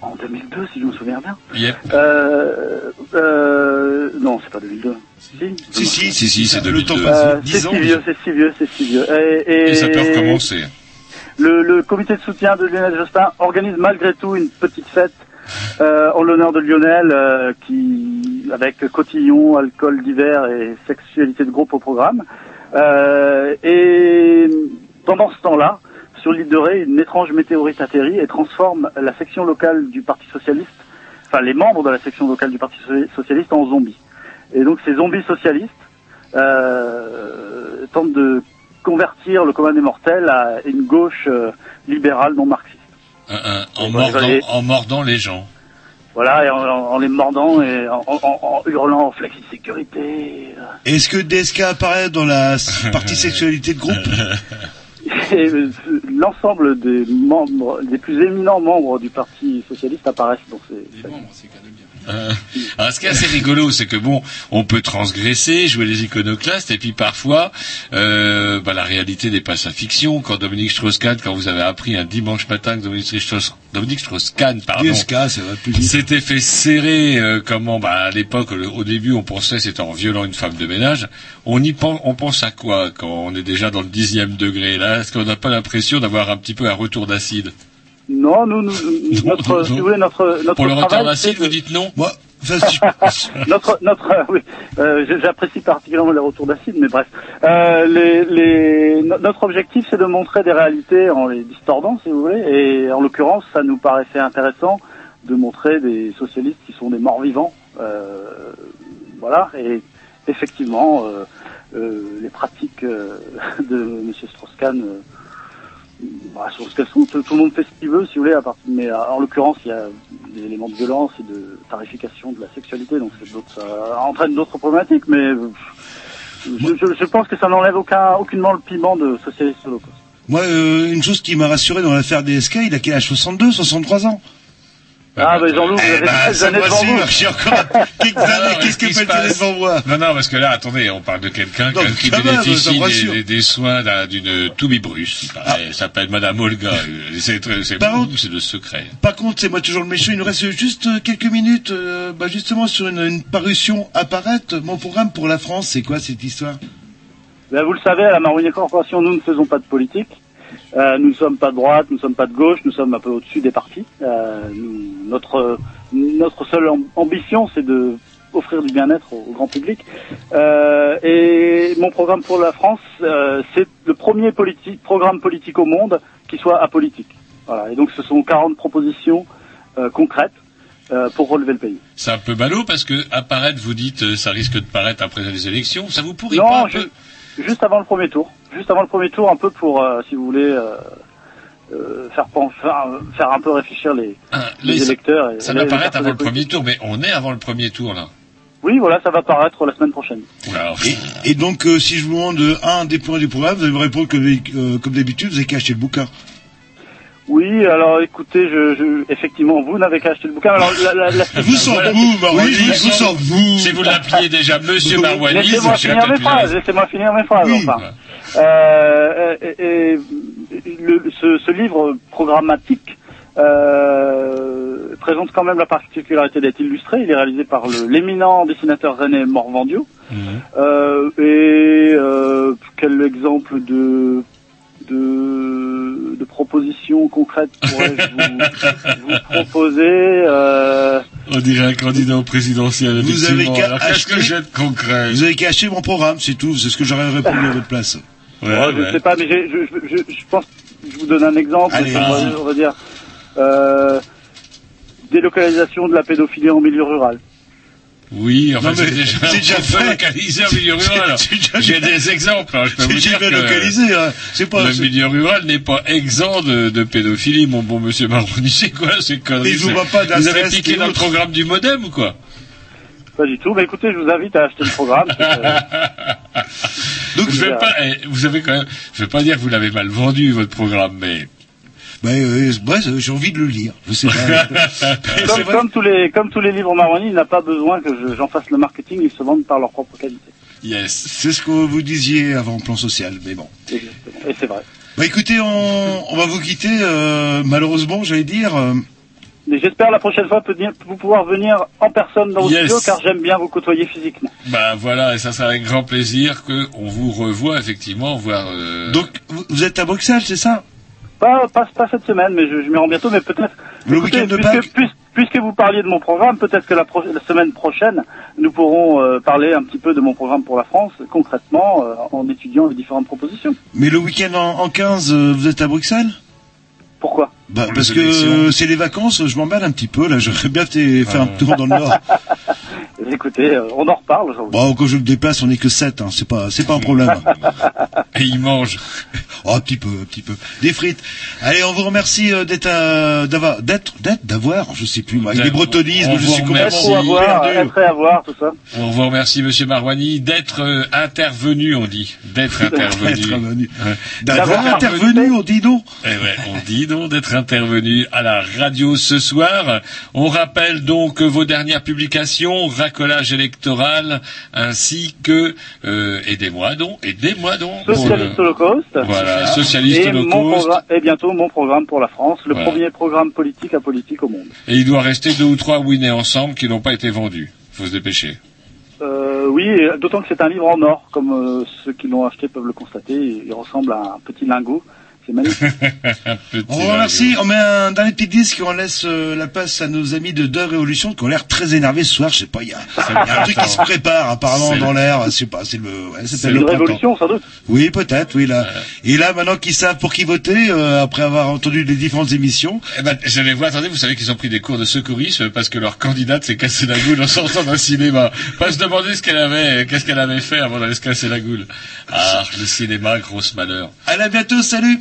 Speaker 16: en 2002, si je me souviens bien.
Speaker 3: Yep.
Speaker 16: Euh, euh, non, c'est pas 2002. Si,
Speaker 3: Si, si, si, si, c'est
Speaker 2: Le
Speaker 3: 2002.
Speaker 2: temps passe.
Speaker 16: euh,
Speaker 2: Dix
Speaker 16: c'est
Speaker 2: ans,
Speaker 16: si vieux, c'est si vieux, c'est si vieux. Et, et-
Speaker 3: Et ça peut recommencer.
Speaker 16: Le, le comité de soutien de Lionel Jospin organise malgré tout une petite fête euh, en l'honneur de Lionel, euh, qui avec cotillon, alcool d'hiver et sexualité de groupe au programme. Euh, et pendant ce temps-là, sur l'île de Ré, une étrange météorite atterrit et transforme la section locale du Parti socialiste, enfin les membres de la section locale du Parti so- socialiste en zombies. Et donc ces zombies socialistes euh, tentent de convertir le commun des mortels à une gauche euh, libérale non marxiste.
Speaker 3: Un- en, mordant,
Speaker 16: désolé.
Speaker 3: en mordant les gens.
Speaker 16: Voilà, et en, en- en les mordant et en, en- en hurlant flexi sécurité.
Speaker 2: Est-ce que DSK apparaît dans la partie sexualité de groupe?
Speaker 16: L'ensemble des membres, des plus éminents membres du Parti socialiste apparaissent. Donc c'est
Speaker 3: Euh, alors, ce qui est assez rigolo, c'est que bon, on peut transgresser, jouer les iconoclastes, et puis parfois, euh, bah, la réalité dépasse la fiction. Quand Dominique Strauss-Kahn, quand vous avez appris un dimanche matin que Dominique Strauss- Dominique Strauss-Kahn, pardon, s'était fait serrer, euh, comment, bah, à l'époque, au début, on pensait c'était en violant une femme de ménage. On y pense, on pense à quoi quand on est déjà dans le dixième degré là? Est-ce qu'on n'a pas l'impression d'avoir un petit peu un retour d'acide?
Speaker 16: Non, nous, nous, notre, si vous voulez, notre, notre
Speaker 3: Pour le d'acide,
Speaker 16: c'est
Speaker 3: vous dites non.
Speaker 2: Moi,
Speaker 16: notre, notre, euh, oui, euh, j'apprécie particulièrement les retours d'acide, mais bref, euh, les, les, no- notre objectif c'est de montrer des réalités en les distordant, si vous voulez, et en l'occurrence, ça nous paraissait intéressant de montrer des socialistes qui sont des morts vivants, euh, voilà, et effectivement, euh, euh, les pratiques euh, de Monsieur Strauss-Kahn. Euh, bah, sont ce sont. Tout, tout le monde fait ce qu'il veut, si vous voulez. À part, mais euh, en l'occurrence, il y a des éléments de violence et de tarification de la sexualité, donc c'est ça entraîne d'autres problématiques. Mais euh, je, pense que ça n'enlève aucun, aucunement le piment de socialiste holocauste.
Speaker 2: Moi, euh, une chose qui m'a rassuré dans l'affaire DSK, il a quel âge? 62, 63 ans?
Speaker 16: Ah, ben Jean-Loup, vous
Speaker 2: Eh
Speaker 16: avez
Speaker 2: ben,
Speaker 16: des
Speaker 2: ça
Speaker 16: années
Speaker 2: me
Speaker 16: devant vous.
Speaker 2: rassure, j'ai encore quelques années, qu'est-ce
Speaker 3: qu'est-ce qui
Speaker 2: que
Speaker 3: se
Speaker 2: peut être
Speaker 3: passe
Speaker 2: devant moi?
Speaker 3: Non, non, parce que là, attendez, on parle de quelqu'un qui bénéficie des,
Speaker 2: rassure.
Speaker 3: des- des soins d'un- d'une toubib russe. il paraît. Elle s'appelle Madame Olga. C'est de secret.
Speaker 2: Par contre, c'est moi toujours le méchant. Il nous reste juste euh, quelques minutes, euh, bah, justement sur une, une parution apparaître. Mon programme pour la France, c'est quoi cette histoire?
Speaker 16: Ben, vous le savez, à la Maronier Corporation, nous ne faisons pas de politique. Euh, nous ne sommes pas de droite, nous ne sommes pas de gauche, nous sommes un peu au-dessus des partis. Euh, nous- notre notre seule am- ambition, c'est de offrir du bien-être au, au grand public. Euh, et mon programme pour la France, c'est le premier politi- programme politique au monde qui soit apolitique. Voilà. Et donc, ce sont 40 propositions concrètes pour relever le pays.
Speaker 3: C'est un peu ballot parce que apparaître, vous dites, ça risque de paraître après les élections. Ça vous pourrit
Speaker 16: Non,
Speaker 3: pas un
Speaker 16: je-
Speaker 3: peu?
Speaker 16: Juste avant le premier tour. Juste avant le premier tour, un peu pour, euh, si vous voulez, euh, euh, faire, faire, faire un peu réfléchir les, les
Speaker 3: Les-
Speaker 16: électeurs. et-
Speaker 3: Ça va paraître avant le premier tour, mais on est avant le premier tour là.
Speaker 16: Oui, voilà, ça va paraître la semaine prochaine.
Speaker 2: Et, et donc, euh, si je vous demande un des points du programme, vous allez me répondre que, euh, comme d'habitude, vous avez qu'à acheter le bouquin.
Speaker 16: Oui, alors écoutez, je, je, effectivement, vous n'avez qu'à acheter le bouquin. Alors, la, la, la-
Speaker 2: Vous s'en
Speaker 3: Voilà.
Speaker 2: vous, Marouani,
Speaker 3: Oui,
Speaker 2: vous s'en vous.
Speaker 3: Si vous l'appeliez déjà Monsieur Marouani,
Speaker 16: Laissez-moi finir mes phrases, laissez-moi finir mes phrases,
Speaker 2: Oui.
Speaker 16: enfin. Euh, et, et- le- ce, ce livre programmatique euh, présente quand même la particularité d'être illustré. Il est réalisé par le- l'éminent dessinateur René Morvandio. Euh, et euh, quel exemple de de, de propositions concrètes pourrais-je vous, vous proposer euh,
Speaker 3: On dirait un candidat au présidentiel.
Speaker 2: Vous avez
Speaker 3: qu'est-ce que
Speaker 2: acheter-
Speaker 3: j'ai de concret?
Speaker 2: Vous avez acheter mon programme, c'est tout. C'est ce que j'aurais répondu à votre place.
Speaker 3: Ouais,
Speaker 16: Ouais, je
Speaker 3: ouais.
Speaker 16: sais pas, mais je, je, je, je pense que je vous donne un exemple.
Speaker 2: Allez,
Speaker 16: on, va,
Speaker 2: vas-y.
Speaker 16: on va dire, euh, délocalisation de la pédophilie en milieu rural.
Speaker 3: Oui, enfin, c'est déjà,
Speaker 2: déjà fait.
Speaker 3: localiser en milieu rural. J'ai des exemples. hein, Je peux
Speaker 2: C'est
Speaker 3: vous dire
Speaker 2: déjà
Speaker 3: que
Speaker 2: localisé, hein. C'est pas-
Speaker 3: le milieu rural n'est pas exempt de, de pédophilie, mon bon monsieur Maroni. C'est quoi ces conneries?
Speaker 2: vous pas
Speaker 3: Vous avez piqué dans le programme du modem ou quoi?
Speaker 16: Pas du tout. Mais écoutez, je vous invite à acheter le programme. c'est, euh,
Speaker 3: Donc je vais pas, eh, vous avez quand même, je vais pas dire que vous l'avez mal vendu votre programme, mais
Speaker 2: Ben, euh, ouais, j'ai envie de le lire. Je sais pas.
Speaker 16: comme, comme tous les comme tous les livres Maroni, il n'a pas besoin que je- j'en fasse le marketing. Ils se vendent par leur propre qualité.
Speaker 3: yes.
Speaker 2: C'est ce que vous disiez avant plan social, mais bon.
Speaker 16: Exactement. Et c'est vrai.
Speaker 2: Bah écoutez, on, on va vous quitter, euh, malheureusement, j'allais dire. euh,
Speaker 16: Mais j'espère la prochaine fois venir- vous pouvoir venir en personne dans vos
Speaker 3: Yes.
Speaker 16: studios, car j'aime bien vous côtoyer physiquement.
Speaker 3: Bah voilà, et ça sera avec grand plaisir que on vous revoit effectivement, voir. euh,
Speaker 2: Donc, vous, vous êtes à Bruxelles, c'est ça?
Speaker 16: Pas, pas, pas cette semaine, mais je, je m'y rends bientôt. Mais peut-être.
Speaker 2: Le
Speaker 16: écoutez,
Speaker 2: week-end de
Speaker 16: puisque,
Speaker 2: Pâques
Speaker 16: puis- puisque vous parliez de mon programme, peut-être que la, pro- la semaine prochaine, nous pourrons euh, parler un petit peu de mon programme pour la France, concrètement, euh, en étudiant les différentes propositions.
Speaker 2: Mais le week-end en, en 15, euh, vous êtes à Bruxelles?
Speaker 16: Pourquoi?
Speaker 2: Bah, Parce que euh, c'est les vacances, je m'emballe un petit peu, là, j'aurais bien fait faire un tour dans le Nord.
Speaker 16: Écoutez, euh, on en reparle aujourd'hui.
Speaker 2: Bon, quand je me déplace, on est que 7, hein, c'est pas, c'est pas un problème.
Speaker 3: Et il mange.
Speaker 2: Oh, un petit peu, un petit peu. Des frites. Allez, on vous remercie euh, d'être, euh, d'avoir, d'être, d'être, d'avoir, je sais plus moi, avec bretonismes,
Speaker 3: On
Speaker 2: je suis complètement
Speaker 16: avoir, avoir, tout ça.
Speaker 3: On vous remercie, Monsieur Marouani, d'être euh, intervenu, on dit, d'être intervenu.
Speaker 2: D'avoir intervenu, on dit non.
Speaker 3: Eh ouais, on dit donc d'être intervenu à la radio ce soir. On rappelle donc vos dernières publications, racolage électoral, ainsi que euh, aidez-moi donc, aidez-moi donc. pour
Speaker 16: Socialiste
Speaker 3: le-
Speaker 16: Holocauste.
Speaker 3: Voilà, socialiste
Speaker 16: et
Speaker 3: holocauste.
Speaker 16: et bientôt mon programme pour la France, le
Speaker 3: Voilà.
Speaker 16: premier programme politique à politique au monde.
Speaker 3: Et il doit rester deux ou trois Winnet ensemble qui n'ont pas été vendus. Faut se dépêcher.
Speaker 16: Euh, oui, d'autant que c'est un livre en or, comme euh, ceux qui l'ont acheté peuvent le constater. Il ressemble à un petit lingot. C'est magnifique.
Speaker 2: On vous remercie. On met un dernier petit disque on laisse euh, la place à nos amis de Deux Révolutions qui ont l'air très énervés ce soir. Je sais pas, il y a, il y a un truc qui se prépare apparemment dans l'air. Je sais pas, c'est le, ouais, ça
Speaker 3: C'est une
Speaker 16: révolution, sans doute.
Speaker 2: Oui, peut-être, oui là. Et là, maintenant qu'ils savent pour qui voter, euh, après avoir entendu les différentes émissions,
Speaker 3: Eh ben, j'allais voir, attendez, vous savez qu'ils ont pris des cours de secourisme parce que leur candidate s'est cassé la goule en sortant d'un cinéma. Pas se demander ce qu'elle avait, qu'est-ce qu'elle avait fait avant d'aller se casser la goule. Ah, le cinéma, grosse malheur.
Speaker 2: à la bientôt, salut.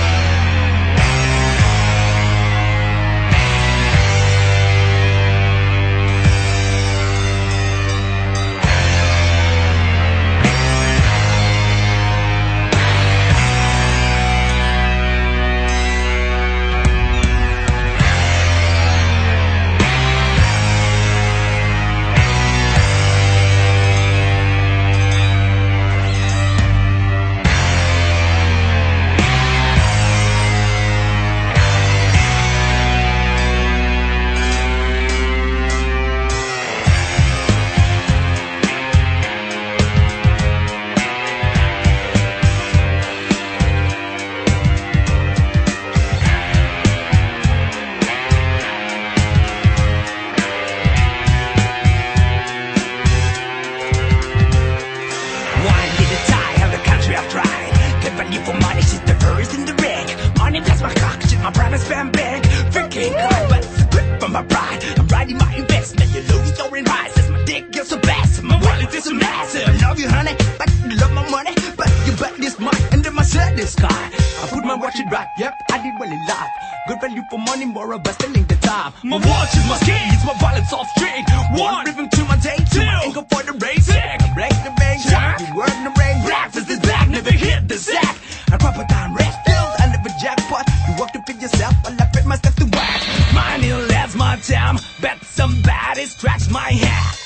Speaker 18: yep, I did well in life. Good value for money, more about spending the time. My watch is my skis, my wallet's off string. One, rhythm to my day, two, ankle for the race. I break the bank, you work the rain, breakfast is back, never hit the sack. I proper time rest filled, I live a jackpot. You work to feed yourself, I left it myself to whack. Money last my time, bet somebody scratch my hat.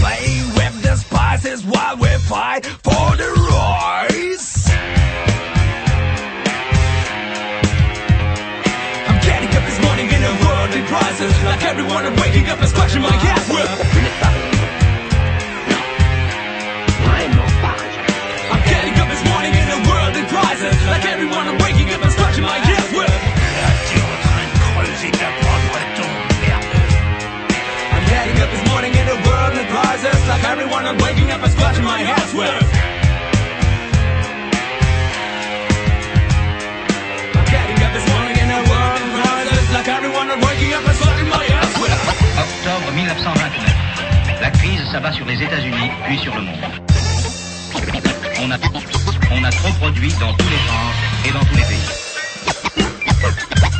Speaker 18: Play with the spices while we fight for the rise. Everyone, I'm waking up and scratching my ass with. I'm getting up this morning in a world in crisis. Like everyone, I'm waking up and scratching my ass with. I'm getting up this morning in a world in crisis. Like everyone, I'm waking up and scratching my ass with. I'm getting up this waking up and scratching
Speaker 19: s'abat sur les États-Unis, puis sur le monde. On a, on a trop produit dans tous les genres et dans tous les pays.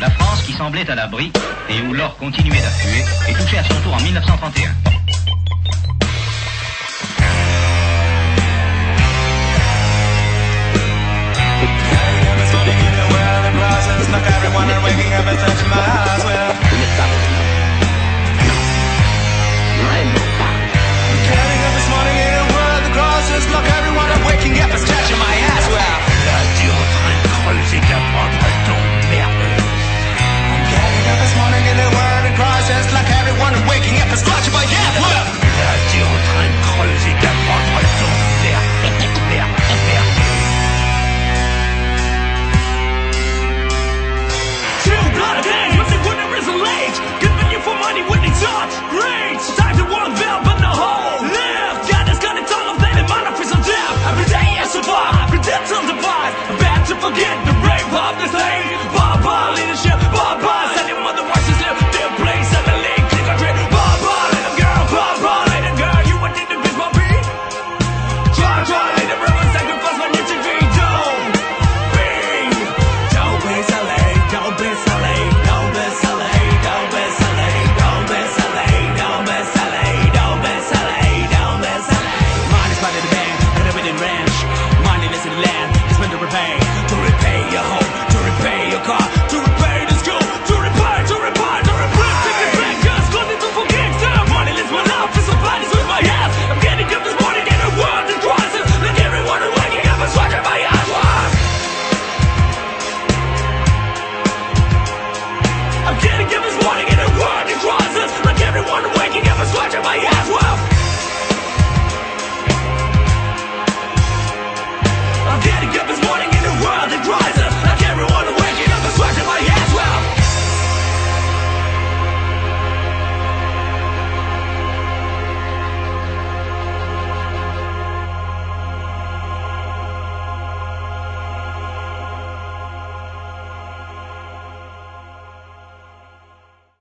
Speaker 19: La France, qui semblait à l'abri et où l'or continuait d'affluer, est touchée à son tour en 1931.
Speaker 18: glasses. Look, everyone, I'm waking up is scratching my ass. Well, der Dürren häufiger Verhaltung mehr ist. I'm getting up this morning in a world in crisis. Like everyone, I'm waking up is scratching my ass. Well, forget the brave of this lane. Bye bye, leadership,